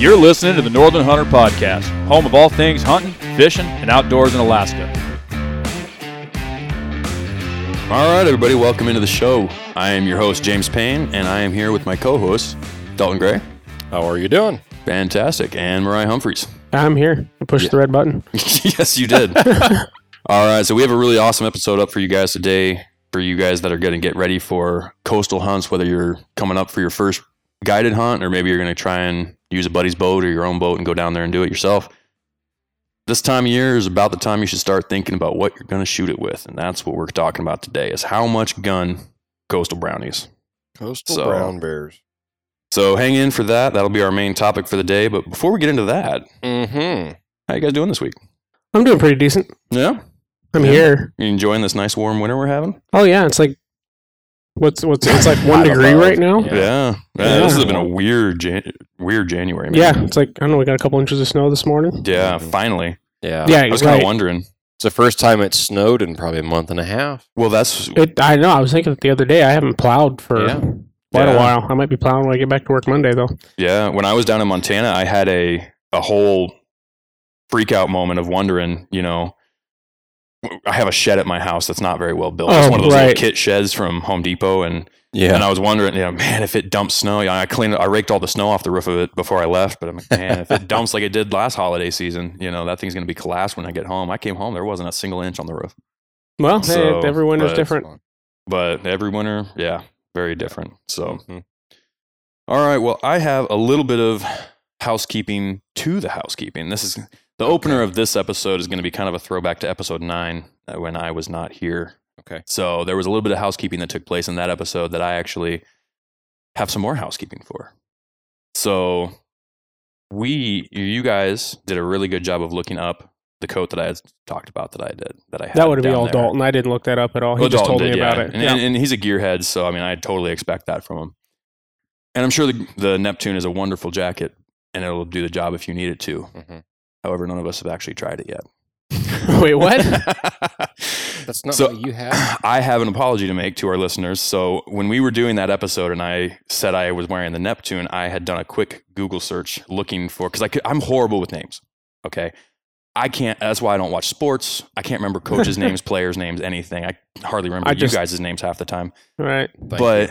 You're listening to the Northern Hunter Podcast, home of all things hunting, fishing, and outdoors in Alaska. All right, everybody, welcome into the show. I am your host, James Payne, and I am here with my co host, Dalton Gray. How are you doing? Fantastic. And Mariah Humphreys. I'm here. I pushed Yeah. the red button. yes, you did. All right, so we have a really awesome episode up for you guys today. For you guys that are going to get ready for coastal hunts, whether you're coming up for your first guided hunt or maybe you're going to try and use a buddy's boat or your own boat and go down there and do it yourself. This time of year is about the time you should start thinking about what you're going to shoot it with, and that's what we're talking about today: is how much gun coastal brownies. Coastal So- brown bears. So hang in for that. That'll be our main topic for the day. But before we get into that, Mm-hmm. how you guys doing this week? I'm doing pretty decent. Yeah, I'm Yeah. here. you enjoying this nice warm winter we're having? Oh yeah, it's like what's what's it's like one degree above. right now. Yeah. Yeah, yeah. Yeah. This has been a weird, Jan- weird January. Man. Yeah, it's like I don't know. We got a couple inches of snow this morning. yeah. Finally, Yeah. Yeah, I was kind right. of wondering. It's the first time it snowed in probably a month and a half. Well, that's It, I know. I was thinking it the other day. I haven't plowed for Yeah. quite Yeah. a while. I might be plowing when I get back to work Monday though. yeah. When I was down in Montana, I had a a whole freak out moment of wondering. You know, I have a shed at my house that's not very well built. it's Oh, one of those little right. kit sheds from Home Depot, and Yeah. And I was wondering, you know, man, if it dumps snow, I cleaned, I raked all the snow off the roof of it before I left. But I'm like, man, if it dumps like it did last holiday season, you know, that thing's going to be collapsed when I get home. I came home, there wasn't a single inch on the roof. Well, So, hey, every winter's but- different. But every winter, yeah, very different. So, Mhm. all right, well, I have a little bit of housekeeping to the housekeeping. This is the opener of this episode is going to be kind of a throwback to episode nine uh, when I was not here. Okay. So there was a little bit of housekeeping that took place in that episode that I actually have some more housekeeping for. So we, you guys, did a really good job of looking up the coat that I had talked about that I did that I had. That would be all there. Dalton. I didn't look that up at all. He Well, just Dalton told me did, about yeah. it. And, Yeah. and, and he's a gearhead, so I mean, I totally expect that from him. And I'm sure the, the Neptune is a wonderful jacket, and it'll do the job if you need it to. Mhm. However, none of us have actually tried it yet. Wait, what? That's not So- what you have. I have an apology to make to our listeners. So when we were doing that episode, and I said I was wearing the Neptune, I had done a quick Google search looking for because I could, I'm horrible with names. Okay, I can't. That's why I don't watch sports. I can't remember coaches' names, players' names, anything. I hardly remember I you guys' names half the time. right. But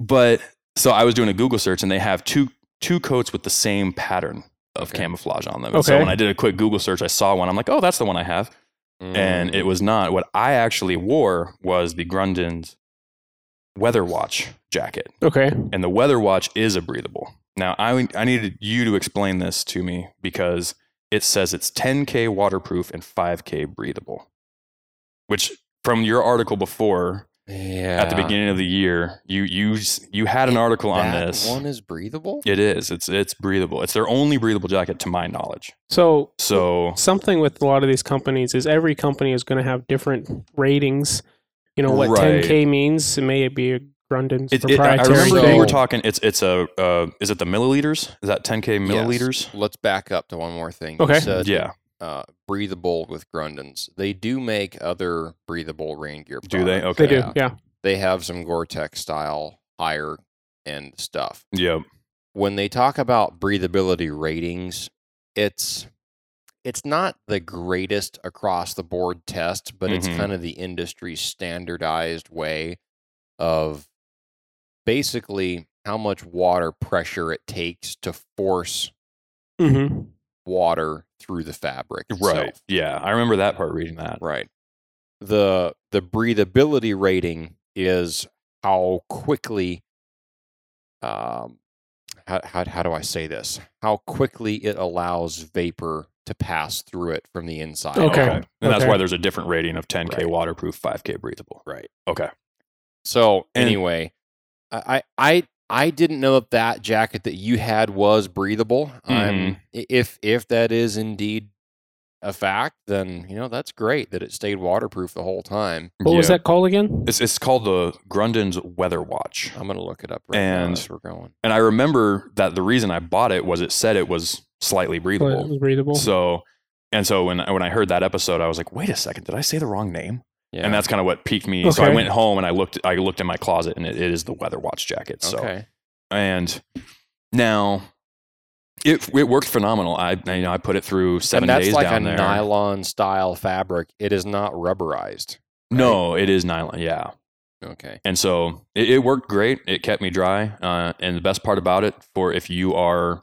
but so I was doing a Google search, and they have two two coats with the same pattern of Okay. camouflage on them. And So when I did a quick Google search, I saw one. I'm like, oh, that's the one I have you. and it Mm. was not. What I actually wore was the Grundens Weather Watch jacket, Okay. and the Weather Watch is a breathable. Now, I I needed you to explain this to me because it says it's 10k waterproof and 5k breathable, which from your article before yeah. at the beginning of the year, you you you had an article on this. one is breathable. It is. It's it's breathable. It's their only breathable jacket to my knowledge. So So something with a lot of these companies is every company is going to have different ratings. You know what Right. 10k means? It may be a Grundens It, it, I remember thing. you were talking. It's it's a uh, is it the milliliters? Is that 10k milliliters? Yes. Let's back up to one more thing. You Okay. said, Yeah. Uh, breathable with Grundens. They do make other breathable rain gear. Do they? products. They Okay. do, yeah. They have some Gore-Tex style higher end stuff. Yep. when they talk about breathability ratings, it's it's not the greatest across the board test, but it's Mhm. kind of the industry standardized way of basically how much water pressure it takes to force hmm water through the fabric. Right. Yeah. I remember that part reading that. Right. The the breathability rating is how quickly um how, how, how do I say this? How quickly it allows vapor to pass through it from the inside. Okay. out. And that's Okay. why there's a different rating of 10k Right. waterproof, 5k breathable. Right. Okay. So And- anyway, I, I I I didn't know if that jacket that you had was breathable. Mm-hmm. Um, if if that is indeed a fact, then you know that's great that it stayed waterproof the whole time. What was that called again? It's it's called the Grundens Weather Watch. I'm gonna look it up right And- as we're going. And I remember that the reason I bought it was it said it was slightly breathable. it was breathable. So and so when when I heard that episode, I was like, wait a second, did I say the wrong name? Yeah. And that's kind of what piqued me. So I went home and I looked I looked in my closet and it, it is the Weather Watch jacket. So okay. and now It it worked phenomenal. I I, you know I put it through seven and that's days like down a there. nylon style fabric. It is not rubberized. No, it is nylon. Yeah, Okay. and so it, it worked great. It kept me dry. Uh, and the best part about it, for if you are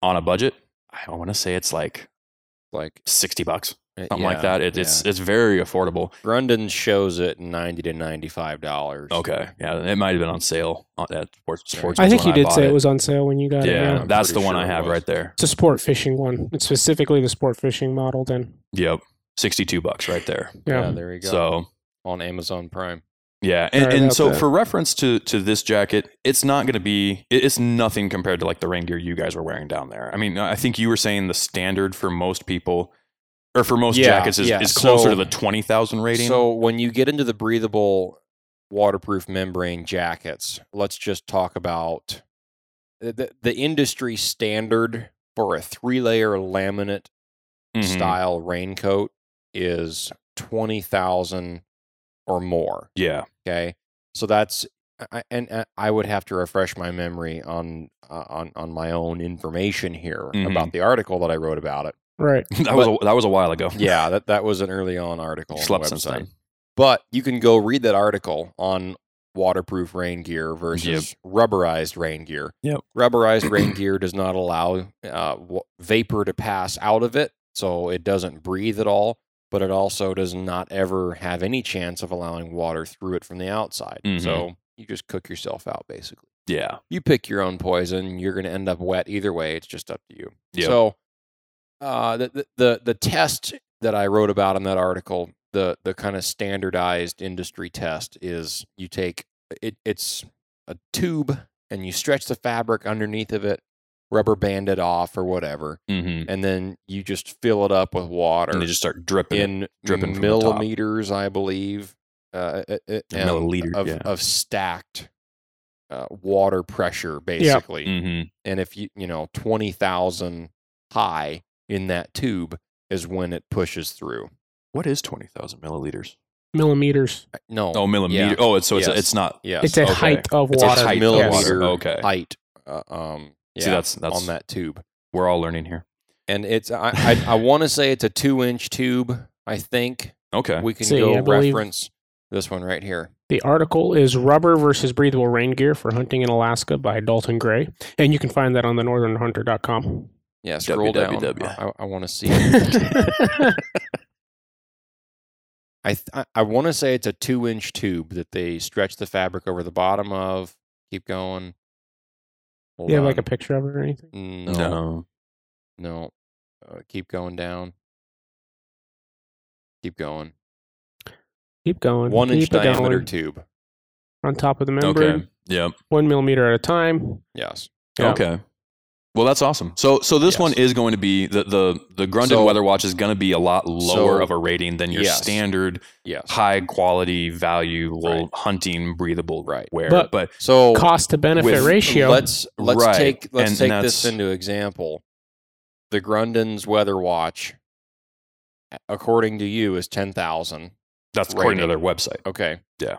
on a budget, I want to say it's like Like sixty bucks, uh, something like that. It, It's yeah. it's very affordable. Grundon shows it ninety to ninety five dollars. Okay, yeah, it might have been on sale at sports. Sports I think when you did say it was on sale when you got it. Yeah, Yeah. That's the one sure I have right there. It's a sport fishing one. It's specifically the sport fishing model. Then Yep, sixty-two bucks right there. Yeah, yeah, there you go. So on Amazon Prime. Yeah, and, Sorry and so that. for reference to to this jacket, it's not going to be it's nothing compared to like the rain gear you guys were wearing down there. I mean, I think you were saying the standard for most people or for most Yeah, jackets is, yeah, is closer so- to the 20,000 rating. So when you get into the breathable waterproof membrane jackets, let's just talk about the, the industry standard for a three layer laminate Mhm. style raincoat is 20,000 or more. Yeah. Okay. So that's, I, and uh, I would have to refresh my memory on, uh, on, on my own information here Mhm. about the article that I wrote about it. Right. That was a, that was a while ago. Yeah, that, that was an early on article. on the Slept since then. But you can go read that article on waterproof rain gear versus rubberized rain gear. Yep. Rubberized rain gear does not allow uh, w- vapor to pass out of it, so it doesn't breathe at all. But it also does not ever have any chance of allowing water through it from the outside. Mhm. So you just cook yourself out, basically. Yeah. You pick your own poison. You're going to end up wet either way. It's just up to you. Yep. So, uh, the, the the test that I wrote about in that article, the the kind of standardized industry test is you take it. It's a tube and you stretch the fabric underneath of it, rubber band it off or whatever, hmm and then you just fill it up with water And they just start dripping. in dripping from the top. millimeters, I believe, uh, milliliter, of, yeah. of stacked uh, water pressure, basically. Mhm. And if you you know twenty thousand high in that tube is when it pushes through. What is 20,000 milliliters? Millimeters. Uh, No, Oh, millimeter. Yeah. Oh, it's so it's, Yes. it's not. yes, It's a okay. height of It's a water. height of millimeter water. Okay. height. Uh, um, yeah, See, that's that's on that tube, We're all learning here. and it's I I, I want to say it's a two inch tube. I think Okay. we can See, go I reference this one right here. The article is Rubber versus Breathable Rain Gear for Hunting in Alaska by Dalton Gray. And you can find that on the northernhunter.com. Yeah, scroll down. I, I want to see. I th- I, I want to say it's a two inch tube that they stretch the fabric over the bottom of. Keep going. Hold you have like a picture of it or anything? no no. no. Uh, keep going down. Keep going. Keep going. One inch Keep it diameter going. tube. On top of the membrane. Okay. Yep. One millimeter at a time. Yes. Yeah. Okay. Well, that's awesome. So, so this Yes. one is going to be the the the Grundon So- Weather Watch is going to be a lot lower So- of a rating than your Yes. standard Yes. high quality value low Right. hunting breathable Right. wear. But- but So Cost to benefit with- ratio. Let's let's Right. take let's And- take and this into example. The Grundens Weather Watch, according to you, is ten thousand. that's according to their website. Okay. Yeah.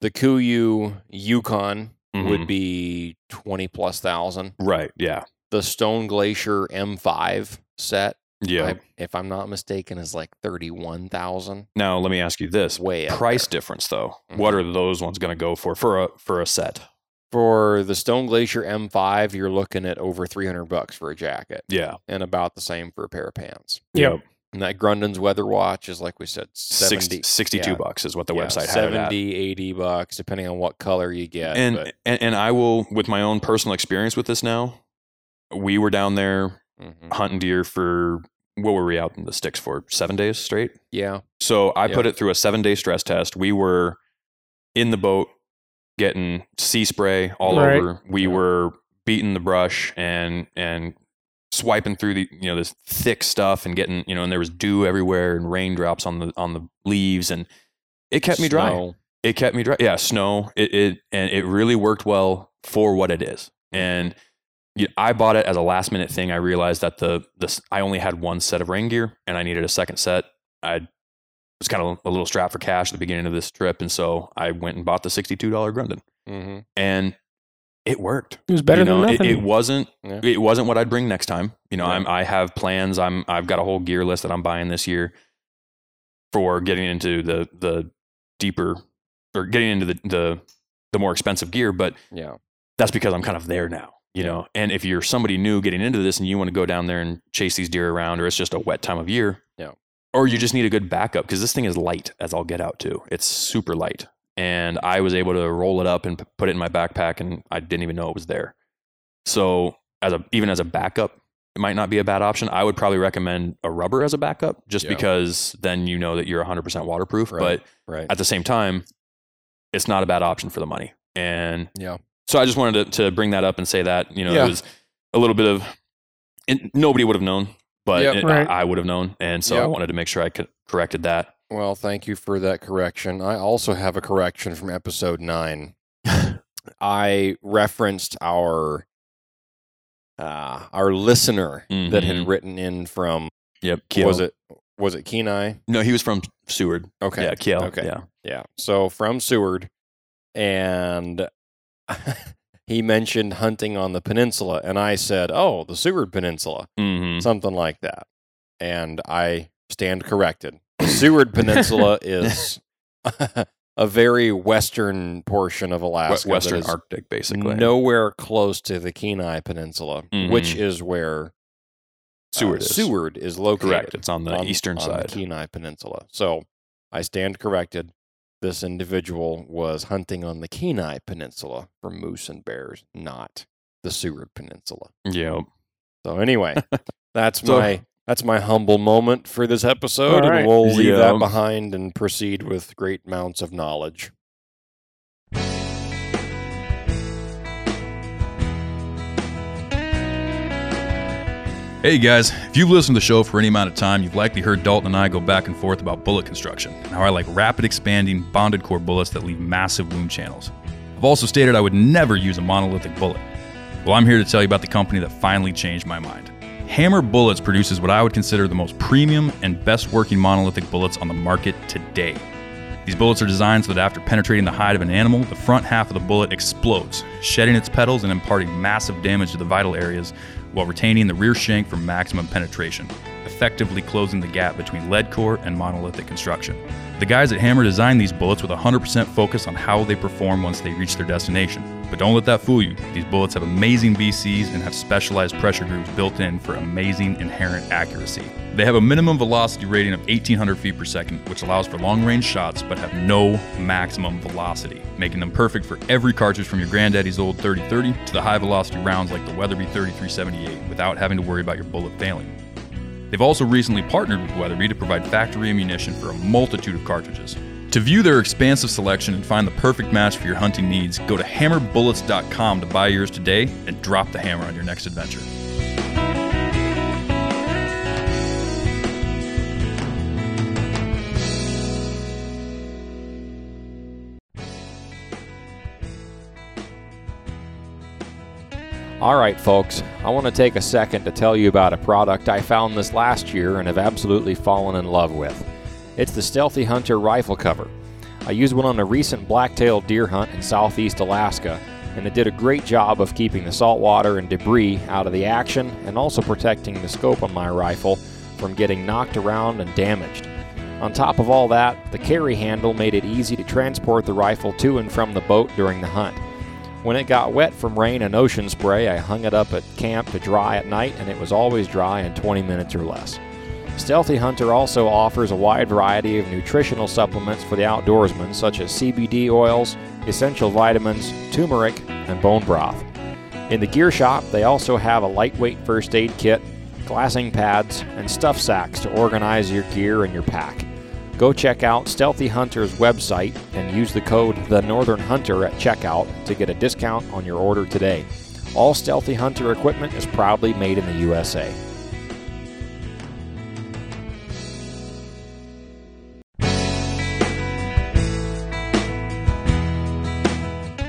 The Kuiu Yukon Mhm. would be twenty plus thousand. Right. Yeah. The Stone Glacier M5 set, Yeah. I, if I'm not mistaken, is like thirty one thousand. now, let me ask you this: Way price there. difference, though. What mm-hmm. are those ones going to go for for a for a set? For the Stone Glacier M5, you're looking at over three hundred bucks for a jacket, Yeah. and about the same for a pair of pants. Yep. And that Grundens Weather Watch is like we said, 70, 60, 62 yeah. bucks is what the yeah, website had it 70, 80 bucks, depending on what color you get. and, but, and and I will, with my own personal experience with this now, we were down there Mhm. hunting deer for what were we out in the sticks for seven days straight. yeah, So I Yeah. put it through a seven day stress test. We were in the boat getting sea spray all Right. over. We Yeah. were beating the brush and and swiping through the you know this thick stuff and getting you know and there was dew everywhere and raindrops on the on the leaves and it kept me dry it kept me dry. Yeah, snow. It, it and it really worked well for what it is. And you I bought it as a last minute thing. I realized that the the I only had one set of rain gear and I needed a second set. I was kind of a little strapped for cash at the beginning of this trip, and so I went and bought the sixty two dollar Grundon. Mhm. And it worked. It was better You know, than it, nothing. it wasn't. Yeah. It wasn't what I'd bring next time. You know, Yeah. I'm. I have plans. I'm. I've got a whole gear list that I'm buying this year for getting into the the deeper or getting into the the the more expensive gear. But Yeah. that's because I'm kind of there now. You know, and if you're somebody new getting into this and you want to go down there and chase these deer around, or it's just a wet time of year, Yeah. or you just need a good backup because this thing is light as I'll get out too. It's super light, and I was able to roll it up and put it in my backpack, and I didn't even know it was there. So, as a even as a backup, it might not be a bad option. I would probably recommend a rubber as a backup, just Yeah. because then you know that you're 100% waterproof. Right. But Right. at the same time, it's not a bad option for the money. And Yeah. So I just wanted to, to bring that up and say that, you know, Yeah. it was a little bit of, and nobody would have known, but Yep. it- Right. I, I would have known. And so I wanted to make sure I could corrected that. Well, thank you for that correction. I also have a correction from episode nine. I referenced our uh, our listener that had Mhm. written in from Yep. was it was it Kenai? No, he was from Seward. Okay, Yeah. Kjell. Okay. Yeah. yeah. So from Seward, and he mentioned hunting on the peninsula, and I said, "Oh, the Seward Peninsula." hmm something like that. And I stand corrected. The Seward Peninsula is a very western portion of Alaska. Western Arctic, basically. Nowhere close to the Kenai Peninsula, which Mhm. is where Seward uh, is. Seward is located. Correct. It's on the on- eastern on side. the Kenai Peninsula. So I stand corrected. This individual was hunting on the Kenai Peninsula for moose and bears, not the Seward Peninsula. Yep. So anyway, that's So- my that's my humble moment for this episode, right. and we'll leave that behind and proceed with great amounts of knowledge. Hey guys, if you've listened to the show for any amount of time, you've likely heard Dalton and I go back and forth about bullet construction and how I like rapid expanding bonded core bullets that leave massive wound channels. I've also stated I would never use a monolithic bullet. Well, I'm here to tell you about the company that finally changed my mind. Hammer Bullets produces what I would consider the most premium and best working monolithic bullets on the market today. These bullets are designed so that after penetrating the hide of an animal, the front half of the bullet explodes, shedding its petals and imparting massive damage to the vital areas while retaining the rear shank for maximum penetration, effectively closing the gap between lead core and monolithic construction. The guys at Hammer designed these bullets with 100% focus on how they perform once they reach their destination. But don't let that fool you. These bullets have amazing BCs and have specialized pressure groups built in for amazing inherent accuracy. They have a minimum velocity rating of 1800 feet per second, which allows for long range shots but have no maximum velocity, making them perfect for every cartridge from your granddaddy's old 3030 to the high velocity rounds like the Weatherby 3378 without having to worry about your bullet failing. They've also recently partnered with Weatherby to provide factory ammunition for a multitude of cartridges. To view their expansive selection and find the perfect match for your hunting needs, go to hammerbullets.com to buy yours today and drop the hammer on your next adventure. All right, folks, I want to take a second to tell you about a product I found this last year and have absolutely fallen in love with. It's the Stealthy Hunter rifle cover. I used one on a recent black-tailed deer hunt in southeast Alaska, and it did a great job of keeping the salt water and debris out of the action and also protecting the scope on my rifle from getting knocked around and damaged. On top of all that, the carry handle made it easy to transport the rifle to and from the boat during the hunt. When it got wet from rain and ocean spray, I hung it up at camp to dry at night, and it was always dry in 20 minutes or less. Stealthy Hunter also offers a wide variety of nutritional supplements for the outdoorsman, such as CBD oils, essential vitamins, turmeric, and bone broth. In the gear shop, they also have a lightweight first aid kit, glassing pads, and stuff sacks to organize your gear and your pack. Go check out Stealthy Hunter's website and use the code The Northern Hunter at checkout to get a discount on your order today. All Stealthy Hunter equipment is proudly made in the USA.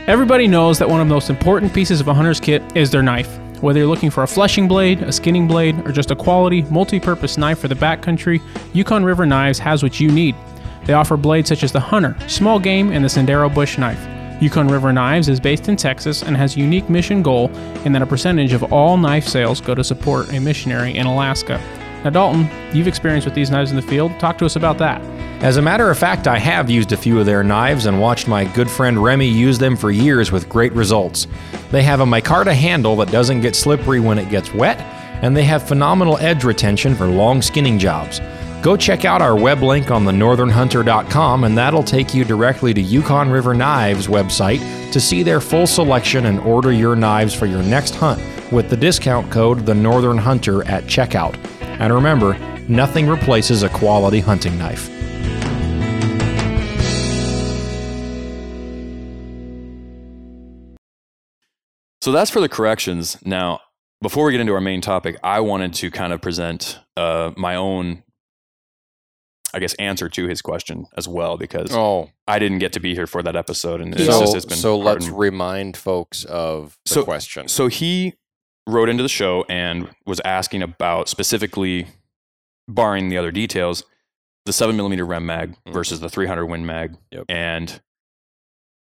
Everybody knows that one of the most important pieces of a hunter's kit is their knife. Whether you're looking for a fleshing blade, a skinning blade, or just a quality, multi purpose knife for the backcountry, Yukon River Knives has what you need. They offer blades such as the Hunter, Small Game, and the Sendero Bush knife. Yukon River Knives is based in Texas and has a unique mission goal in that a percentage of all knife sales go to support a missionary in Alaska. Now, Dalton, you've experience with these knives in the field. Talk to us about that. As a matter of fact, I have used a few of their knives and watched my good friend Remy use them for years with great results. They have a micarta handle that doesn't get slippery when it gets wet, and they have phenomenal edge retention for long skinning jobs. Go check out our web link on the thenorthernhunter.com, and that'll take you directly to Yukon River Knives website to see their full selection and order your knives for your next hunt with the discount code The Northern Hunter at checkout. And remember, nothing replaces a quality hunting knife. So that's for the corrections. Now, before we get into our main topic, I wanted to kind of present uh, my own, I guess, answer to his question as well because Oh, I didn't get to be here for that episode, and it's so, just it's been so let's remind folks of the So- question. So he wrote into the show and was asking about specifically, barring the other details, the seven millimeter rem mag Mhm. versus the 300 win mag, Yep. and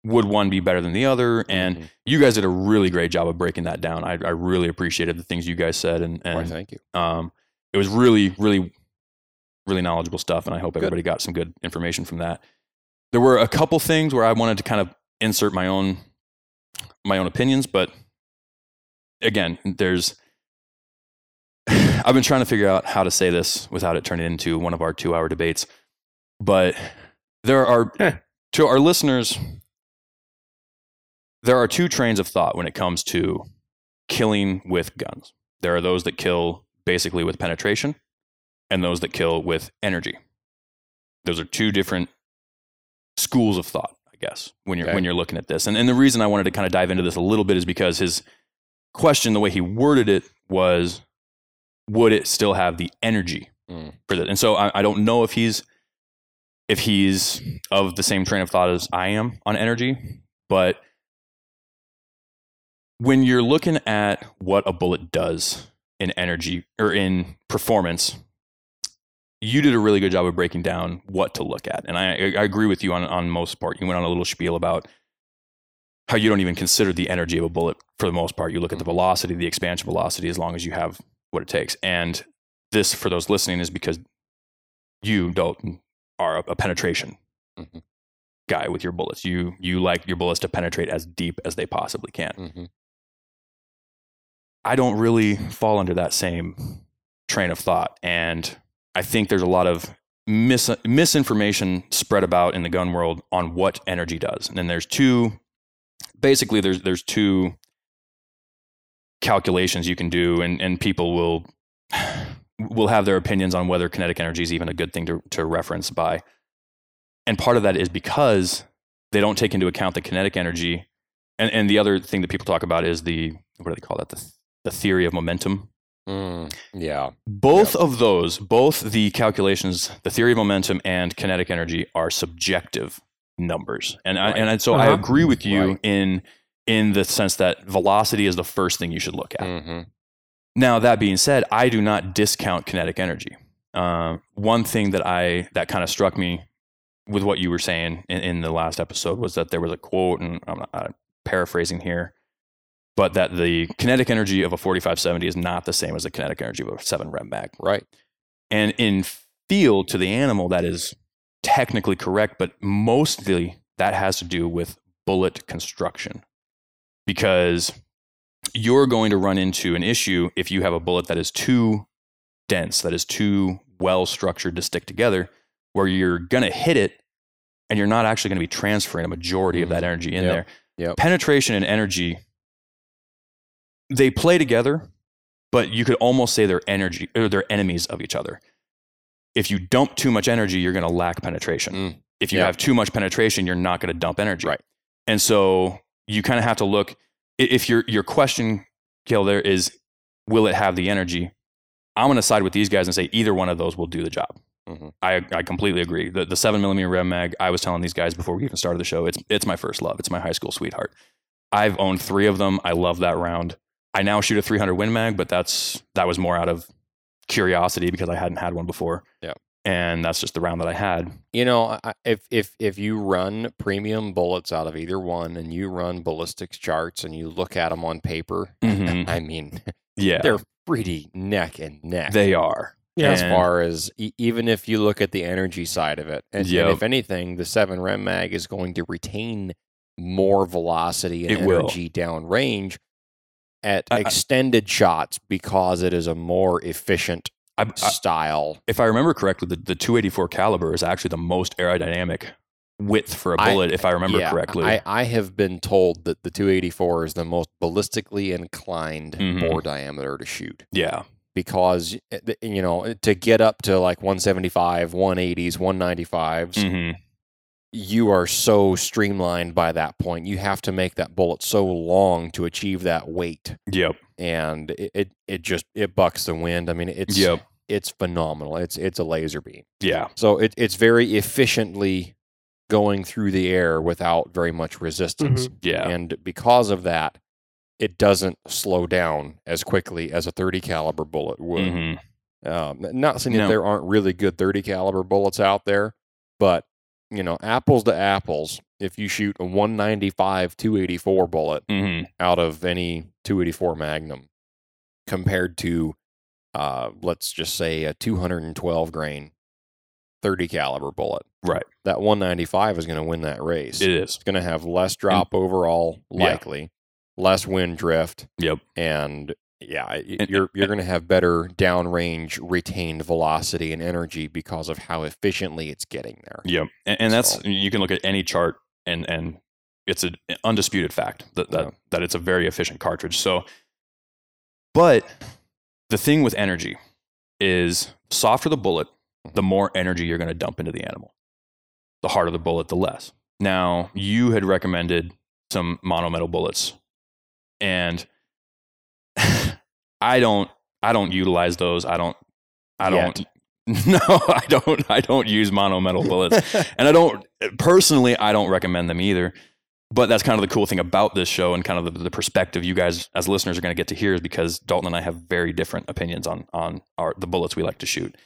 would one be better than the other? And Mhm. you guys did a really great job of breaking that down. I, I really appreciated the things you guys said, and, Why, thank you. um, it was really, really, really knowledgeable stuff, and I hope Good. everybody got some good information from that. There were a couple things where I wanted to kind of insert my own my own opinions, but again, there's I've been trying to figure out how to say this without it turning into one of our two hour debates. But there are to our listeners, there are two trains of thought when it comes to killing with guns. There are those that kill basically with penetration, and those that kill with energy. Those are two different schools of thought, I guess, when you're Okay. when you're looking at this. And and the reason I wanted to kind of dive into this a little bit is because his question, the way he worded it, was would it still have the energy Mm. for that? And so I, I don't know if he's if he's of the same train of thought as I am on energy, but when you're looking at what a bullet does in energy or in performance, you did a really good job of breaking down what to look at. And I, I agree with you on, on most part. You went on a little spiel about how you don't even consider the energy of a bullet for the most part. You look at the velocity, the expansion velocity, as long as you have what it takes. And this, for those listening, is because you, Dalton, are a, penetration Mhm. guy with your bullets. You you like your bullets to penetrate as deep as they possibly can. Mhm. I don't really fall under that same train of thought. And I think there's a lot of mis- misinformation spread about in the gun world on what energy does. And then there's two, basically, there's, there's two calculations you can do, and, and people will, will have their opinions on whether kinetic energy is even a good thing to, to reference by. And part of that is because they don't take into account the kinetic energy. And, and the other thing that people talk about is the, what do they call that? The, the theory of momentum. Mm. Yeah. Both of those, both the calculations, the theory of momentum and kinetic energy are subjective numbers. And I, and so I Uh-huh. agree with you Right. in in the sense that velocity is the first thing you should look at. hmm Now that being said, I do not discount kinetic energy. Uh, one thing that I that kind of struck me with what you were saying in, in the last episode was that there was a quote, and I'm not uh, paraphrasing here, but that the kinetic energy of a 4570 is not the same as the kinetic energy of a seven rem mag. Right. And in feel to the animal, that is technically correct, but mostly that has to do with bullet construction. Because you're going to run into an issue if you have a bullet that is too dense, that is too well structured to stick together, where you're going to hit it and you're not actually going to be transferring a majority of mm-hmm. that energy in Yep. there. Yep. Penetration and energy, they play together, but you could almost say they're energy or they're enemies of each other. If you dump too much energy, you're going to lack penetration. Mm. If you Yeah. have too much penetration, you're not going to dump energy. Right. And so you kind of have to look if your your question, Kjell, there is will it have the energy? I'm going to side with these guys and say either one of those will do the job. Mhm. I, I completely agree. The, the seven millimeter Rem Mag, I was telling these guys before we even started the show, it's, it's my first love. It's my high school sweetheart. I've owned three of them. I love that round. I now shoot a 300 Win Mag, but that's that was more out of curiosity because I hadn't had one before. Yeah. and that's just the round that I had. You know, I- if if if you run premium bullets out of either one, and you run ballistics charts, and you look at them on paper, Mhm. I mean, Yeah, they're pretty neck and neck. they are. Yeah. as far as e- even if you look at the energy side of it, and, and if anything, the seven rem mag is going to retain more velocity and It will. energy downrange at I- I- extended shots because it is a more efficient I, I, style. if I remember correctly, the, the 284 caliber is actually the most aerodynamic width for a bullet, if I remember yeah, correctly. I, I have been told that the 284 is the most ballistically inclined Mhm. bore diameter to shoot. yeah, Because eh, you know to get up to like 175, 180s, 195s, hmm you are so streamlined by that point. You have to make that bullet so long to achieve that weight, yep, and it it, it just it bucks the wind. I mean, it's yep, it's phenomenal. It's it's a laser beam, yeah, so it, it's very efficiently going through the air without very much resistance, yeah, and because of that, it doesn't slow down as quickly as a 30 caliber bullet would. hmm Um, not saying No. that there aren't really good 30 caliber bullets out there, but you know, apples to apples, if you shoot a 195 284 bullet hmm out of any 284 Magnum compared to uh, let's just say a 212 grain 30 caliber bullet, right, that 195 is going to win that race. it is. It's going to have less drop overall, Yeah. likely, less wind drift, Yep, and yeah, you're you're going to have better downrange retained velocity and energy because of how efficiently it's getting there. yep, and, and that's you can look at any chart and and it's an undisputed fact that that, Yeah. that it's a very efficient cartridge. So, but the thing with energy is softer the bullet, the mm-hmm. more energy you're going to dump into the animal. The harder the bullet, the less. Now, you had recommended some monometal bullets, and I don't. I don't utilize those. I don't. I don't. No, I don't. I don't use monometal bullets, and I don't personally. I don't recommend them either. But that's kind of the cool thing about this show, and kind of the, the perspective you guys as listeners are going to get to hear, is because Dalton and I have very different opinions on on our the bullets we like to shoot,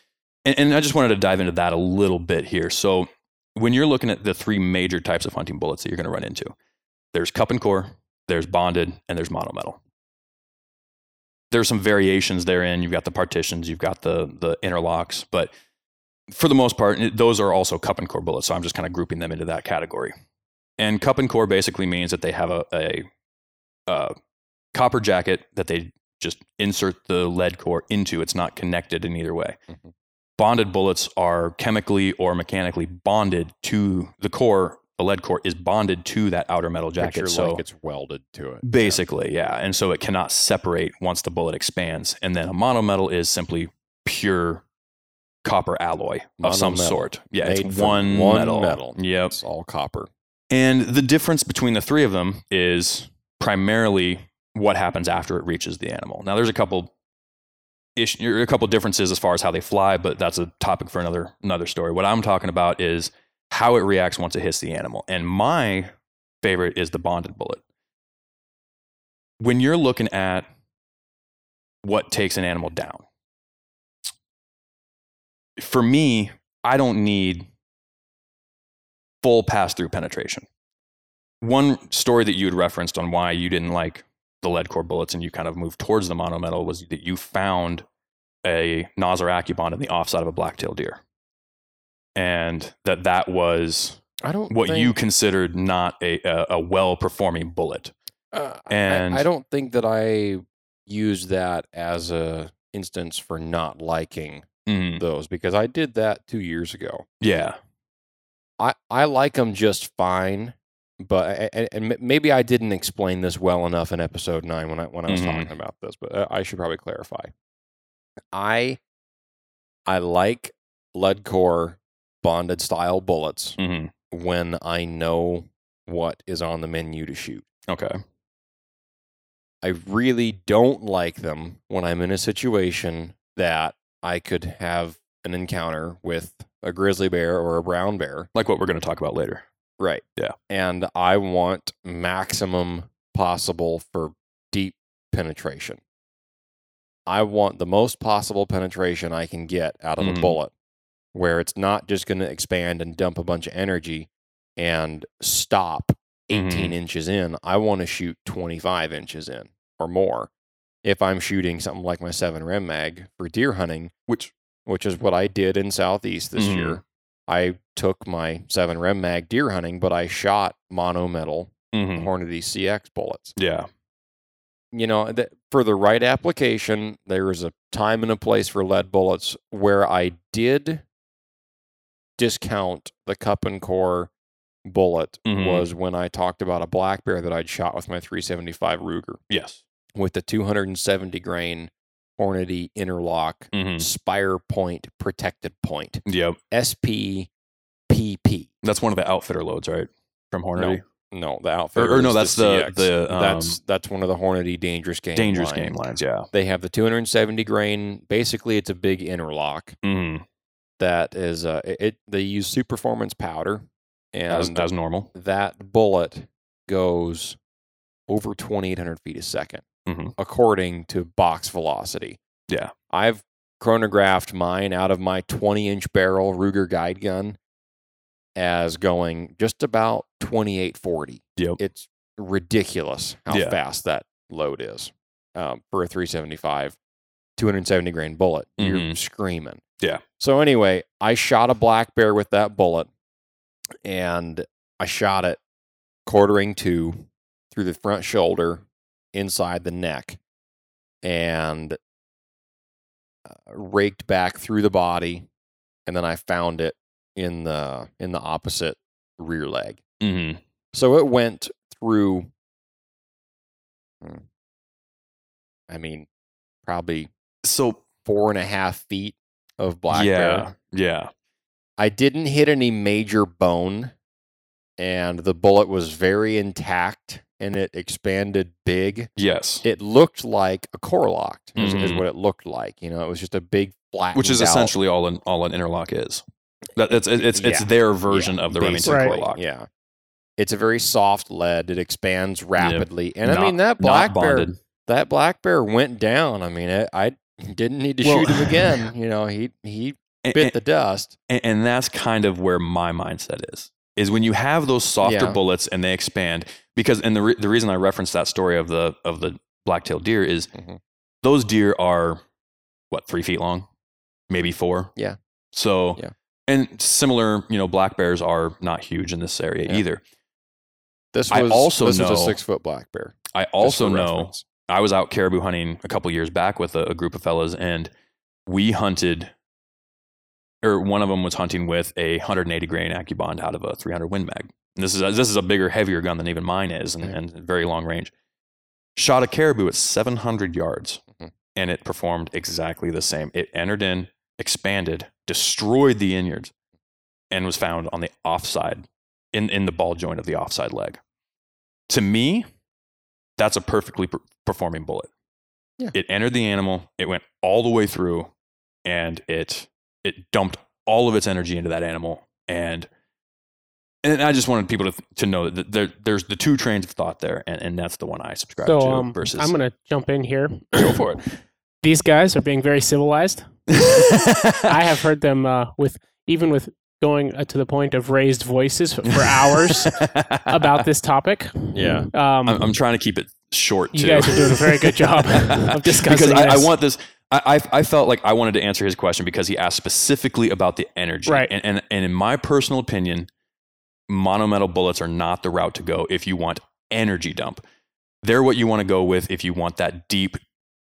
and, and I just wanted to dive into that a little bit here. So, when you're looking at the three major types of hunting bullets that you're going to run into, there's cup and core, there's bonded, and there's monometal there's some variations therein. You've got the partitions, you've got the the interlocks, but for the most part, those are also cup and core bullets. So I'm just kind of grouping them into that category. And cup and core basically means that they have a, a, a copper jacket that they just insert the lead core into. It's not connected in either way. Mhm. Bonded bullets are chemically or mechanically bonded to the core. The lead core is bonded to that outer metal jacket. So like it's welded to it. Basically, yeah. And so it cannot separate once the bullet expands. And then a monometal is simply pure copper alloy of some Monometal. sort. Yeah, Made it's one, one metal. metal. Yep. It's all copper. And the difference between the three of them is primarily what happens after it reaches the animal. Now, there's a couple ish, er, a couple differences as far as how they fly, but that's a topic for another another story. What I'm talking about is how it reacts once it hits the animal. And my favorite is the bonded bullet. When you're looking at what takes an animal down, for me, I don't need full pass through penetration. One story that you had referenced on why you didn't like the lead core bullets and you kind of moved towards the monometal was that you found a Nosler Accubond in the offside of a black-tailed deer. And that that was I don't what think, you considered not a, a, a well-performing bullet. uh, and- I, don't think that I used that as a instance for not liking Mhm. those because I did that two years ago. Yeah. I, I like them just fine, but and, and maybe I didn't explain this well enough in episode nine when I when I was Mhm. talking about this, but uh, I should probably clarify. I I like lead core bonded style bullets hmm when I know what is on the menu to shoot. Okay. I really don't like them when I'm in a situation that I could have an encounter with a grizzly bear or a brown bear. Like what we're going to talk about later. Right. Yeah. And I want maximum possible for deep penetration. I want the most possible penetration I can get out of Mhm. a bullet. Where it's not just going to expand and dump a bunch of energy and stop 18 inches in. I want to shoot 25 inches in or more. If I'm shooting something like my 7 Rem mag for deer hunting, Which which is what I did in Southeast this Mhm. year, I took my 7 Rem mag deer hunting, but I shot mono metal mhm. Hornady CX bullets yeah, you know, that for the right application, there is a time and a place for lead bullets where I did discount the cup and core bullet Mhm. was when I talked about a black bear that I'd shot with my 375 Ruger yes, with the 270 grain Hornady interlock Mhm. spire point protected point yep. SPPP. That's one of the outfitter loads, right? From Hornady. No, the outfitter. or no, that's the- the, that's um, that's one of the Hornady dangerous game Dangerous line. game lines, yeah. They have the 270 grain. Basically, it's a big interlock Mm-hmm. That is. Uh, it, it they use super performance powder, and As, as normal. that bullet goes over 2,800 feet a 2nd Mhm. according to box velocity. Yeah. I've chronographed mine out of my 20 inch barrel Ruger guide gun as going just about 2840. Yep. It's ridiculous how Yeah. fast that load is um, for a 375, 270 grain bullet. You're Mhm. screaming. Yeah. So anyway, I shot a black bear with that bullet, and I shot it quartering two through the front shoulder, inside the neck, and uh, raked back through the body, and then I found it in the in the opposite rear leg. Mm-hmm. So it went through. hmm, I mean, probably So four and a half feet of black yeah, bear. yeah. I didn't hit any major bone, and the bullet was very intact, and it expanded big. Yes. It looked like a Core-Lokt, is, is mm-hmm. what it looked like. You know, it was just a big flat, Which is essentially all an all an interlock is. That, it's it's it's Yeah. their version of the Remington Core-Lokt. Yeah, it's a very soft lead. It expands rapidly, and I mean that black bear, that black bear went down. I mean, it, I didn't need to Well- shoot him again. You know, he he And, bit and, the dust. and- and that's kind of where my mindset is. Is when you have those softer Yeah. bullets and they expand because and the re- the reason I referenced that story of the of the black-tailed deer is Mhm. those deer are what three feet long, maybe four. Yeah. So Yeah. and similar, you know, black bears are not huge in this area Yeah. either. This I also this was a six foot black bear. I also know reference. I was out caribou hunting a couple years back with a, a group of fellas, and we hunted, or one of them was hunting with a 180 grain AccuBond out of a 300 Win Mag. And this is a, this is a bigger, heavier gun than even mine is, and, Mhm. and very long range. Shot a caribou at 700 yards, Mhm. and it performed exactly the same. It entered in, expanded, destroyed the innards, and was found on the offside, in in the ball joint of the offside leg. To me, that's a perfectly per- performing bullet. Yeah. It entered the animal, it went all the way through, and it it dumped all of its energy into that animal. And and I just wanted people to to know that there, there's the two trains of thought there, and, and that's the one I subscribe So to. um, versus I'm going to jump in here. go for it. These guys are being very civilized. I have heard them uh, with even with going uh, to the point of raised voices for hours about this topic. Yeah. Um, I'm, I'm trying to keep it short. you too. guys are doing a very good job of discussing because I, I want this. I, I I felt like I wanted to answer his question because he asked specifically about the energy. Right. And, and and in my personal opinion, monometal bullets are not the route to go if you want energy dump. They're what you want to go with if you want that deep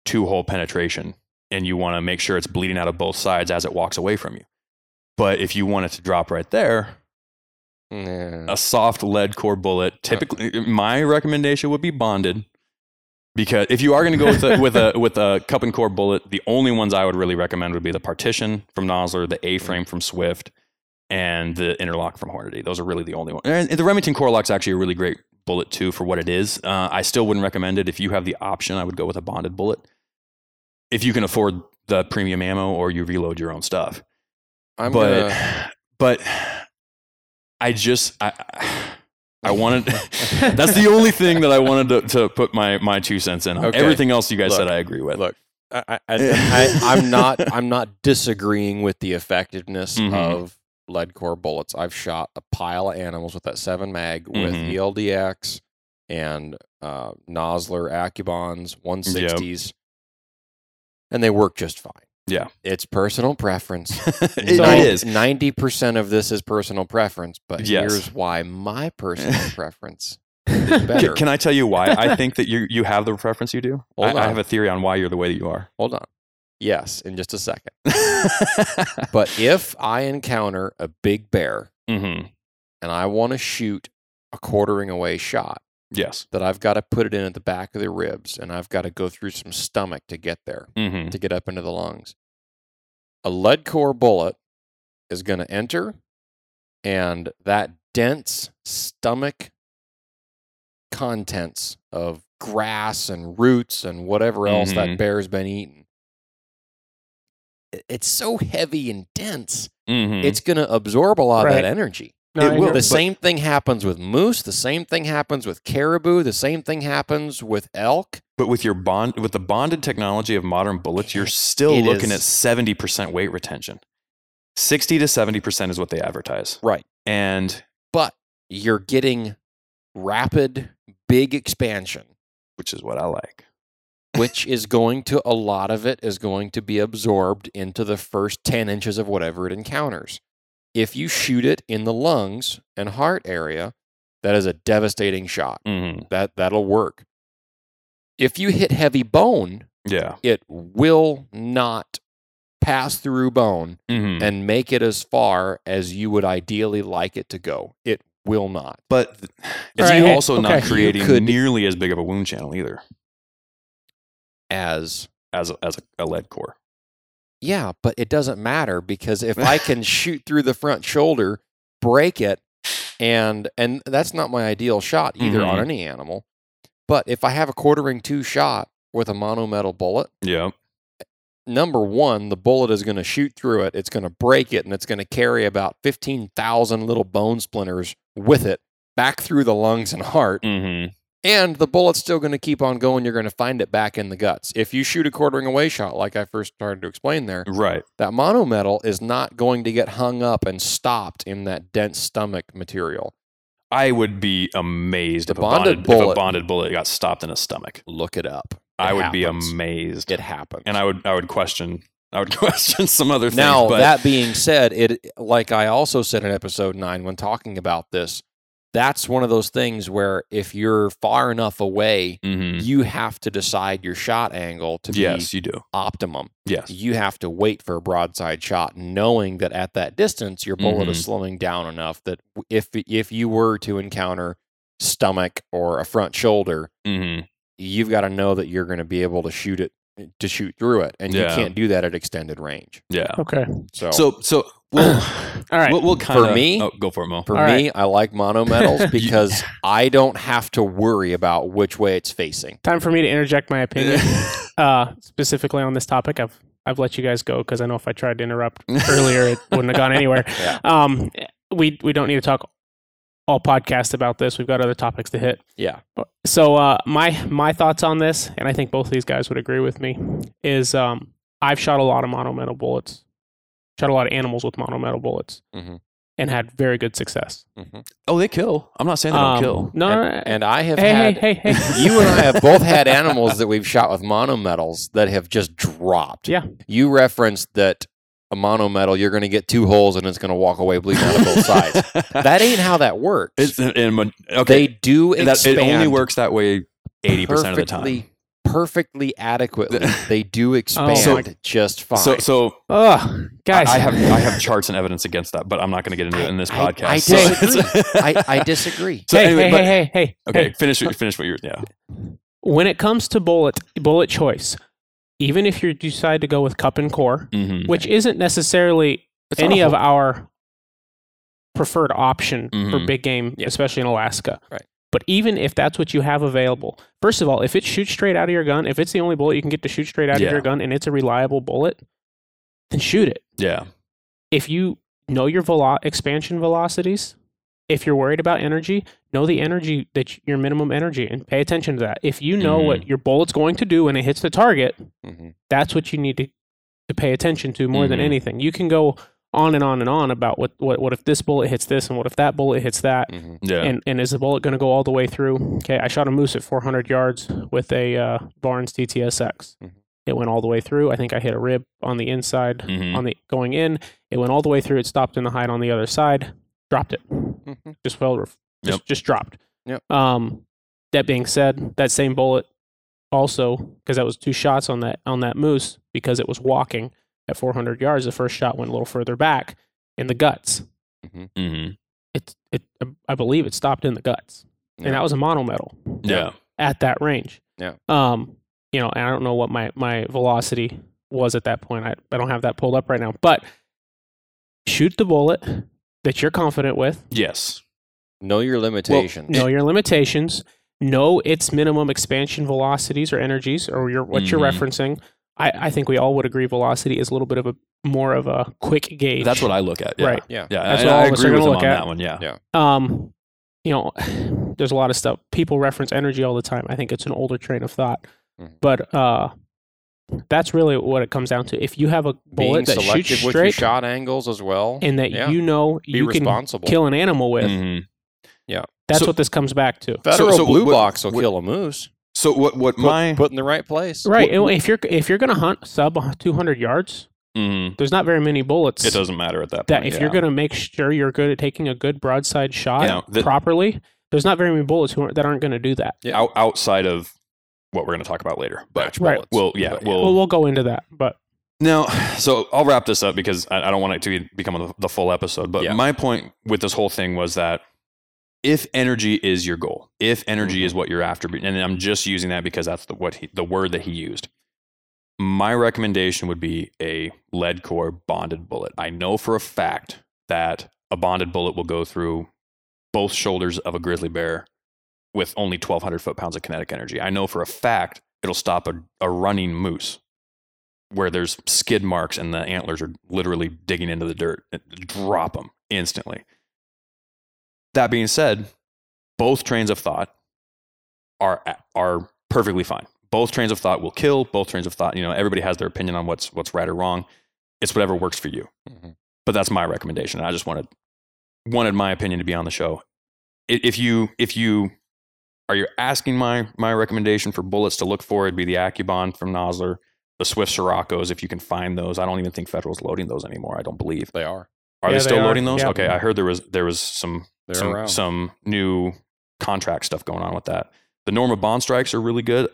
two hole penetration and you want to make sure it's bleeding out of both sides as it walks away from you. But if you want it to drop right there, Yeah. a soft lead core bullet. Typically, my recommendation would be bonded because if you are going to go with a, with a with a cup and core bullet, the only ones I would really recommend would be the partition from Nosler, the A frame from Swift, and the interlock from Hornady. Those are really the only ones. And the Remington Core-Lokt's actually a really great bullet too for what it is. Uh, I still wouldn't recommend it if you have the option. I would go with a bonded bullet if you can afford the premium ammo or you reload your own stuff I'm but gonna, but I just I I wanted that's the only thing that I wanted to, to put my my two cents in. Okay. Everything else you guys Look, said I agree with. look. I, I'm not. I'm not disagreeing with the effectiveness Mhm. of lead core bullets. I've shot a pile of animals with that seven mag with Mhm. ELDX and uh, Nosler Accubonds 160s, and they work just fine. Yeah. It's personal preference. it, So- it is. Ninety percent of this is personal preference, but Yes. here's why my personal preference is better. Can, can I tell you why I think that you you have the preference you do? I, Hold I on. have a theory on why you're the way that you are. Hold on. Yes, in just a second. But if I encounter a big bear hmm and I want to shoot a quartering away shot, Yes. that I've got to put it in at the back of the ribs and I've got to go through some stomach to get there, hmm to get up into the lungs. A lead core bullet is going to enter, and that dense stomach contents of grass and roots and whatever else Mhm. that bear's been eating. It's so heavy and dense, hmm it's going to absorb a lot of that energy. No, I It will. The but- same thing happens with moose. The same thing happens with caribou. The same thing happens with elk. But with your bond, with the bonded technology of modern bullets, you're still It looking is- at seventy percent weight retention. Sixty to seventy percent is what they advertise, Right. and But you're getting rapid, big expansion, which is what I like. which is going to, a lot of it is going to be absorbed into the first 10 inches of whatever it encounters. If you shoot it in the lungs and heart area, that is a devastating shot. hmm That, that'll work. If you hit heavy bone, Yeah. it will not pass through bone hmm and make it as far as you would ideally like it to go. It will not. But th- it's right, hey, also not okay. You creating could- nearly as big of a wound channel either As as a, as a, a lead core. Yeah, but it doesn't matter because if I can shoot through the front shoulder, break it, and and that's not my ideal shot either on Mhm. any animal. But if I have a quartering two shot with a monometal bullet, Yeah. number one, the bullet is going to shoot through it. It's going to break it, and it's going to carry about fifteen thousand little bone splinters with it back through the lungs and heart. hmm And the bullet's still going to keep on going. You're going to find it back in the guts. If you shoot a quartering away shot, like I first started to explain there, Right. that monometal is not going to get hung up and stopped in that dense stomach material. I would be amazed if, a bonded bonded, if a bullet- bonded bullet got stopped in a stomach. Look it up. I It would be amazed, It happens. and I would I would question I would question some other things. now, but that being said, it like I also said in episode nine when talking about this, that's one of those things where if you're far enough away, Mhm. you have to decide your shot angle to be yes, you do. optimum. Yes. you have to wait for a broadside shot, knowing that at that distance your bullet is slowing down enough that if if you were to encounter stomach or a front shoulder, hmm you've got to know that you're going to be able to shoot it to shoot through it, and Yeah. you can't do that at extended range. Yeah. Okay. So, So so we'll All right. we'll, we'll kind of me- oh, go for it, Mo. for all me, I like monometals because I don't have to worry about which way it's facing. Time for me to interject my opinion, uh, specifically on this topic. I've I've let you guys go because I know if I tried to interrupt earlier, it wouldn't have gone anywhere. Yeah. Um, we we don't need to talk all podcast about this. We've got other topics to hit. Yeah, So uh, my my thoughts on this, and I think both of these guys would agree with me, is um, I've shot a lot of monometal bullets, shot a lot of animals with monometal bullets, Mhm. and had very good success. hmm Oh, they kill. I'm not saying they don't Um, kill. No, no, no, and, and I have hey, had hey, hey, hey. you and I have both had animals that we've shot with monometals that have just dropped. Yeah. You referenced that a monometal, you're going to get two holes and it's going to walk away bleeding out of both sides. That ain't how that works. It's in, in, okay. They do that, expand. it only works that way eighty percent of the time. Perfectly- Perfectly adequately, they do expand So- just fine. So so Ugh, guys. I, I have I have charts and evidence against that, but I'm not going to get into it in this I- podcast. I So disagree. it's- I, I disagree. so hey, anyway, hey, but- hey, hey, hey, Okay, hey. finish finish what you're yeah. When it comes to bullet bullet choice, even if you decide to go with cup and core, Mm-hmm. which isn't necessarily It's any a of our preferred option for Mhm. big game, Yeah. especially in Alaska. Right. But even if that's what you have available, first of all, if it shoots straight out of your gun, if it's the only bullet you can get to shoot straight out Yeah. of your gun and it's a reliable bullet, then shoot it. Yeah. If you know your velo- expansion velocities, if you're worried about energy, know the energy that your minimum energy and pay attention to that. If you know what your bullet's going to do when it hits the target, hmm that's what you need to, to pay attention to more than Mhm. anything. You can go on and on and on about what, what what if this bullet hits this and what if that bullet hits that hmm Yeah. and and is the bullet going to go all the way through? Okay, I shot a moose at 400 yards with a uh, Barnes TTSX. Mhm. It went all the way through. I think I hit a rib on the inside Mhm. on the going in. It went all the way through. It stopped in the hide on the other side. Dropped it. hmm Just fell. Just Yep. just dropped. Yep. Um, that being said, that same bullet also because that was two shots on that on that moose because it was walking at 400 yards. The first shot went a little further back in the guts. hmm It it I believe it stopped in the guts, Yeah. and that was a monometal. Yeah. at that range. Yeah. Um, you know, and I don't know what my my velocity was at that point. I I don't have that pulled up right now, but shoot the bullet that you're confident with. Yes. Know your limitations. Know your limitations. Know its minimum expansion velocities or energies, or your what you're Mhm. referencing. I, I think we all would agree velocity is a little bit of a more of a quick gauge. That's what I look at. Yeah. Right. yeah. Yeah. That's and what all I of us are agree with gonna him on look at. that one. Yeah. Yeah. um, you know, there's a lot of stuff. People reference energy all the time. I think it's an older train of thought, Mhm. but uh, that's really what it comes down to. If you have a Being bullet that selective shoots with your straight shot angles as well. and that Yeah. you know Be you can responsible. kill an animal with, Mhm. that's So- what this comes back to. Federal so a blue what- box will what- kill a moose. So what? What Put, my? put in the right place. Right. and if you're if you're gonna hunt sub 200 yards, Mhm. there's not very many bullets. It doesn't matter at that point. that if yeah. you're going to make sure you're good at taking a good broadside shot Yeah, the- properly, there's not very many bullets who are, that aren't going to do that. Yeah. Out, outside of what we're going to talk about later, but Batch Right. bullets. well, yeah, But we'll Well, we'll go into that, but Now, so I'll wrap this up because I, I don't want it to become the, the full episode. But Yeah. my point with this whole thing was that if energy is your goal, if energy Mm-hmm. is what you're after, and I'm just using that because that's the what he, the word that he used. My recommendation would be a lead core bonded bullet. I know for a fact that a bonded bullet will go through both shoulders of a grizzly bear with only 1,200 foot pounds of kinetic energy. I know for a fact it'll stop a, a running moose where there's skid marks and the antlers are literally digging into the dirt. Drop them instantly. That being said, both trains of thought are are perfectly fine. Both trains of thought will kill. Both trains of thought, you know, everybody has their opinion on what's what's right or wrong. It's whatever works for you. Mhm. But that's my recommendation. I just wanted wanted my opinion to be on the show. If you if you are you asking my my recommendation for bullets to look for, it'd be the Accubond from Nosler, the Swift Scirocco's if you can find those. I don't even think Federal's loading those anymore. I don't believe. They are. Are Yeah, they they still are. loading those? Yep. Okay, I heard there was there was some They're some around. some new contract stuff going on with that. The Norma Bondstrikes are really good.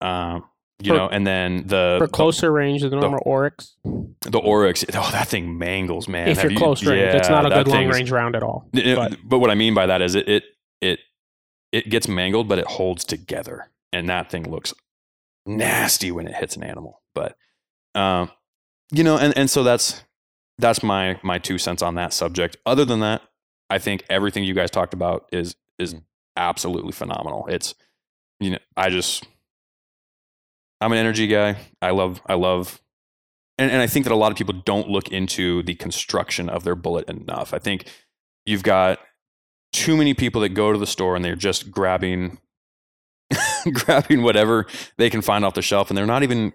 Um, you For- know, and then the for closer range, of the Norma Oryx, the Oryx. Oh, that thing mangles, man. if Have you're you- close range, it's not a good long range round at all. it- But but what I mean by that is it it it it gets mangled, but it holds together, and that thing looks nasty when it hits an animal. But um, you know, and and so that's that's my my two cents on that subject. Other than that, I think everything you guys talked about is is Mm. absolutely phenomenal. It's you know, I just I'm an energy guy. I love I love and, and I think that a lot of people don't look into the construction of their bullet enough. I think you've got too many people that go to the store and they're just grabbing grabbing whatever they can find off the shelf and they're not even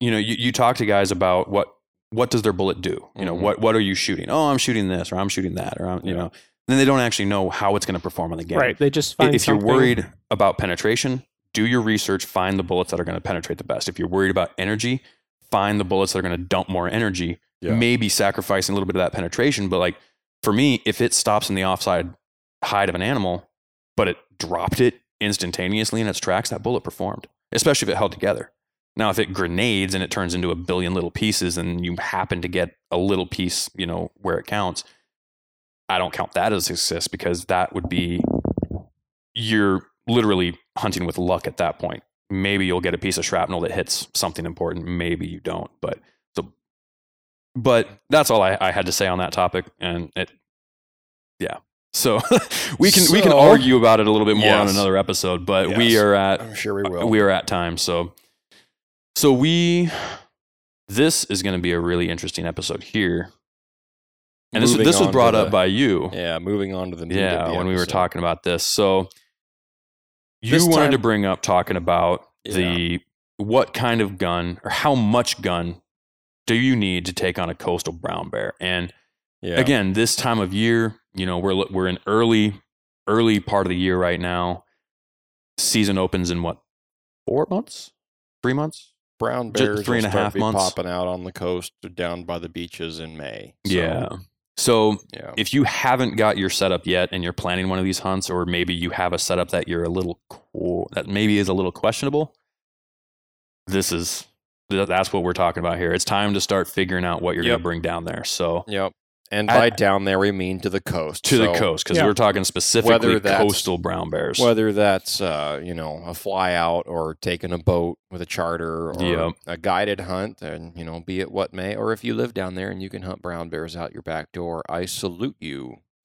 you know you, you talk to guys about what what does their bullet do you know Mhm. what what are you shooting oh i'm shooting this or i'm shooting that or I'm, you know then they don't actually know how it's going to perform on the game right, they just if you're worried about penetration, do your research, find the bullets that are going to penetrate the best. If you're worried about energy, find the bullets that are going to dump more energy, Yeah. maybe sacrificing a little bit of that penetration. But like for me, if it stops in the offside hide of an animal, but it dropped it instantaneously in its tracks, that bullet performed, especially if it held together. Now, if it grenades and it turns into a billion little pieces and you happen to get a little piece, you know, where it counts, I don't count that as a success because that would be you're literally hunting with luck at that point. Maybe you'll get a piece of shrapnel that hits something important. Maybe you don't. But so, but that's all I, I had to say on that topic. And it, yeah. So we can we can argue about it a little bit more on another episode. But we are at I'm sure we will. we are at time. So so we this is going to be a really interesting episode here And this, moving this was on to brought the- up by you. Yeah, moving on to the Yeah, the when we were talking about this. So you This wanted time- to bring up talking about the what kind of gun or how much gun do you need to take on a coastal brown bear? And Yeah. again, this time of year, you know, we're we're in early early part of the year right now. Season opens in what? 4 months? 3 months? Brown bears three and a half months. popping out on the coast down by the beaches in May. So, yeah. So yeah. if you haven't got your setup yet and you're planning one of these hunts or maybe you have a setup that you're a little co- that maybe is a little questionable this is that's what we're talking about here it's time to start figuring out what you're going to bring down there so Yep. And I- by down there we mean to the coast. to the coast because Yeah. we're talking specifically Whether that's- coastal brown bears Whether that's uh, you know a fly out or taking a boat with a charter or Yep. a guided hunt, and you know be it what may, or if you live down there and you can hunt brown bears out your back door, I salute you,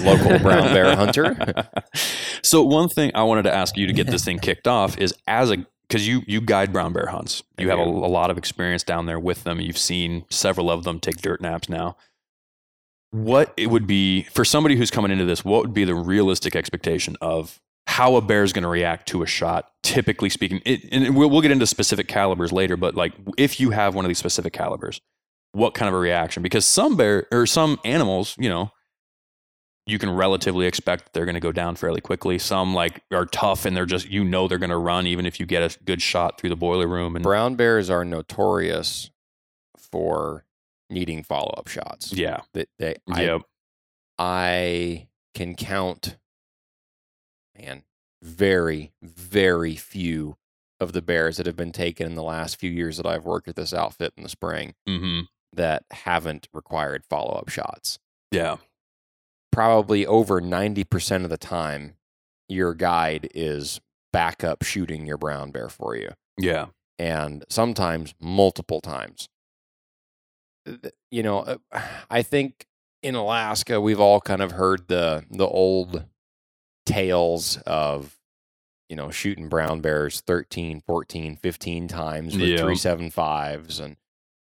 local brown bear hunter. so one thing i wanted to ask you to get this thing kicked off is as a because you you guide brown bear hunts you have a, a lot of experience down there with them you've seen several of them take dirt naps now what it would be for somebody who's coming into this what would be the realistic expectation of how a bear is going to react to a shot typically speaking? It, and we'll, we'll get into specific calibers later but like if you have one of these specific calibers what kind of a reaction? Because some bear or some animals you know you can relatively expect they're going to go down fairly quickly. Some like are tough and they're just you know they're going to run even if you get a good shot through the boiler room and brown bears are notorious for needing follow up shots. yeah They, they, I, yep I can count, man, very, very few of the bears that have been taken in the last few years that I've worked at this outfit in the spring hmm that haven't required follow up shots. yeah Probably over 90% of the time, your guide is backup shooting your brown bear for you, yeah and sometimes multiple times. You know, uh, I think in Alaska, we've all kind of heard the the old tales of you know shooting brown bears 13 14 15 times with Yeah. 375s and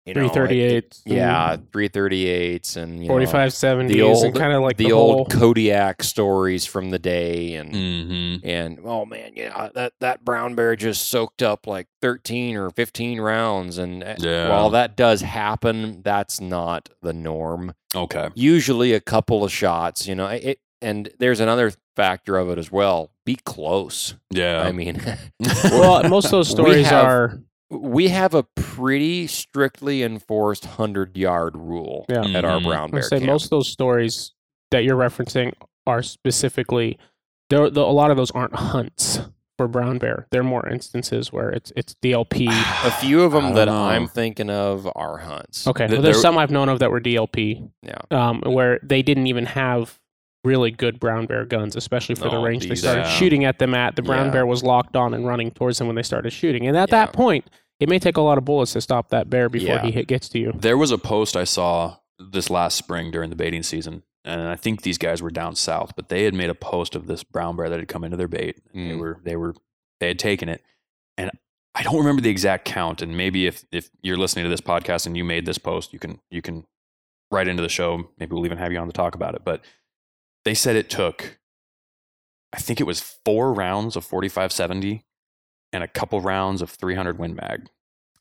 you know, it- 338. yeah 338s and you know, 45 70s the old kind of like the, the, old whole, Kodiak stories from the day and hmm and oh man, yeah, that that brown bear just soaked up like 13 or 15 rounds and uh, Yeah. while that does happen, that's not the norm. okay Usually a couple of shots, you know, it and there's another factor of it as well. Be close. yeah I mean, well, most of those We stories have- are we have a pretty strictly enforced 100-yard rule Yeah. at our Mhm. brown I bear say camp. most of those stories that you're referencing are specifically there. The, a lot of those aren't hunts for brown bear. They're more instances where it's it's DLP. a few of them that know. I'm thinking of are hunts. Okay, Th- well, there's some I've known of that were DLP, Yeah. um, where they didn't even have really good brown bear guns, especially for the No, range they these- started Yeah. shooting at them at. The brown Yeah. bear was locked on and running towards them when they started shooting, and at Yeah. that point, it may take a lot of bullets to stop that bear before Yeah. he hit, gets to you. There was a post I saw this last spring during the baiting season, and I think these guys were down south, but they had made a post of this brown bear that had come into their bait. They Mm. were they were they had taken it, and I don't remember the exact count. And maybe if if you're listening to this podcast and you made this post, you can you can write into the show. Maybe we'll even have you on to talk about it. But they said it took, I think it was four rounds of 4570 and a couple rounds of 300 Win Mag,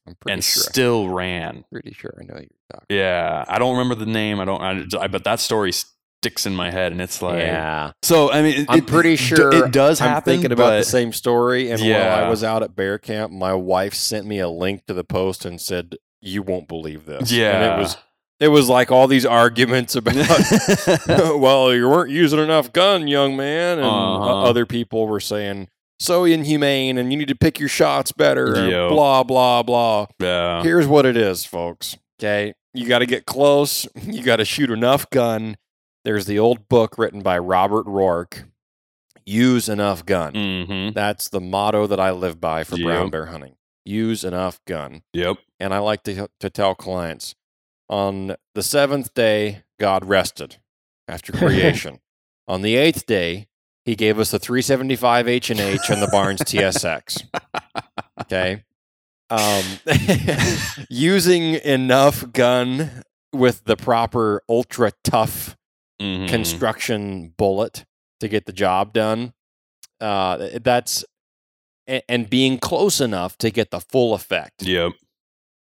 I'm pretty and sure. still ran. pretty sure I know you're talking. Yeah, I don't remember the name. I don't. I, but that story sticks in my head, and it's like. yeah. So I mean, it, I'm pretty it- sure it does I'm happen. thinking about the same story. And while I was out at bear camp, my wife sent me a link to the post and said, "You won't believe this." Yeah, and it was it was like all these arguments about. well, you weren't using enough gun, young man, and Uh-huh. other people were saying so inhumane, and you need to pick your shots better. and Yep. Blah blah blah. yeah. Here's what it is, folks. Okay. You got to get close. You got to shoot enough gun. There's the old book written by Robert Ruark Use enough gun. Mm-hmm. That's the motto that I live by for brown bear hunting. Use enough gun. Yep. And I like to, to tell clients on the seventh day, God rested after creation. on the eighth day, he gave us the 375 H and H and the Barnes TSX. Okay. Um, using enough gun with the proper ultra tough Mhm. construction bullet to get the job done. Uh, that's and, and being close enough to get the full effect. Yep.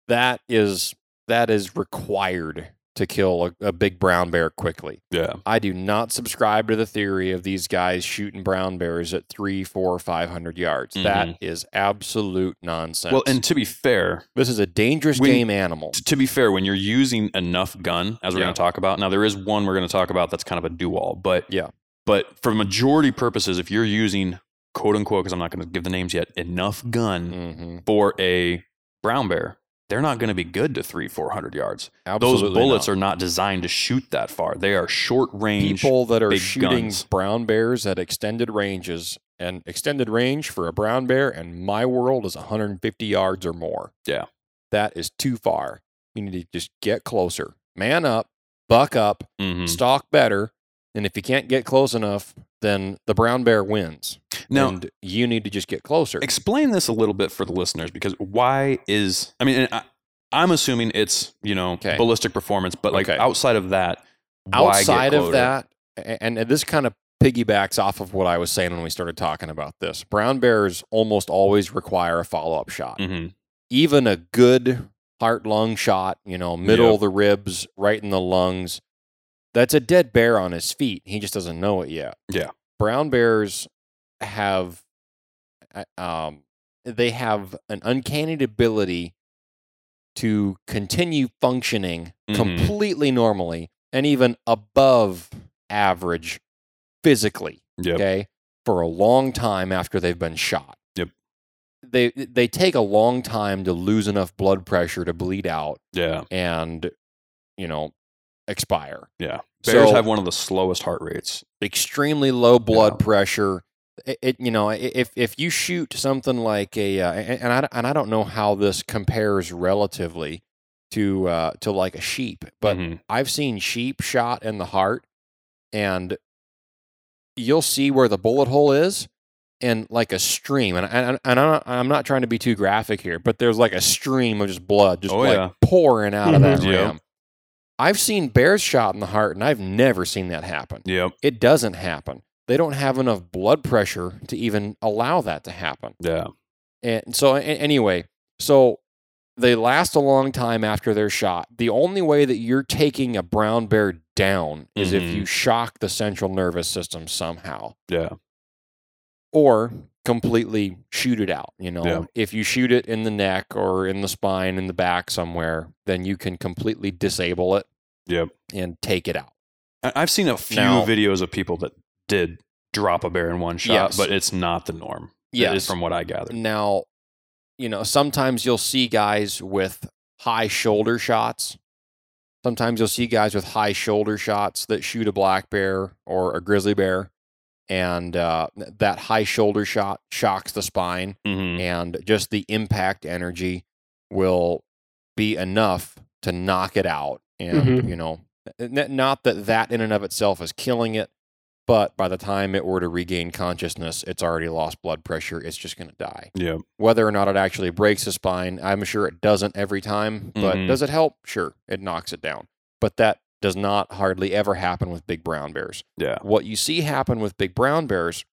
That is that is required to kill a, a big brown bear quickly. Yeah. I do not subscribe to the theory of these guys shooting brown bears at three, four, five hundred yards. That is absolute nonsense. Mm-hmm. Well, and to be fair, this is a dangerous game animal. t- to be fair, when you're using enough gun, as we're Yeah. going to talk about, now there is one we're going to talk about that's kind of a do-all, but Yeah. but for majority purposes, if you're using quote unquote, because I'm not going to give the names yet, enough gun hmm for a brown bear, they're not going to be good to three, four hundred yards. Absolutely Those bullets not. are not designed to shoot that far. They are short range. people that are shooting guns. brown bears at extended ranges and extended range for a brown bear in my world is 150 yards or more. Yeah. That is too far. You need to just get closer. Man up, buck up, Mhm. stalk better, and if you can't get close enough, then the brown bear wins. Now, and you need to just get closer. explain this a little bit for the listeners because why is I mean I, I'm assuming it's you know Okay. ballistic performance, but like Okay. outside of that, Outside of that, and, and this kind of piggybacks off of what I was saying when we started talking about this. Brown bears almost always require a follow up shot. Mhm. even a good heart lung shot, you know, middle Yep. of the ribs, right in the lungs, that's a dead bear on his feet. He just doesn't know it yet. Yeah. Brown bears have, um, they have an uncanny ability to continue functioning Mhm. completely normally and even above average physically Yep. okay, for a long time after they've been shot. Yep. They they take a long time to lose enough blood pressure to bleed out Yeah. and you know expire. Yeah. Bears So- have one of the slowest heart rates. Extremely low blood Yeah. pressure. It, it you know if if you shoot something like a uh, and and I and I don't know how this compares relatively to uh, to like a sheep, but Mhm. I've seen sheep shot in the heart, and you'll see where the bullet hole is, and like a stream. And, and, and I'm, not, I'm not trying to be too graphic here, but there's like a stream of just blood just Oh, like yeah. pouring out of that. Yeah. ram. I've seen bears shot in the heart, and I've never seen that happen. Yep. It doesn't happen. They don't have enough blood pressure to even allow that to happen. Yeah. And so, anyway, so they last a long time after they're shot. The only way that you're taking a brown bear down is if Mhm. you shock the central nervous system somehow Yeah. or completely shoot it out. You know, Yeah. if you shoot it in the neck or in the spine, in the back somewhere, then you can completely disable it Yep. and take it out. I've seen a few Now- videos of people that did drop a bear in one shot, Yes. but it's not the norm. Is from what I gathered. Now, you know, sometimes you'll see guys with high shoulder shots. Sometimes you'll see guys with high shoulder shots that shoot a black bear or a grizzly bear, and uh, that high shoulder shot shocks the spine, Mhm. and just the impact energy will be enough to knock it out. And Mhm. you know, not that that in and of itself is killing it, but by the time it were to regain consciousness, it's already lost blood pressure. It's just going to die Yep. whether or not it actually breaks the spine, I'm sure it doesn't every time. But Mhm. does it help? Sure, it knocks it down. But that does not hardly ever happen with big brown bears. Yeah. What you see happen with big brown bears,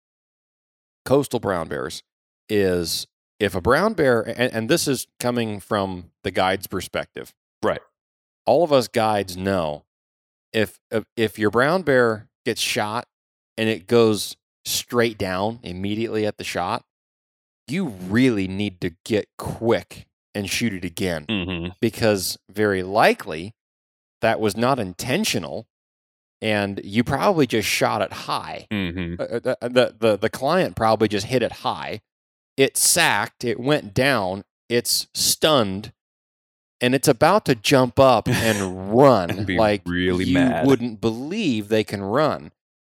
coastal brown bears, is if a brown bear, and, and this is coming from the guide's perspective. Right. All of us guides know if if, if your brown bear gets shot and it goes straight down immediately at the shot, you really need to get quick and shoot it again hmm because very likely that was not intentional and you probably just shot it high. hmm Uh, uh, the, the, the, the client probably just hit it high. It sacked, it went down, it's stunned, and it's about to jump up and run And be like really you mad. wouldn't believe they can run.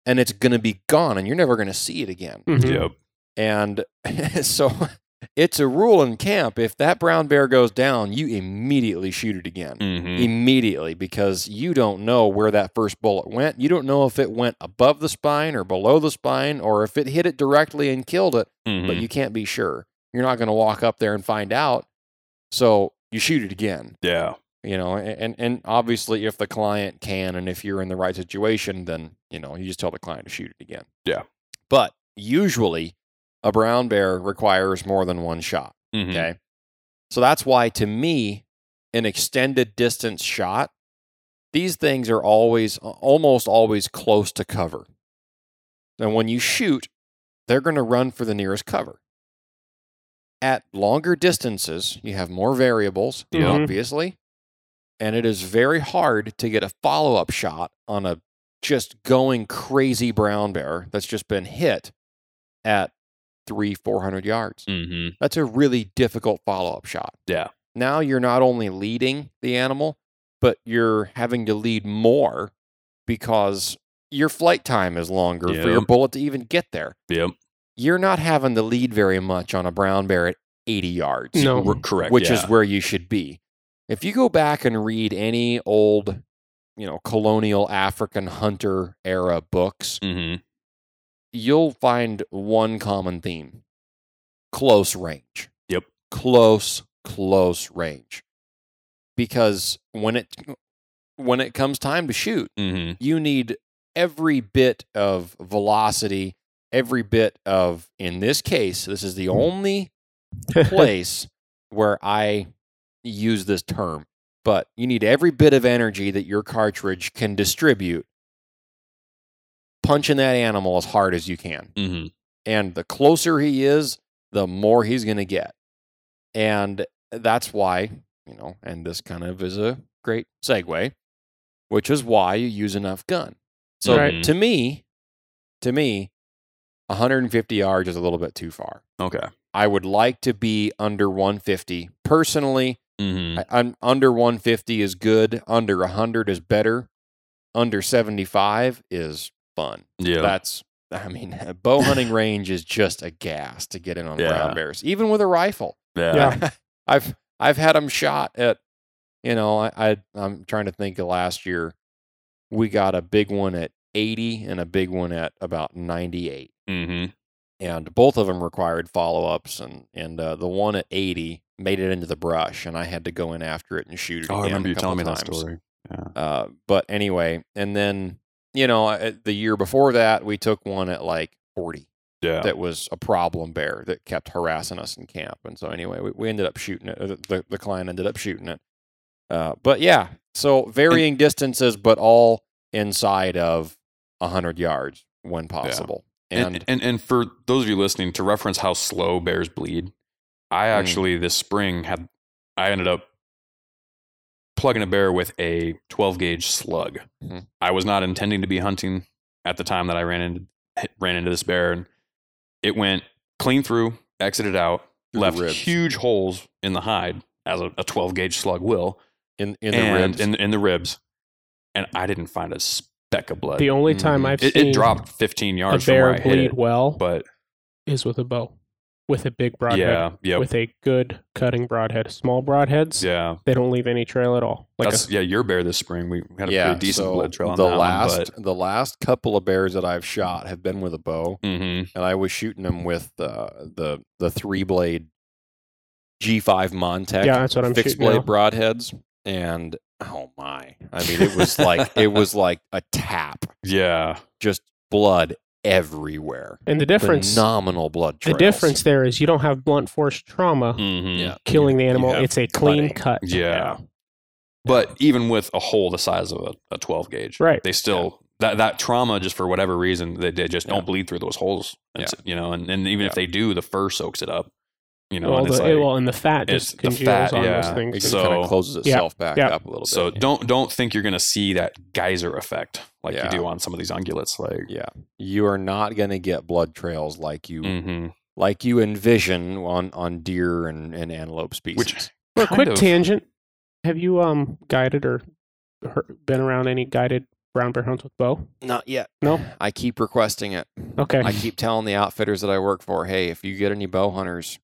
And it's going to be gone, and you're never going to see it again. Mhm. Yep. And so it's a rule in camp if that brown bear goes down, you immediately shoot it again. hmm Immediately, because you don't know where that first bullet went. You don't know if it went above the spine or below the spine or if it hit it directly and killed it, hmm but you can't be sure. You're not going to walk up there and find out. So you shoot it again. yeah. you know, and and obviously if the client can and if you're in the right situation, then you know you just tell the client to shoot it again. Yeah. But usually, a brown bear requires more than one shot. Mhm. Okay. So that's why, to me, an extended distance shot, these things are always, almost always close to cover. And when you shoot, they're going to run for the nearest cover. At longer distances, you have more variables, Yeah. obviously. And it is very hard to get a follow up shot on a just going crazy brown bear that's just been hit at three, 400 yards. Mhm. That's a really difficult follow up shot. Yeah. Now you're not only leading the animal, but you're having to lead more because your flight time is longer for your bullet to even get there. Yep. You're not having the lead very much on a brown bear at 80 yards, No. R- correct. which yeah. is where you should be. If you go back and read any old, you know, colonial African hunter era books, Mhm. you'll find one common theme close range. Yep. Close, close range. Because when it when it comes time to shoot, Mhm. you need every bit of velocity, every bit of in this case, this is the only place where I use this term, but you need every bit of energy that your cartridge can distribute punching that animal as hard as you can. Mhm. And the closer he is, the more he's going to get. And that's why, you know, and this kind of is a great segue, which is why you use enough gun. So Right. to me, to me, 150 yards is a little bit too far. Okay. I would like to be under 150. Personally, Mhm. I, I'm under 150 is good. Under 100 is better. Under 75 is fun. Yeah. That's, I mean, bow hunting range is just a gas to get in on Yeah. brown bears, even with a rifle. yeah. Yeah. I've I've had them shot at, you know, I, I I'm trying to think of last year. We got a big one at 80 and a big one at about 98 Mhm. and both of them required follow-ups and and uh, the one at 80 made it into the brush and i had to go in after it and shoot it Oh, I remember you telling me that story. Yeah. uh, but anyway and then you know the year before that we took one at like 40 Yeah. that was a problem bear that kept harassing us in camp and so anyway we, we ended up shooting it the, the client ended up shooting it uh, but yeah so varying distances but all inside of 100 yards when possible and, and, and and for those of you listening, to reference how slow bears bleed, I Mm. actually this spring had I ended up plugging a bear with a 12 gauge slug. Mhm. I was not intending to be hunting at the time that I ran into ran into this bear, and it went clean through, exited out, Through left huge holes in the hide as a, a 12 gauge slug will, in, in the and ribs in, in the ribs, and I didn't find a speck of blood. The only time Mhm. I've it, seen it dropped 15 a yards from where bear I hit bleed it, well but is with a bow, with a big broadhead, yeah, yep, with a good cutting broadhead. Small broadheads, yeah. they don't leave any trail at all. Like That's a, yeah, your bear this spring. We had a pretty decent so blood trail on the that last one, but the last couple of bears that I've shot have been with a bow, Mhm. and I was shooting them with uh, the the three blade G5 Montec yeah, that's what I'm fixed blade now. broadheads, and oh my, I mean it was like it was like a tap, yeah, just blood everywhere, And the difference, phenomenal blood. the difference there is you don't have blunt force trauma Mhm. yeah, killing the animal. It's a clean cutting. cut. yeah. But even with a hole the size of a, a 12 gauge, Right. They still that that trauma just for whatever reason they, they just Yeah. don't bleed through those holes. Yeah. You know, and, and even if they do, the fur soaks it up. You know, well, and it's the, like, well, and the fat just the congeals fat, on yeah. those It things. just So- kind of closes Yeah, itself back yeah. up a little so bit. don't don't think you're gonna see that geyser effect like Yeah. you do on some of these ungulates. Like, yeah, you are not going to get blood trails like you hmm like you envision on on deer and, and antelope species. which For a quick of- tangent, have you um guided or been around any guided brown bear hunts with bow? not yet. No. I keep requesting it. Okay. I keep telling the outfitters that I work for, hey, if you get any bow hunters, if-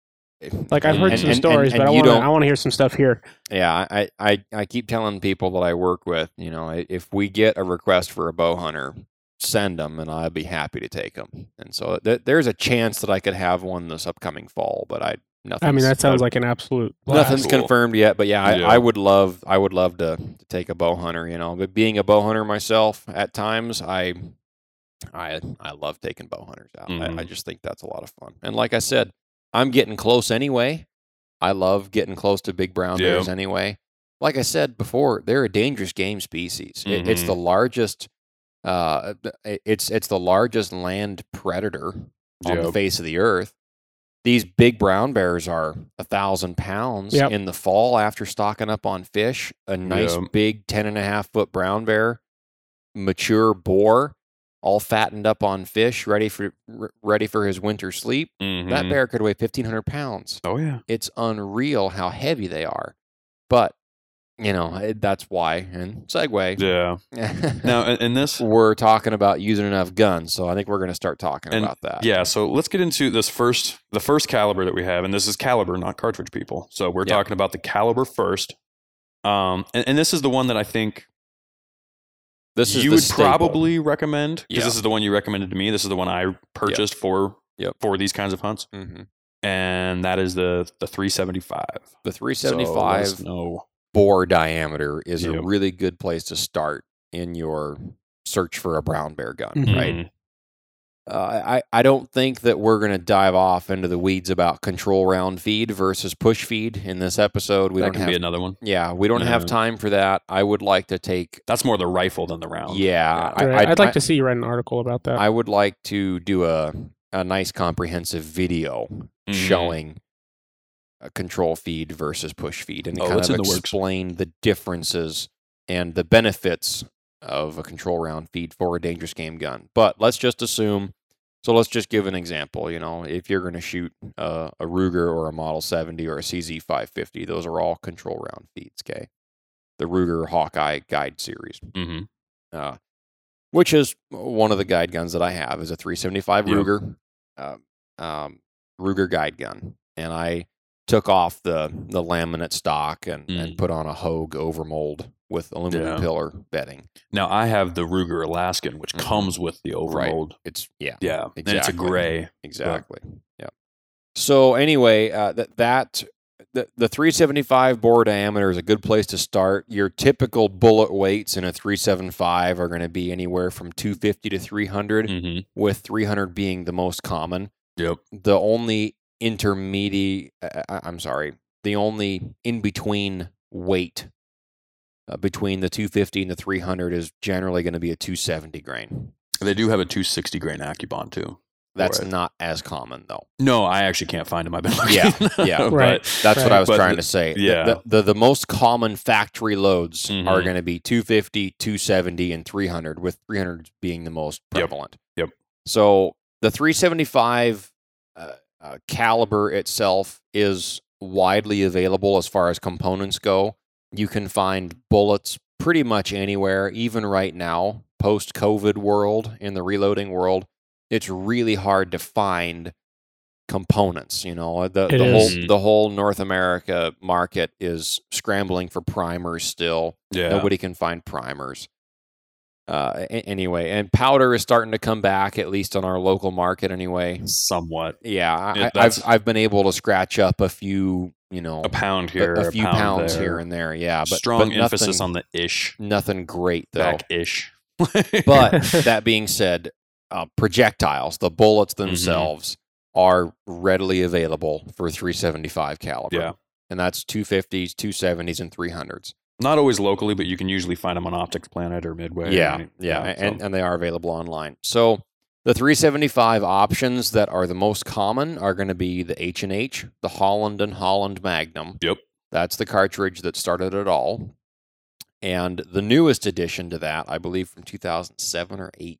like I've heard and- some and- stories, and- but I and you want to I want to hear some stuff here. Yeah, I, I I keep telling people that I work with, you know, if we get a request for a bow hunter, send them, and I'll be happy to take them. And so th- there's a chance that I could have one this upcoming fall, but I nothing. I mean, that sounds like an absolute. Nothing's. Cool. confirmed yet, but yeah, I, Yeah. I would love, I would love to, to take a bow hunter, you know. But being a bow hunter myself, at times, I, I, I love taking bow hunters out. I, I Mhm. just think that's a lot of fun. And like I said, I'm getting close anyway. I love getting close to big brown Yeah. bears anyway. Like I said before, they're a dangerous game species. It, it's the largest. Uh, it's it's the largest land predator on the face of the earth. These big brown bears are a thousand pounds Yep. in the fall after stocking up on fish. A nice Yep. big 10 and a half foot brown bear, mature boar, all fattened up on fish, ready for r- ready for his winter sleep. That Mhm. bear could weigh 1,500 pounds. Oh yeah. It's unreal how heavy they are. But, you know, it, that's why. And segue. Yeah. Now, in, this, we're talking about using enough guns. So I think we're going to start talking And- about that. yeah. So let's get into this first, the first caliber that we have, and this is caliber, not cartridge, people. So we're Yeah. talking about the caliber first. Um, and, and this is the one that I think This is you would staple. probably recommend because Yeah. this is the one you recommended to me. This is the one I purchased for Yep. for these kinds of hunts, Mhm. and that is the the 375. The So 375 no, bore diameter is a really good place to start in your search for a brown bear gun, Mhm. right? Uh, I, I don't think that we're going to dive off into the weeds about control round feed versus push feed in this episode. We that don't can have be another one. yeah, we don't have time for that. I would like to take That's more the rifle than the round. yeah, I, Right. I'd, like I- to see you write an article about that. I would like to do a a nice comprehensive video Mhm. showing a control feed versus push feed and Oh, kind of in the explain the differences and the benefits of a control round feed for a dangerous game gun. But let's just assume so let's just give an example, you know, if you're going to shoot uh, a Ruger or a Model 70 or a CZ 550, those are all control round feeds, okay? The Ruger Hawkeye Guide series hmm uh, which is one of the guide guns that I have is a 375 Yep. Ruger, uh, um, Ruger guide gun, and I took off the the laminate stock and, and Mm. put on a Hogue overmold with aluminum Yeah. pillar bedding. Now I have the Ruger Alaskan, which Mhm. comes with the Right. overmold. It's yeah, Yeah, and it's a gray. exactly. Yeah. So anyway, uh, that that the, the 375 bore diameter is a good place to start. Your typical bullet weights in a 375 are going to be anywhere from 250 to 300. hmm with 300 being the most common. Yep. The only intermediate, uh, I'm sorry, the only in between weight uh, between the 250 and the 300 is generally going to be a 270 grain. They do have a 260 grain Accubond too. That's Right. not as common though. No, I actually can't find them. I've been looking. Yeah, yeah. But- Right. That's what I was But trying the- to say. The- yeah. The, the, the most common factory loads are Mhm. going to be 250, 270, and 300, with 300 being the most Yep. prevalent. Yep. So the 375 uh, uh, caliber itself is widely available as far as components go. You can find bullets pretty much anywhere, even right now, post COVID world, in the reloading world. It's really hard to find components. You know, the, It the is. whole the whole North America market is scrambling for primers still. yeah. Nobody can find primers. Uh, anyway, and powder is starting to come back, at least on our local market. Anyway, somewhat yeah, I, Yeah, I've I've been able to scratch up a few, you know, a pound here, a, few pound pounds there. here and there. Yeah, but strong but emphasis nothing- on the ish, nothing great though. back ish. But that being said, uh, projectiles, the bullets Mm-hmm. themselves, are readily available for 375 caliber. Yeah. and that's 250s, 270s, and 300s. not always locally, but you can usually find them on Optics Planet or Midway. Yeah, yeah, so- and, and they are available online. So the 375 options that are the most common are going to be the H and H, the Holland and Holland Magnum. Yep. That's the cartridge that started it all. And the newest addition to that, I believe from 2007 or 8,